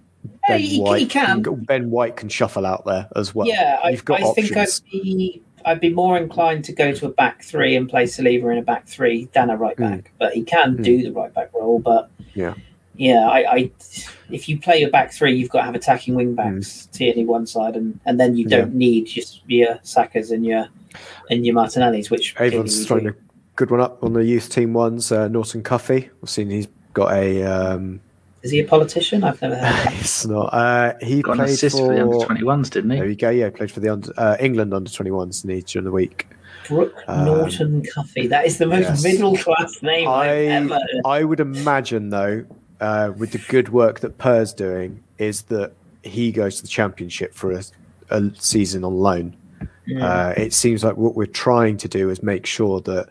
Ben he- he White can. Ben White can shuffle out there as well. yeah, I, I think I'd be I'd be more inclined to go to a back three and play Saliba in a back three than a right Mm. back. But he can Mm. do the right back role. But Yeah. yeah, I, I if you play a back three, you've got to have attacking wing Mm. backs Tierney one side, and, and then you don't need just your Sakas and your and your Martinellis, which Avon's clearly throwing a good one up on the youth team ones. Uh, Norton Cuffy. I've seen he's got a. Um. Is he a politician? I've never heard. of him. it's not. Uh, he Got an played assist for, for. the under 21s, didn't he? there you go. Yeah, played for the under, uh, England under 21s in the during the week. Brooke Um, Norton Cuffy. That is the most yes. middle class name I- I've ever. I would imagine though, uh, with the good work that Per's doing is that he goes to the championship for a, a season on loan. Uh, it seems like what we're trying to do is make sure that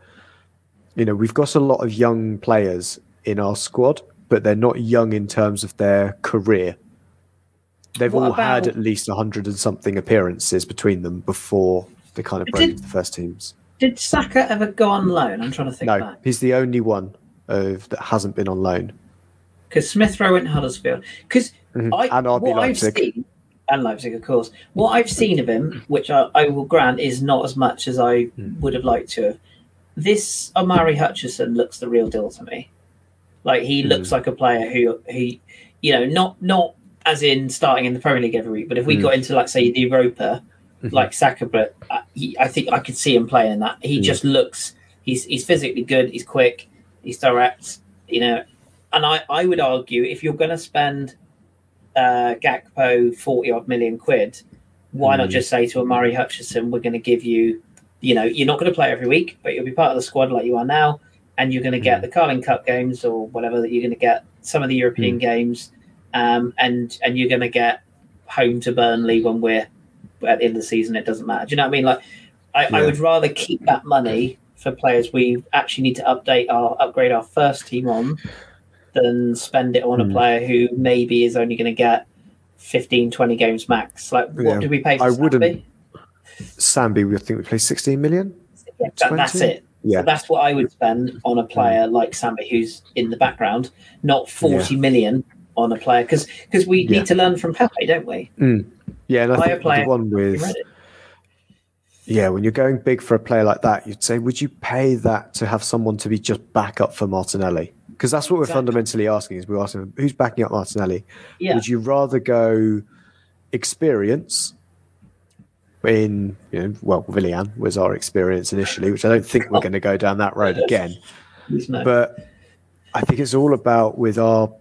you know we've got a lot of young players in our squad, but they're not young in terms of their career. They've What all had at least a hundred and something appearances between them before they kind of broke did- into the first teams. Did Saka ever go on loan? I'm trying to think No, back. he's the only one of that hasn't been on loan. Because Smith Rowe went to Huddersfield. Because Mhm. I And RB what I've Leipzig. seen and Leipzig, of course. What I've seen of him, which I, I will grant is not as much as I Hmm. would have liked to have. This Omari Hutchinson looks the real deal to me. Like he Hmm. looks like a player who he, you know, not not as in starting in the Premier League every week, but if we Hmm. got into like say the Europa, Mhm. like Saka, but uh, he, I think I could see him playing that. He Hmm. just looks he's he's physically good, he's quick, he's direct, you know. And I, I would argue if you're going to spend uh, Gakpo forty odd million quid, why not Mm. just say to Omari Hutchinson, we're going to give you, you know, you're not going to play every week, but you'll be part of the squad like you are now, and you're going to get the Carling Cup games or whatever that you're going to get some of the European games, um, and and you're going to get home to Burnley when we're at the end of the season. It doesn't matter. Do you know what I mean? Like, I, I would rather keep that money for players we actually need to update our upgrade our first team on than spend it on a Mm. player who maybe is only going to get 15, 20 games max. Like, what Yeah. did we pay for I wouldn't- Sambi? Sambi, we think we played 16 million. Yeah, that, that's it. Yeah. So that's what I would spend on a player like Sambi, who's in the background, not forty million on a player because because we Yeah. need to learn from Pepe, don't we? Mm. Yeah, and I Player, think player, the one with yeah, when you're going big for a player like that, you'd say, would you pay that to have someone to be just backup for Martinelli? Because that's what we're Exactly. fundamentally asking: is we're asking who's backing up Martinelli? Yeah, Would you rather go experience in you know, well, Willian was our experience initially, which I don't think we're going to go down that road again. But I think it's all about with our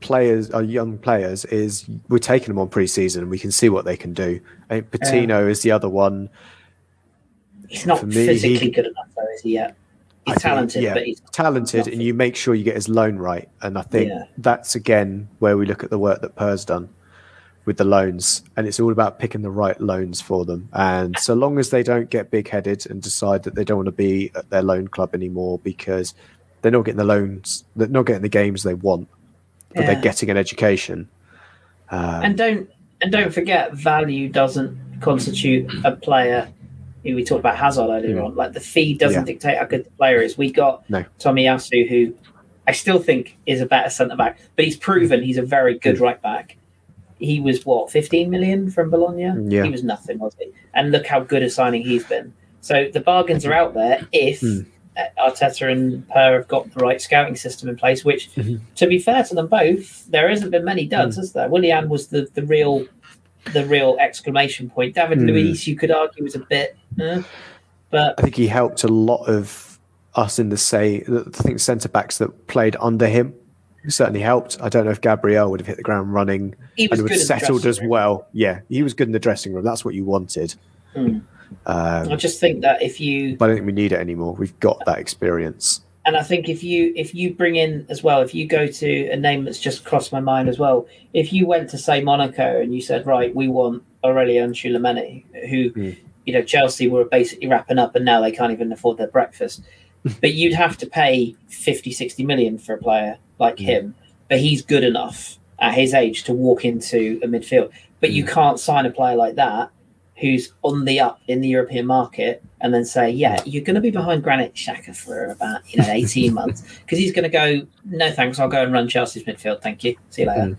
players, our young players, is we're taking them on pre-season and we can see what they can do. I think Patino is the other one. he's not me, physically he- good enough, though, is he? Yet I he's think, talented, yeah, but he's talented, and you make sure you get his loan right. And I think Yeah. that's again where we look at the work that Per's done with the loans, and it's all about picking the right loans for them. And so long as they don't get big-headed and decide that they don't want to be at their loan club anymore because they're not getting the loans, they're not getting the games they want, but Yeah. they're getting an education. Um, and don't and don't forget value doesn't constitute a player we talked about Hazard earlier Mm. on like the fee doesn't Yeah. dictate how good the player is we got No. Tomiyasu who I still think is a better centre back but he's proven he's a very good Mm. right back he was what 15 million from Bologna Yeah. he was nothing was he and look how good a signing he's been so the bargains are out there if Mm. Arteta and Per have got the right scouting system in place which Mhm. to be fair to them both, there hasn't been many duds, has there? Willian was the, the real the real exclamation point. David Hmm. Luiz, you could argue, was a bit, eh, but I think he helped a lot of us in the say. I think centre backs that played under him certainly helped. I don't know if Gabriel would have hit the ground running he was and would have settled as room. well. Yeah, he was good in the dressing room. That's what you wanted. Hmm. Um, I just think that if you but I don't think we need it anymore. We've got that experience. and I think if you if you bring in as well, if you go to a name that's just crossed my mind as well, if you went to say Monaco and you said, right, we want Aurelien Tchouameni, who Mm. you know Chelsea were basically wrapping up and now they can't even afford their breakfast, but you'd have to pay 50, 60 million for a player like Mm. him, but he's good enough at his age to walk into a midfield. But you Mm. can't sign a player like that who's on the up in the European market and then say, yeah, you're going to be behind Granit Xhaka for about you know 18 months because he's going to go, no thanks, I'll go and run Chelsea's midfield, thank you, see you later. Mm.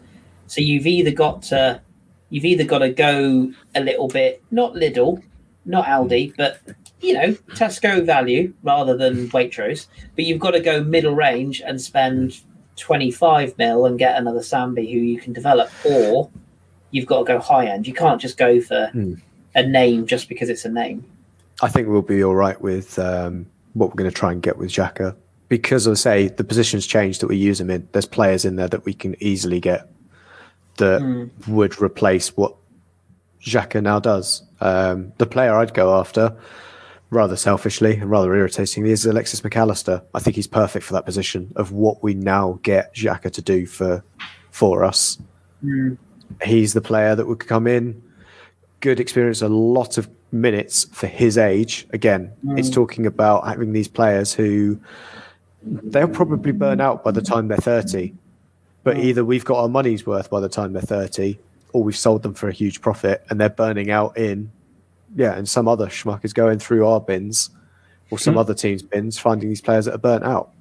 So you've either got to you've either got to go a little bit not Lidl, not Aldi, but you know Tesco value rather than Waitrose, but you've got to go middle range and spend 25 mil and get another Sambi who you can develop, or you've got to go high end. You can't just go for Mm. a name just because it's a name. I think we'll be all right with um, what we're going to try and get with Xhaka because, as I say, the positions changed that we use him in. There's players in there that we can easily get that Mm. would replace what Xhaka now does. Um, the player I'd go after, rather selfishly and rather irritatingly, is Alexis McAllister. I think he's perfect for that position of what we now get Xhaka to do for for us. Mm. He's the player that would come in, good experience, a lot of minutes for his age. Again, it's talking about having these players who they'll probably burn out by the time they're 30. But either we've got our money's worth by the time they're 30, or we've sold them for a huge profit and they're burning out in, yeah, and some other schmuck is going through our bins or some other team's bins, finding these players that are burnt out.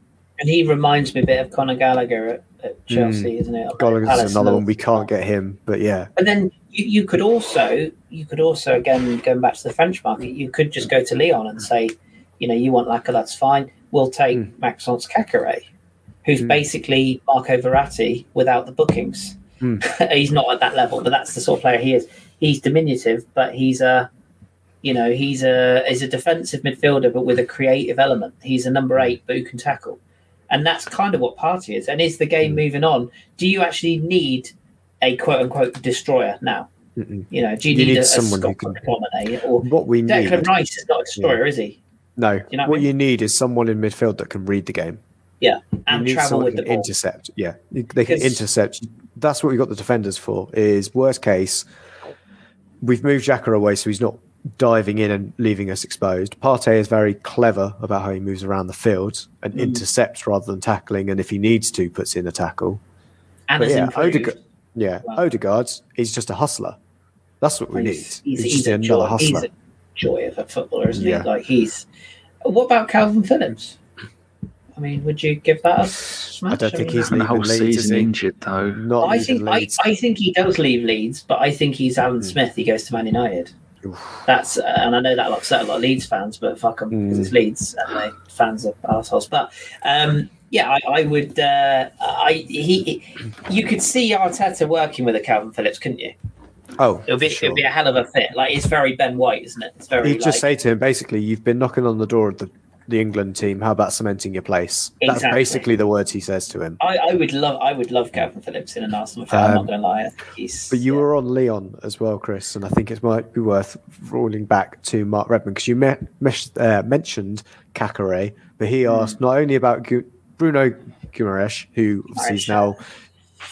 And he reminds me a bit of Conor Gallagher at, at Chelsea, isn't it? Or Gallagher's another one. We can't get him, but yeah. And then you, you could also you could also again going back to the French market, you could just go to Lyon and say, you know, you want Laka, that's fine. We'll take Mm. Maxence Caqueret, who's Mm. basically Marco Verratti without the bookings. Mm. he's not at that level, but that's the sort of player he is. He's diminutive, but he's a you know, he's a he's a defensive midfielder but with a creative element. He's a number eight but who can tackle. And that's kind of what Partey is. And is the game mm. moving on? Do you actually need a quote unquote destroyer now? Mm-mm. You know, do you, You need, need a, a someone who can McTominay or What we need, Declan Rice is not a destroyer, is he? no, you know what I mean? you need is someone in midfield that can read the game. Yeah, and need travel with the ball. intercept. Yeah, they can intercept. That's what we got the defenders for. Is worst case, we've moved Xhaka away, so he's not diving in and leaving us exposed. Partey is very clever about how he moves around the field and Mm. intercepts rather than tackling, and if he needs to, puts in a tackle. and But yeah. Odegaard, yeah, Wow. Odegaard is just a hustler. That's what we need. He's, he's, He's, he's just a another joy. hustler. He's a joy of a footballer, isn't Yeah. he? Like he's. What about Kalvin Phillips? I mean, would you give that a smash? I don't think mean, he's And the whole Leeds, season injured though. Not I think I, I think he does leave Leeds, but I think he's Alan Mm. Smith. He goes to Man United. That's uh, and I know that'll upset a lot of Leeds fans, but fuck them because Mm. it's Leeds and they fans are assholes. But um, yeah, I, I would. Uh, I he, you could see Arteta working with a Kalvin Phillips, couldn't you? oh, It'll be sure. it'll be a hell of a fit. Like it's very Ben White, isn't it? It's very just like, say to him, basically, you've been knocking on the door of the, the England team. How about cementing your place? That's basically the words he says to him. I, I would love I would love Kalvin Phillips in an Arsenal fan. I'm Um, not going to lie. I think he's. But you yeah. were on Lyon as well, Chris, and I think it might be worth rolling back to Mark Redmond because you me- uh, mentioned Caqueret, but he Hmm. asked not only about Gu- Bruno Guimaraes, who obviously is now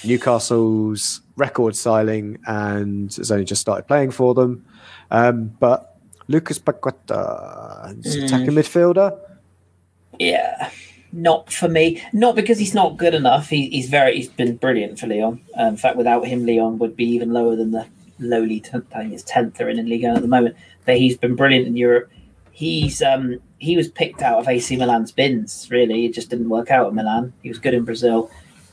Newcastle's record signing and has only just started playing for them, um, but Lucas Paqueta, Mm. attacking midfielder. Yeah, not for me. Not because he's not good enough. He, he's very. He's been brilliant for Lyon. Um, in fact, without him, Lyon would be even lower than the lowly. Tenth, I think it's tenth they're in in Liga at the moment. But he's been brilliant in Europe. He's um he was picked out of AC Milan's bins. Really, it just didn't work out at Milan. He was good in Brazil.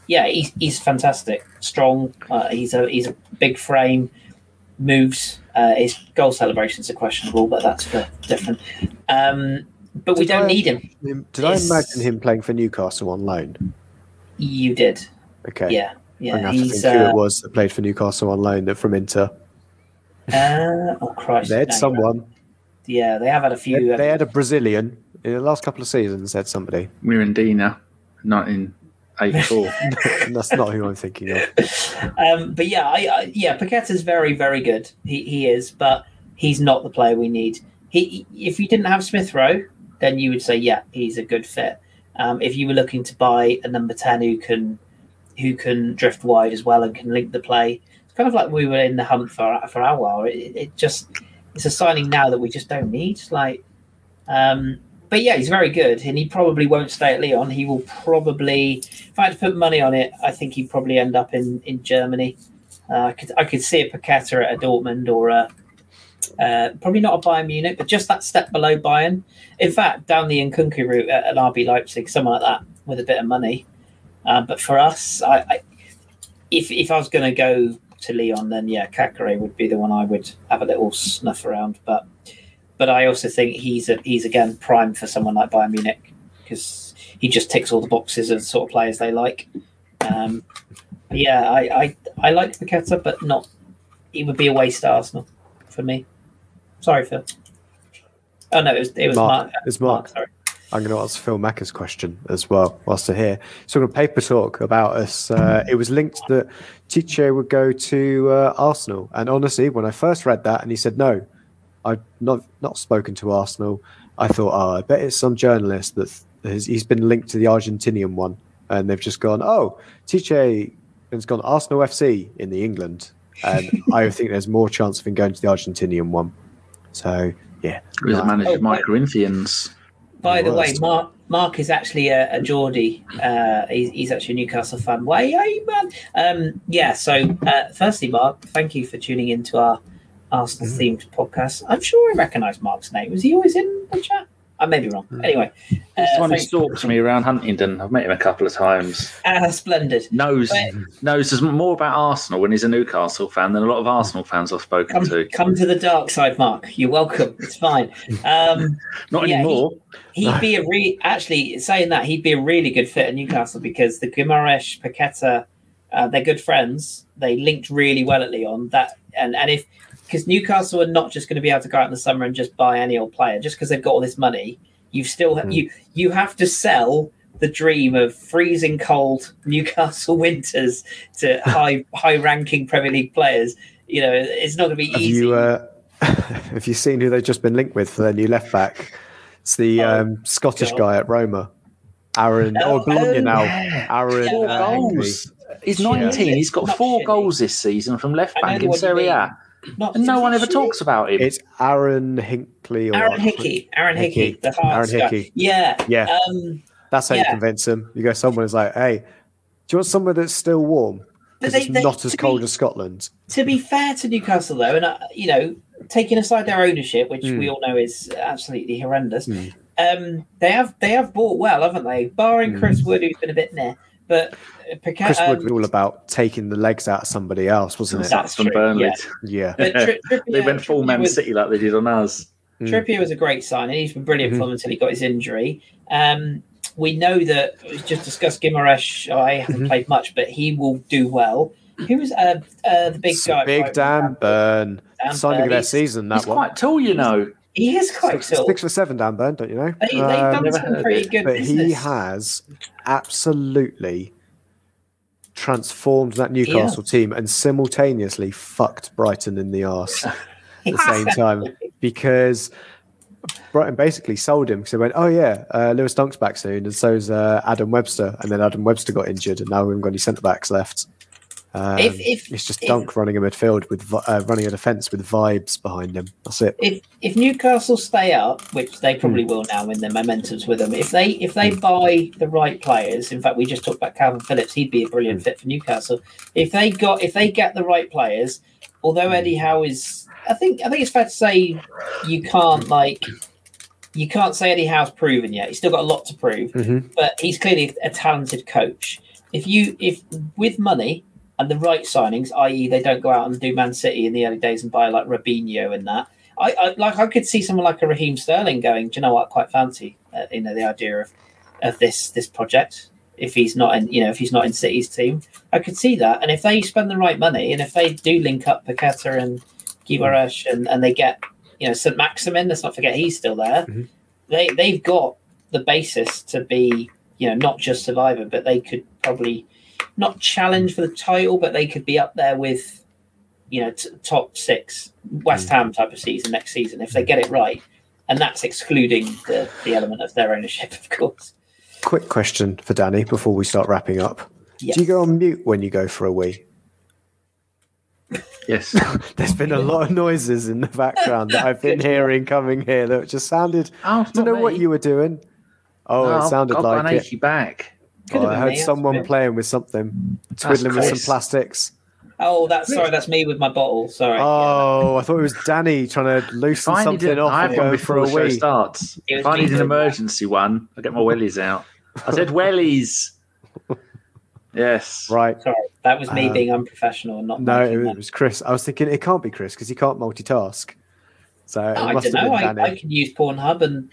Yeah, he's he's fantastic. Strong. Uh, he's a he's a big frame. Moves. Uh, his goal celebrations are questionable, but that's for different. Um, but we don't I- need him. Did I imagine him playing for Newcastle on loan? You did, Okay. yeah, I'm yeah. gonna have to He's think who uh, it was that played for Newcastle on loan that from Inter. uh, oh Christ, They had no, someone. right. Yeah, they have had a They, few. they had a Brazilian in the last couple of seasons. They had somebody. Mirandinha, 1984. and that's not who I'm thinking of. um, but yeah, I, I, yeah, Paqueta's very, very good. He he is, but he's not the player we need. He, if you didn't have Smith Rowe, then you would say, yeah, he's a good fit. Um, if you were looking to buy a number ten who can who can drift wide as well and can link the play, it's kind of like we were in the hunt for for our while. It, it just it's a signing now that we just don't need. Like, um, but yeah, he's very good, and he probably won't stay at Lyon. He will probably, if I had to put money on it, I think he'd probably end up in in Germany. Uh, I could I could see a Paqueta at a Dortmund or a uh, probably not a Bayern Munich, but just that step below Bayern. In fact, down the Nkunku route at an RB Leipzig, someone like that with a bit of money. Uh, but for us, I, I if if I was going to go to Lyon, then yeah, Caqueret would be the one I would have a little snuff around. But but I also think he's a, he's again prime for someone like Bayern Munich because he just ticks all the boxes of the sort of players they like. Um, yeah, I, I I like Paqueta, but not. It would be a waste Arsenal for me. Sorry, Phil. Oh no, it was it was Mark. Mark. It's Mark. sorry. I'm going to ask Phil Macker's question as well, whilst they're here. So, on paper talk about us, uh, it was linked that Tite would go to uh, Arsenal. And honestly, when I first read that and he said no, I've not not spoken to Arsenal. I thought, oh, I bet it's some journalist that has, he's been linked to the Argentinian one, and they've just gone, oh, Tite has gone Arsenal FC in the England, and I think there's more chance of him going to the Argentinian one. So yeah, Who's the manager? Oh, Mike right. Corinthians. By the way, Mark Mark is actually a, a Geordie. Uh, he's, he's actually a Newcastle fan. Why, hey, man? Um, yeah. So, uh, firstly, Mark, thank you for tuning into our Arsenal themed podcast. I'm sure I recognise Mark's name. Was he always in the chat? I may be wrong. Anyway, uh, He's the one who stalks me around Huntingdon. I've met him a couple of times. uh, splendid. Knows But- knows there's more about Arsenal when he's a Newcastle fan than a lot of Arsenal fans I've spoken Come, to. come to the dark side, Mark. You're welcome. It's fine. Um, Not yeah, anymore. He'd be a re actually saying that he'd be a really good fit at Newcastle because the Guimaraes Paqueta, uh, they're good friends. They linked really well at Lyon. That and and if because Newcastle are not just going to be able to go out in the summer and just buy any old player just because they've got all this money. You've still Mm. you you have to sell the dream of freezing cold Newcastle winters to high high ranking Premier League players. You know, it's not going to be have easy. you uh, have you seen who they've just been linked with for their new left back? It's the Oh, um, Scottish God. guy at Roma, Aaron. Oh, Oh, Bologna oh, now. Aaron. Four uh, goals. He's Shit. 19. He's got Not four shitty. goals this season from left I know back in Serie A. mean. Not And no one ever talks about him. It's Aaron Hinkley. Or Aaron Hickey. Aaron Hickey. Hickey. The Hearts Aaron guy. Hickey. Yeah. Yeah, Um, that's how you convince him. You go, someone is like, hey, do you want somewhere that's still warm? But they- it's they- not as cold be- as Scotland. to be fair to Newcastle, though, and uh, you know, taking aside their ownership, which Mm. we all know is absolutely horrendous, Mm. um, they have they have bought well, haven't they? Barring Mm. Chris Wood, who's been a bit near, but Piquet, Chris Wood um, was all about taking the legs out of somebody else, wasn't it? That's from Burnley. yeah. Yeah. Tri- Trippier, They went full Trippier Man was- City like they did on us. Mm. Trippier was a great sign, and he's been brilliant for Mhm. them until he got his injury. Um, we know that we just discussed Gimaresh. I haven't Mhm. played much, but he will do well. Who was uh, uh, the big It's guy? Big right, Dan Burn. Dan Signing of Burn, their season, that He's one. quite tall, you know. He is quite Six, tall. six for seven, Dan Burn, don't you know? They, they've Um, done some pretty it. good but business. he has absolutely transformed that Newcastle team and simultaneously fucked Brighton in the arse at the same time because Brighton basically sold him because they went, "Oh yeah, uh, Lewis Dunk's back soon, and so's uh, Adam Webster." And then Adam Webster got injured, and now we haven't got any centre backs left. Um, If- if- it's just if- Dunk running a midfield with uh, running a defence with vibes behind him. That's it. if if Newcastle stay up, which they probably Hmm. will now when their momentum's with them, if they if they buy the right players, in fact, we just talked about Kalvin Phillips, he'd be a brilliant fit for Newcastle. If they got if they get the right players, although Eddie Hmm. Howe is, I think I think it's fair to say you can't like you can't say Eddie Howe's proven yet. He's still got a lot to prove, Mhm. but he's clearly a talented coach. If you if with money and the right signings, i.e., they don't go out and do Man City in the early days and buy like Robinho and that. I, I like I could see someone like a Raheem Sterling going. Do you know what? I quite fancy uh, you know the idea of of this this project. If he's not in, you know, if he's not in City's team, I could see that. And if they spend the right money, and if they do link up Paqueta and Gimaresh, and, and they get, you know, St Maximin, let's not forget he's still there. Mhm. They they've got the basis to be, you know, not just survivor, but they could probably not challenge for the title, but they could be up there with, you know, t- top six West hmm. Ham type of season next season if they get it right, and that's excluding the the element of their ownership, of course. Quick question for Danny before we start wrapping up. Yes. Do you go on mute when you go for a wee? Yes. There's been a lot of noises in the background that I've been hearing coming here that just sounded. Oh, I don't know what you were doing. Oh, it sounded I've got like an it. achy back. Could Oh, I heard me, someone playing with something, twiddling with some plastics. Oh, that's sorry. That's me with my bottle. Sorry. Oh, I thought it was Danny trying to If loosen I need something off I have one before a the show starts. If I need an doing that. emergency one, I get my wellies out. I said wellies. Yes. Right. Sorry, that was me Um, being unprofessional and not. No, making it, was Chris. I was thinking it can't be Chris because he can't multitask. So it I must don't have know. been I, I can use Pornhub and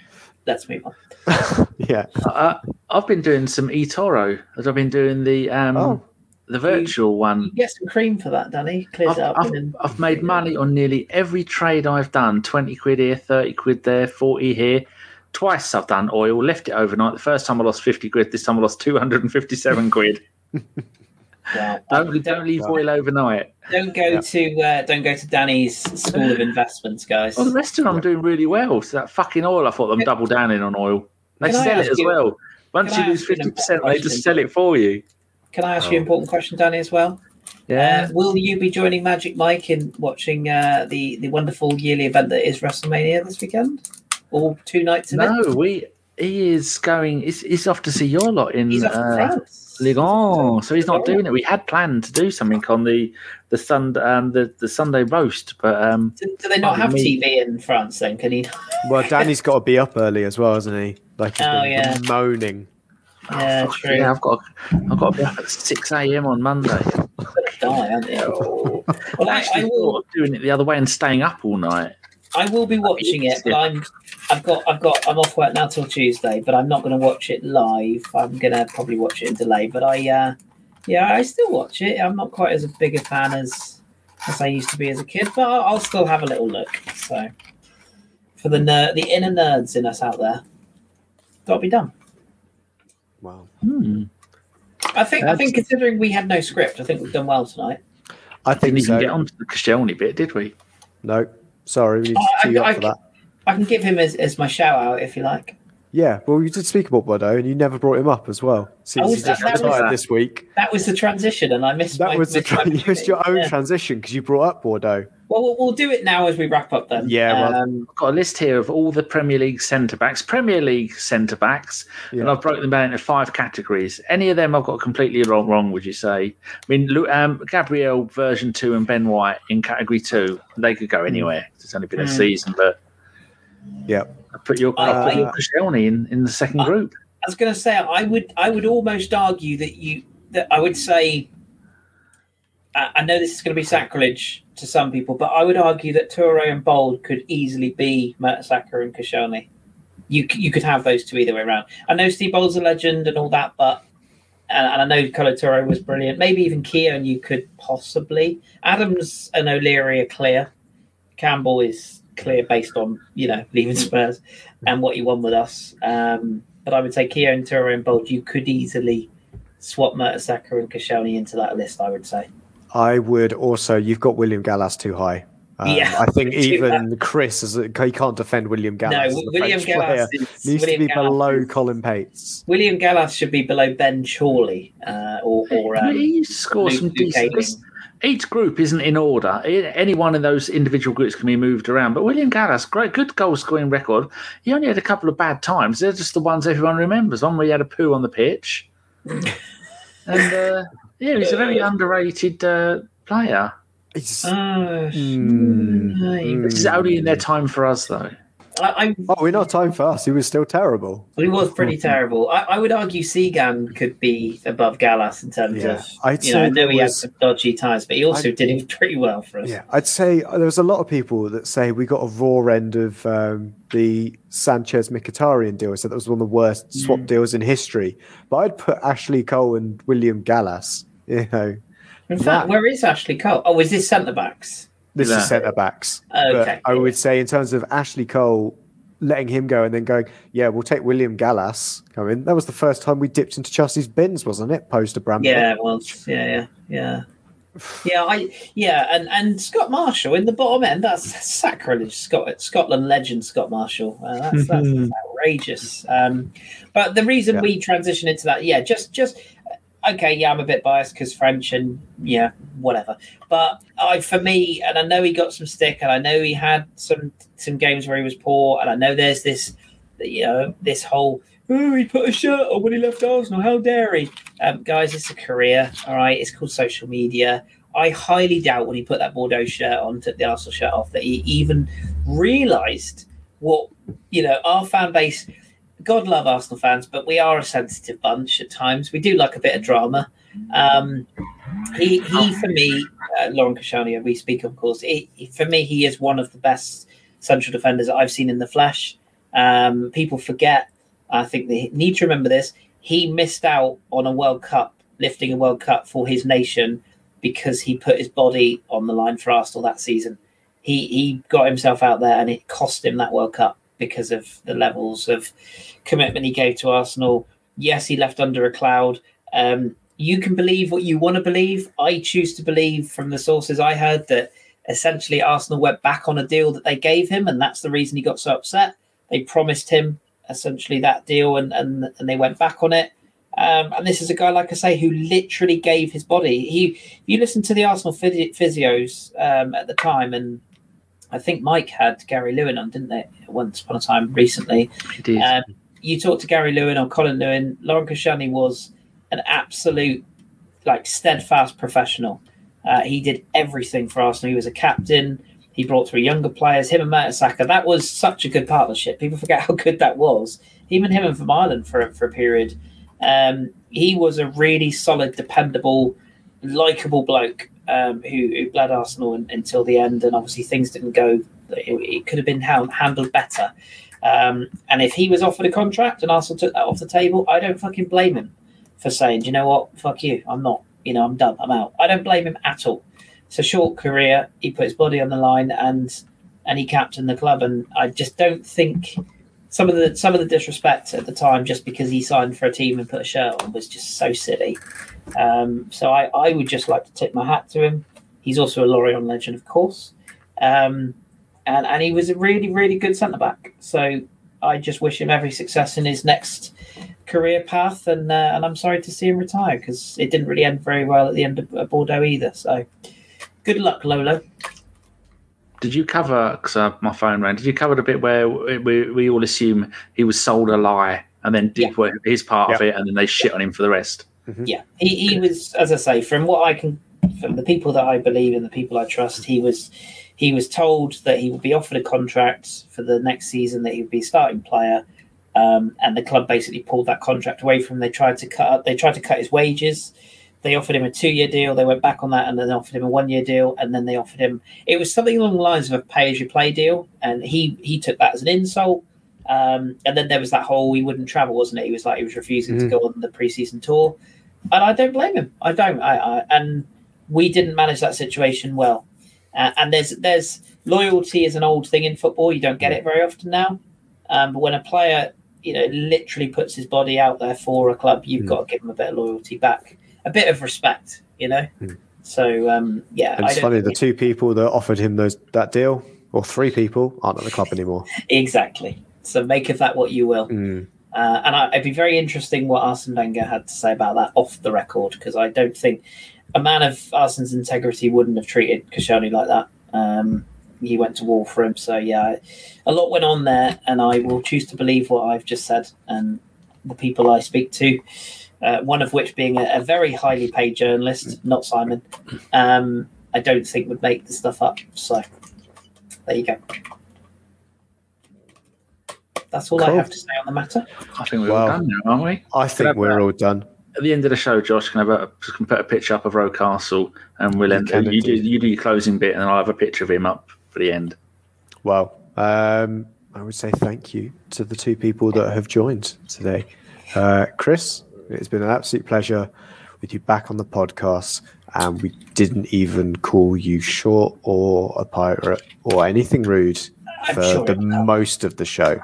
let's move on. yeah. Uh, I've been doing some eToro as I've been doing the um Oh. the virtual one. You get some cream for that, Danny. Clears I've, it up. I've, and then- I've made money on nearly every trade I've done 20 quid here, 30 quid there, 40 here. Twice I've done oil, left it overnight. The first time I lost 50 quid, this time I lost 257 quid. Well, Don't don't leave oil overnight. Don't go Yeah. to uh, don't go to Danny's school of investments, guys. Well, the rest of them I'm doing really well. So that fucking oil, I thought them double down in on oil. They Can sell it as you- well. Once you lose ask you an fifty percent, they just sell it for you. Can I ask you an important question, Danny, as well? Yeah. Uh, will you be joining Magic Mike in watching uh, the the wonderful yearly event that is WrestleMania this weekend? All two nights of it. no, we he is going. He's, he's off to see your lot in He's off to uh, France. Ligue 1, so he's not doing it. We had planned to do something on the the Sun um, the the Sunday roast, but um, Do, do they not have me. TV in France? Then can he? Well, Danny's got to be up early as well, hasn't he? Like he's Oh, been yeah. moaning. Yeah, oh, true. yeah, I've got I've got to be up at six a.m. on Monday. Die, aren't you? Well, I, I actually will. thought of doing it the other way and staying up all night. I will be watching it, but I'm. I've got. I've got. I'm off work now till Tuesday, but I'm not going to watch it live. I'm going to probably watch it in delay. But I. Uh, yeah, I still watch it. I'm not quite as a big a fan as as I used to be as a kid, but I'll, I'll still have a little look. So, for the ner- the inner nerds in us out there, got to be done. Wow. Hmm. I think. I think considering we had no script, I think we've done well tonight. I Didn't think even so. get onto the Koscielny bit, did we? No, sorry, we need I- up I- for that. I can give him as, as my shout out if you like. Yeah, well, you did speak about Bordeaux, and you never brought him up as well. Since Oh, he was just that retired that. this week. That was the transition, and I missed. That my, was the missed my tra- you missed your own Yeah. transition because you brought up Bordeaux. Well, well, we'll do it now as we wrap up then. Yeah, well- Um, I've got a list here of all the Premier League centre backs, Premier League centre backs, and I've broken them down into five categories. Any of them I've got completely wrong, wrong would you say? I mean, um, Gabriel version two and Ben White in category two, they could go anywhere. It's only been a Mm. season, but Yeah, I put your, I put Uh, your Koscielny in, in the second Uh, group. I was going to say I would I would almost argue that you that I would say I I know this is going to be sacrilege to some people, but I would argue that Toure and Bould could easily be Mertesacker and Koscielny. You you could have those two either way around. I know Steve Bould's a legend and all that, but and, and I know Kolo Toure was brilliant. Maybe even Keown you could possibly. Adams and O'Leary are clear. Campbell is clear based on you know leaving Spurs and what he won with us. Um, but I would say Keown, Toure, and Bould you could easily swap Mertesacker and Koscielny into that list. I would say. I would also. You've got William Gallas too high. Um, Yeah, I think too even Chris is he can't defend William Gallas. no, William French. Gallas is, needs William to be Gallas below is- Colin Pates. William Gallas should be below Ben Chorley uh, or or um, he scored some Luke decent. Each group isn't in order. Any one of those individual groups can be moved around. But William Gallas, great, good goal scoring record. He only had a couple of bad times. They're just the ones everyone remembers. One where he had a poo on the pitch, and uh, yeah, he's a very underrated uh, player. It's, Oh, Mm, mm. This is only in their time for us, though. I, I, oh, we're not time us. He was still terrible. he was pretty terrible. I, I would argue Segan could be above Gallas in terms Yeah, of. I'd you know, I know he had some dodgy ties, but he also I- did it pretty well for us. Yeah, I'd say there was a lot of people that say we got a raw end of um, the Sanchez Mkhitaryan deal. So that was one of the worst swap Mm. deals in history. But I'd put Ashley Cole and William Gallas. You know, In That- where is Ashley Cole? Oh, is this centre backs? This Yeah. is centre backs. Okay. But I would say in terms of Ashley Cole letting him go and then going, yeah, we'll take William Gallas come in. That was the first time we dipped into Chelsea's bins, wasn't it? Post Abramovich. Yeah, it was. Yeah, yeah, yeah. Yeah, I yeah, and and Scott Marshall in the bottom end. That's sacrilege. Scott Scotland legend Scott Marshall. Uh, that's that's outrageous. Um, but the reason Yeah. we transition into that, yeah, just just okay. Yeah, I'm a bit biased because French and yeah, whatever. But I, for me, and I know he got some stick, and I know he had some some games where he was poor, and I know there's this, you know, this whole. Oh, he put a shirt on when he left Arsenal. How dare he? Um, guys, it's a career. All right, it's called social media. I highly doubt when he put that Bordeaux shirt on, took the Arsenal shirt off, that he even realised what you know. Our fan base, God love Arsenal fans, but we are a sensitive bunch at times. We do like a bit of drama. Um, he, he for me, uh, Laurent Koscielny, we speak of course. He- for me, he is one of the best central defenders I've seen in the flesh. Um, people forget. I think they need to remember this. He missed out on a World Cup, lifting a World Cup for his nation because he put his body on the line for Arsenal that season. He he got himself out there, and it cost him that World Cup because of the levels of commitment he gave to Arsenal. Yes, he left under a cloud. Um, you can believe what you want to believe. I choose to believe from the sources I heard that essentially Arsenal went back on a deal that they gave him, and that's the reason he got so upset. They promised him essentially that deal, and and, and they went back on it. Um, and this is a guy, like I say, who literally gave his body. He, you listen to the Arsenal physios um, at the time, and I think Mike had Gary Lewin on, didn't they? Once upon a time recently. Um, you talked to Gary Lewin or Colin Lewin. Laurent Koscielny was an absolute, like, steadfast professional. Uh, he did everything for Arsenal. He was a captain. He brought through younger players. Him and Mertesacker. That was such a good partnership. People forget how good that was. Even him and Vermaelen for for a period. Um, he was a really solid, dependable, likable bloke um, who, who bled Arsenal in, until the end. And obviously, things didn't go. It, it could have been handled better. Um, and if he was offered a contract and Arsenal took that off the table, I don't fucking blame him for saying, you know what, fuck you, I'm not, you know, I'm done, I'm out. I don't blame him at all. It's a short career. He put his body on the line and and he captained the club. And I just don't think some of the some of the disrespect at the time, just because he signed for a team and put a shirt on, was just so silly. Um, so I, I would just like to tip my hat to him. He's also a Lorient legend, of course. Um, and, and he was a really, really good centre back. So I just wish him every success in his next career path. And uh, and I'm sorry to see him retire because it didn't really end very well at the end of Bordeaux either. So good luck, Lolo. Did you cover? Because uh, my phone ran. Did you cover the bit where we, we all assume he was sold a lie and then did yeah. his part yeah. of it, and then they shit on him for the rest? Mm-hmm. Yeah, he, he was, as I say, from what I can, from the people that I believe in, the people I trust, he was he was told that he would be offered a contract for the next season, that he would be starting player, um, and the club basically pulled that contract away from him. They tried to cut they tried to cut his wages. They offered him a two year deal. They went back on that, and then they offered him a one year deal, and then they offered him it was something along the lines of a pay as you play deal, and he he took that as an insult. Um, and then there was that whole he wouldn't travel, wasn't it? He was like he was refusing mm-hmm. to go on the preseason tour, and I don't blame him. I don't. I, I and we didn't manage that situation well. Uh, and there's there's loyalty is an old thing in football. You don't get it very often now. Um, but when a player, you know, literally puts his body out there for a club, you've mm. got to give him a bit of loyalty back, a bit of respect, you know. Mm. So um, yeah, and it's funny the two people that offered him those that deal, or three people, aren't at the club anymore. exactly. So make of that what you will. Mm. Uh, and I, it'd be very interesting what Arsene Wenger had to say about that off the record because I don't think a man of Arsene's integrity wouldn't have treated Koscielny like that. Um, he went to war for him, so yeah, a lot went on there, and I will choose to believe what I've just said and the people I speak to. Uh, one of which being a, a, very highly paid journalist, not Simon. Um, I don't think would make the stuff up. So there you go. That's all cool. I have to say on the matter. I think we're well, all done now, aren't we? I think we're all done at the end of the show, Josh, can have a can put a picture up of Rocastle, and we'll end. You, you do you do your closing bit, and I'll have a picture of him up for the end. Well, um, I would say thank you to the two people that have joined today, uh, Kris. It's been an absolute pleasure with you back on the podcast, and we didn't even call you short or a pirate or anything rude for sure the most of the show.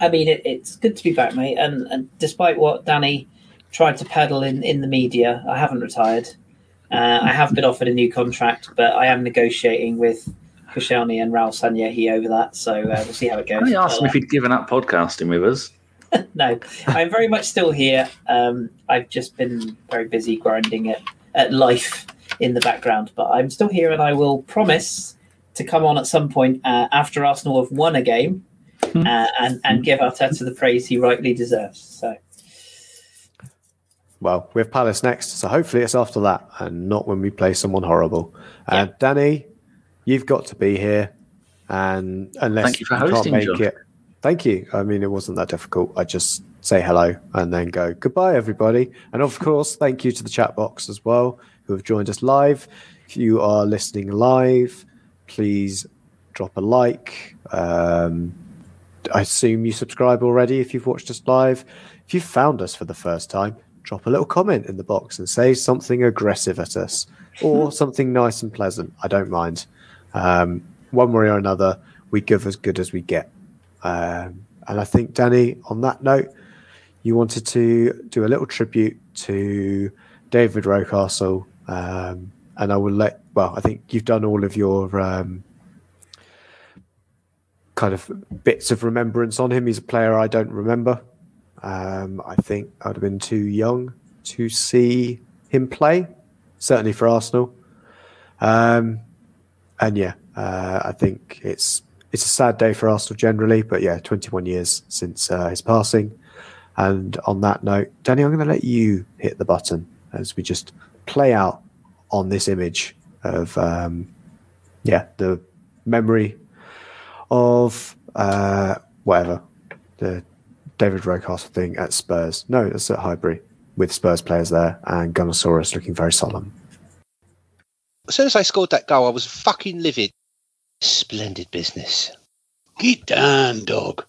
I mean, it, it's good to be back, mate. And, and despite what Danny tried to peddle in, in the media. I haven't retired. Uh, I have been offered a new contract, but I am negotiating with Koscielny and Raul Sanllehi over that. So uh, we'll see how it goes. I asked him if he'd given up podcasting with us. no, I'm very much still here. Um, I've just been very busy grinding it at life in the background, but I'm still here, and I will promise to come on at some point uh, after Arsenal have won a game hmm. uh, and and give Arteta the praise he rightly deserves. So well, we have Palace next, so hopefully it's after that and not when we play someone horrible. Yeah. Uh, Danny, you've got to be here, and unless thank you for you hosting, can't make John. it, thank you. I mean, it wasn't that difficult. I just say hello and then go goodbye, everybody, and of course, thank you to the chat box as well who have joined us live. If you are listening live, please drop a like. Um, I assume you subscribe already if you've watched us live. If you've found us for the first time, drop a little comment in the box and say something aggressive at us or something nice and pleasant. I don't mind. Um, one way or another, we give as good as we get. Um, and I think, Danny, on that note, you wanted to do a little tribute to David Rocastle, um, and I will let. Well, I think you've done all of your um, kind of bits of remembrance on him. He's a player I don't remember. Um, I think I'd have been too young to see him play, certainly for Arsenal. Um, and yeah, uh, I think it's it's a sad day for Arsenal generally, but yeah, 21 years since uh, his passing. And on that note, Danny, I'm going to let you hit the button as we just play out on this image of um, yeah the memory of uh, whatever the David Rocastle thing at Spurs. No, it's at Highbury with Spurs players there and Gunnosaurus looking very solemn. As soon as I scored that goal, I was fucking livid. Splendid business. Get down, dog.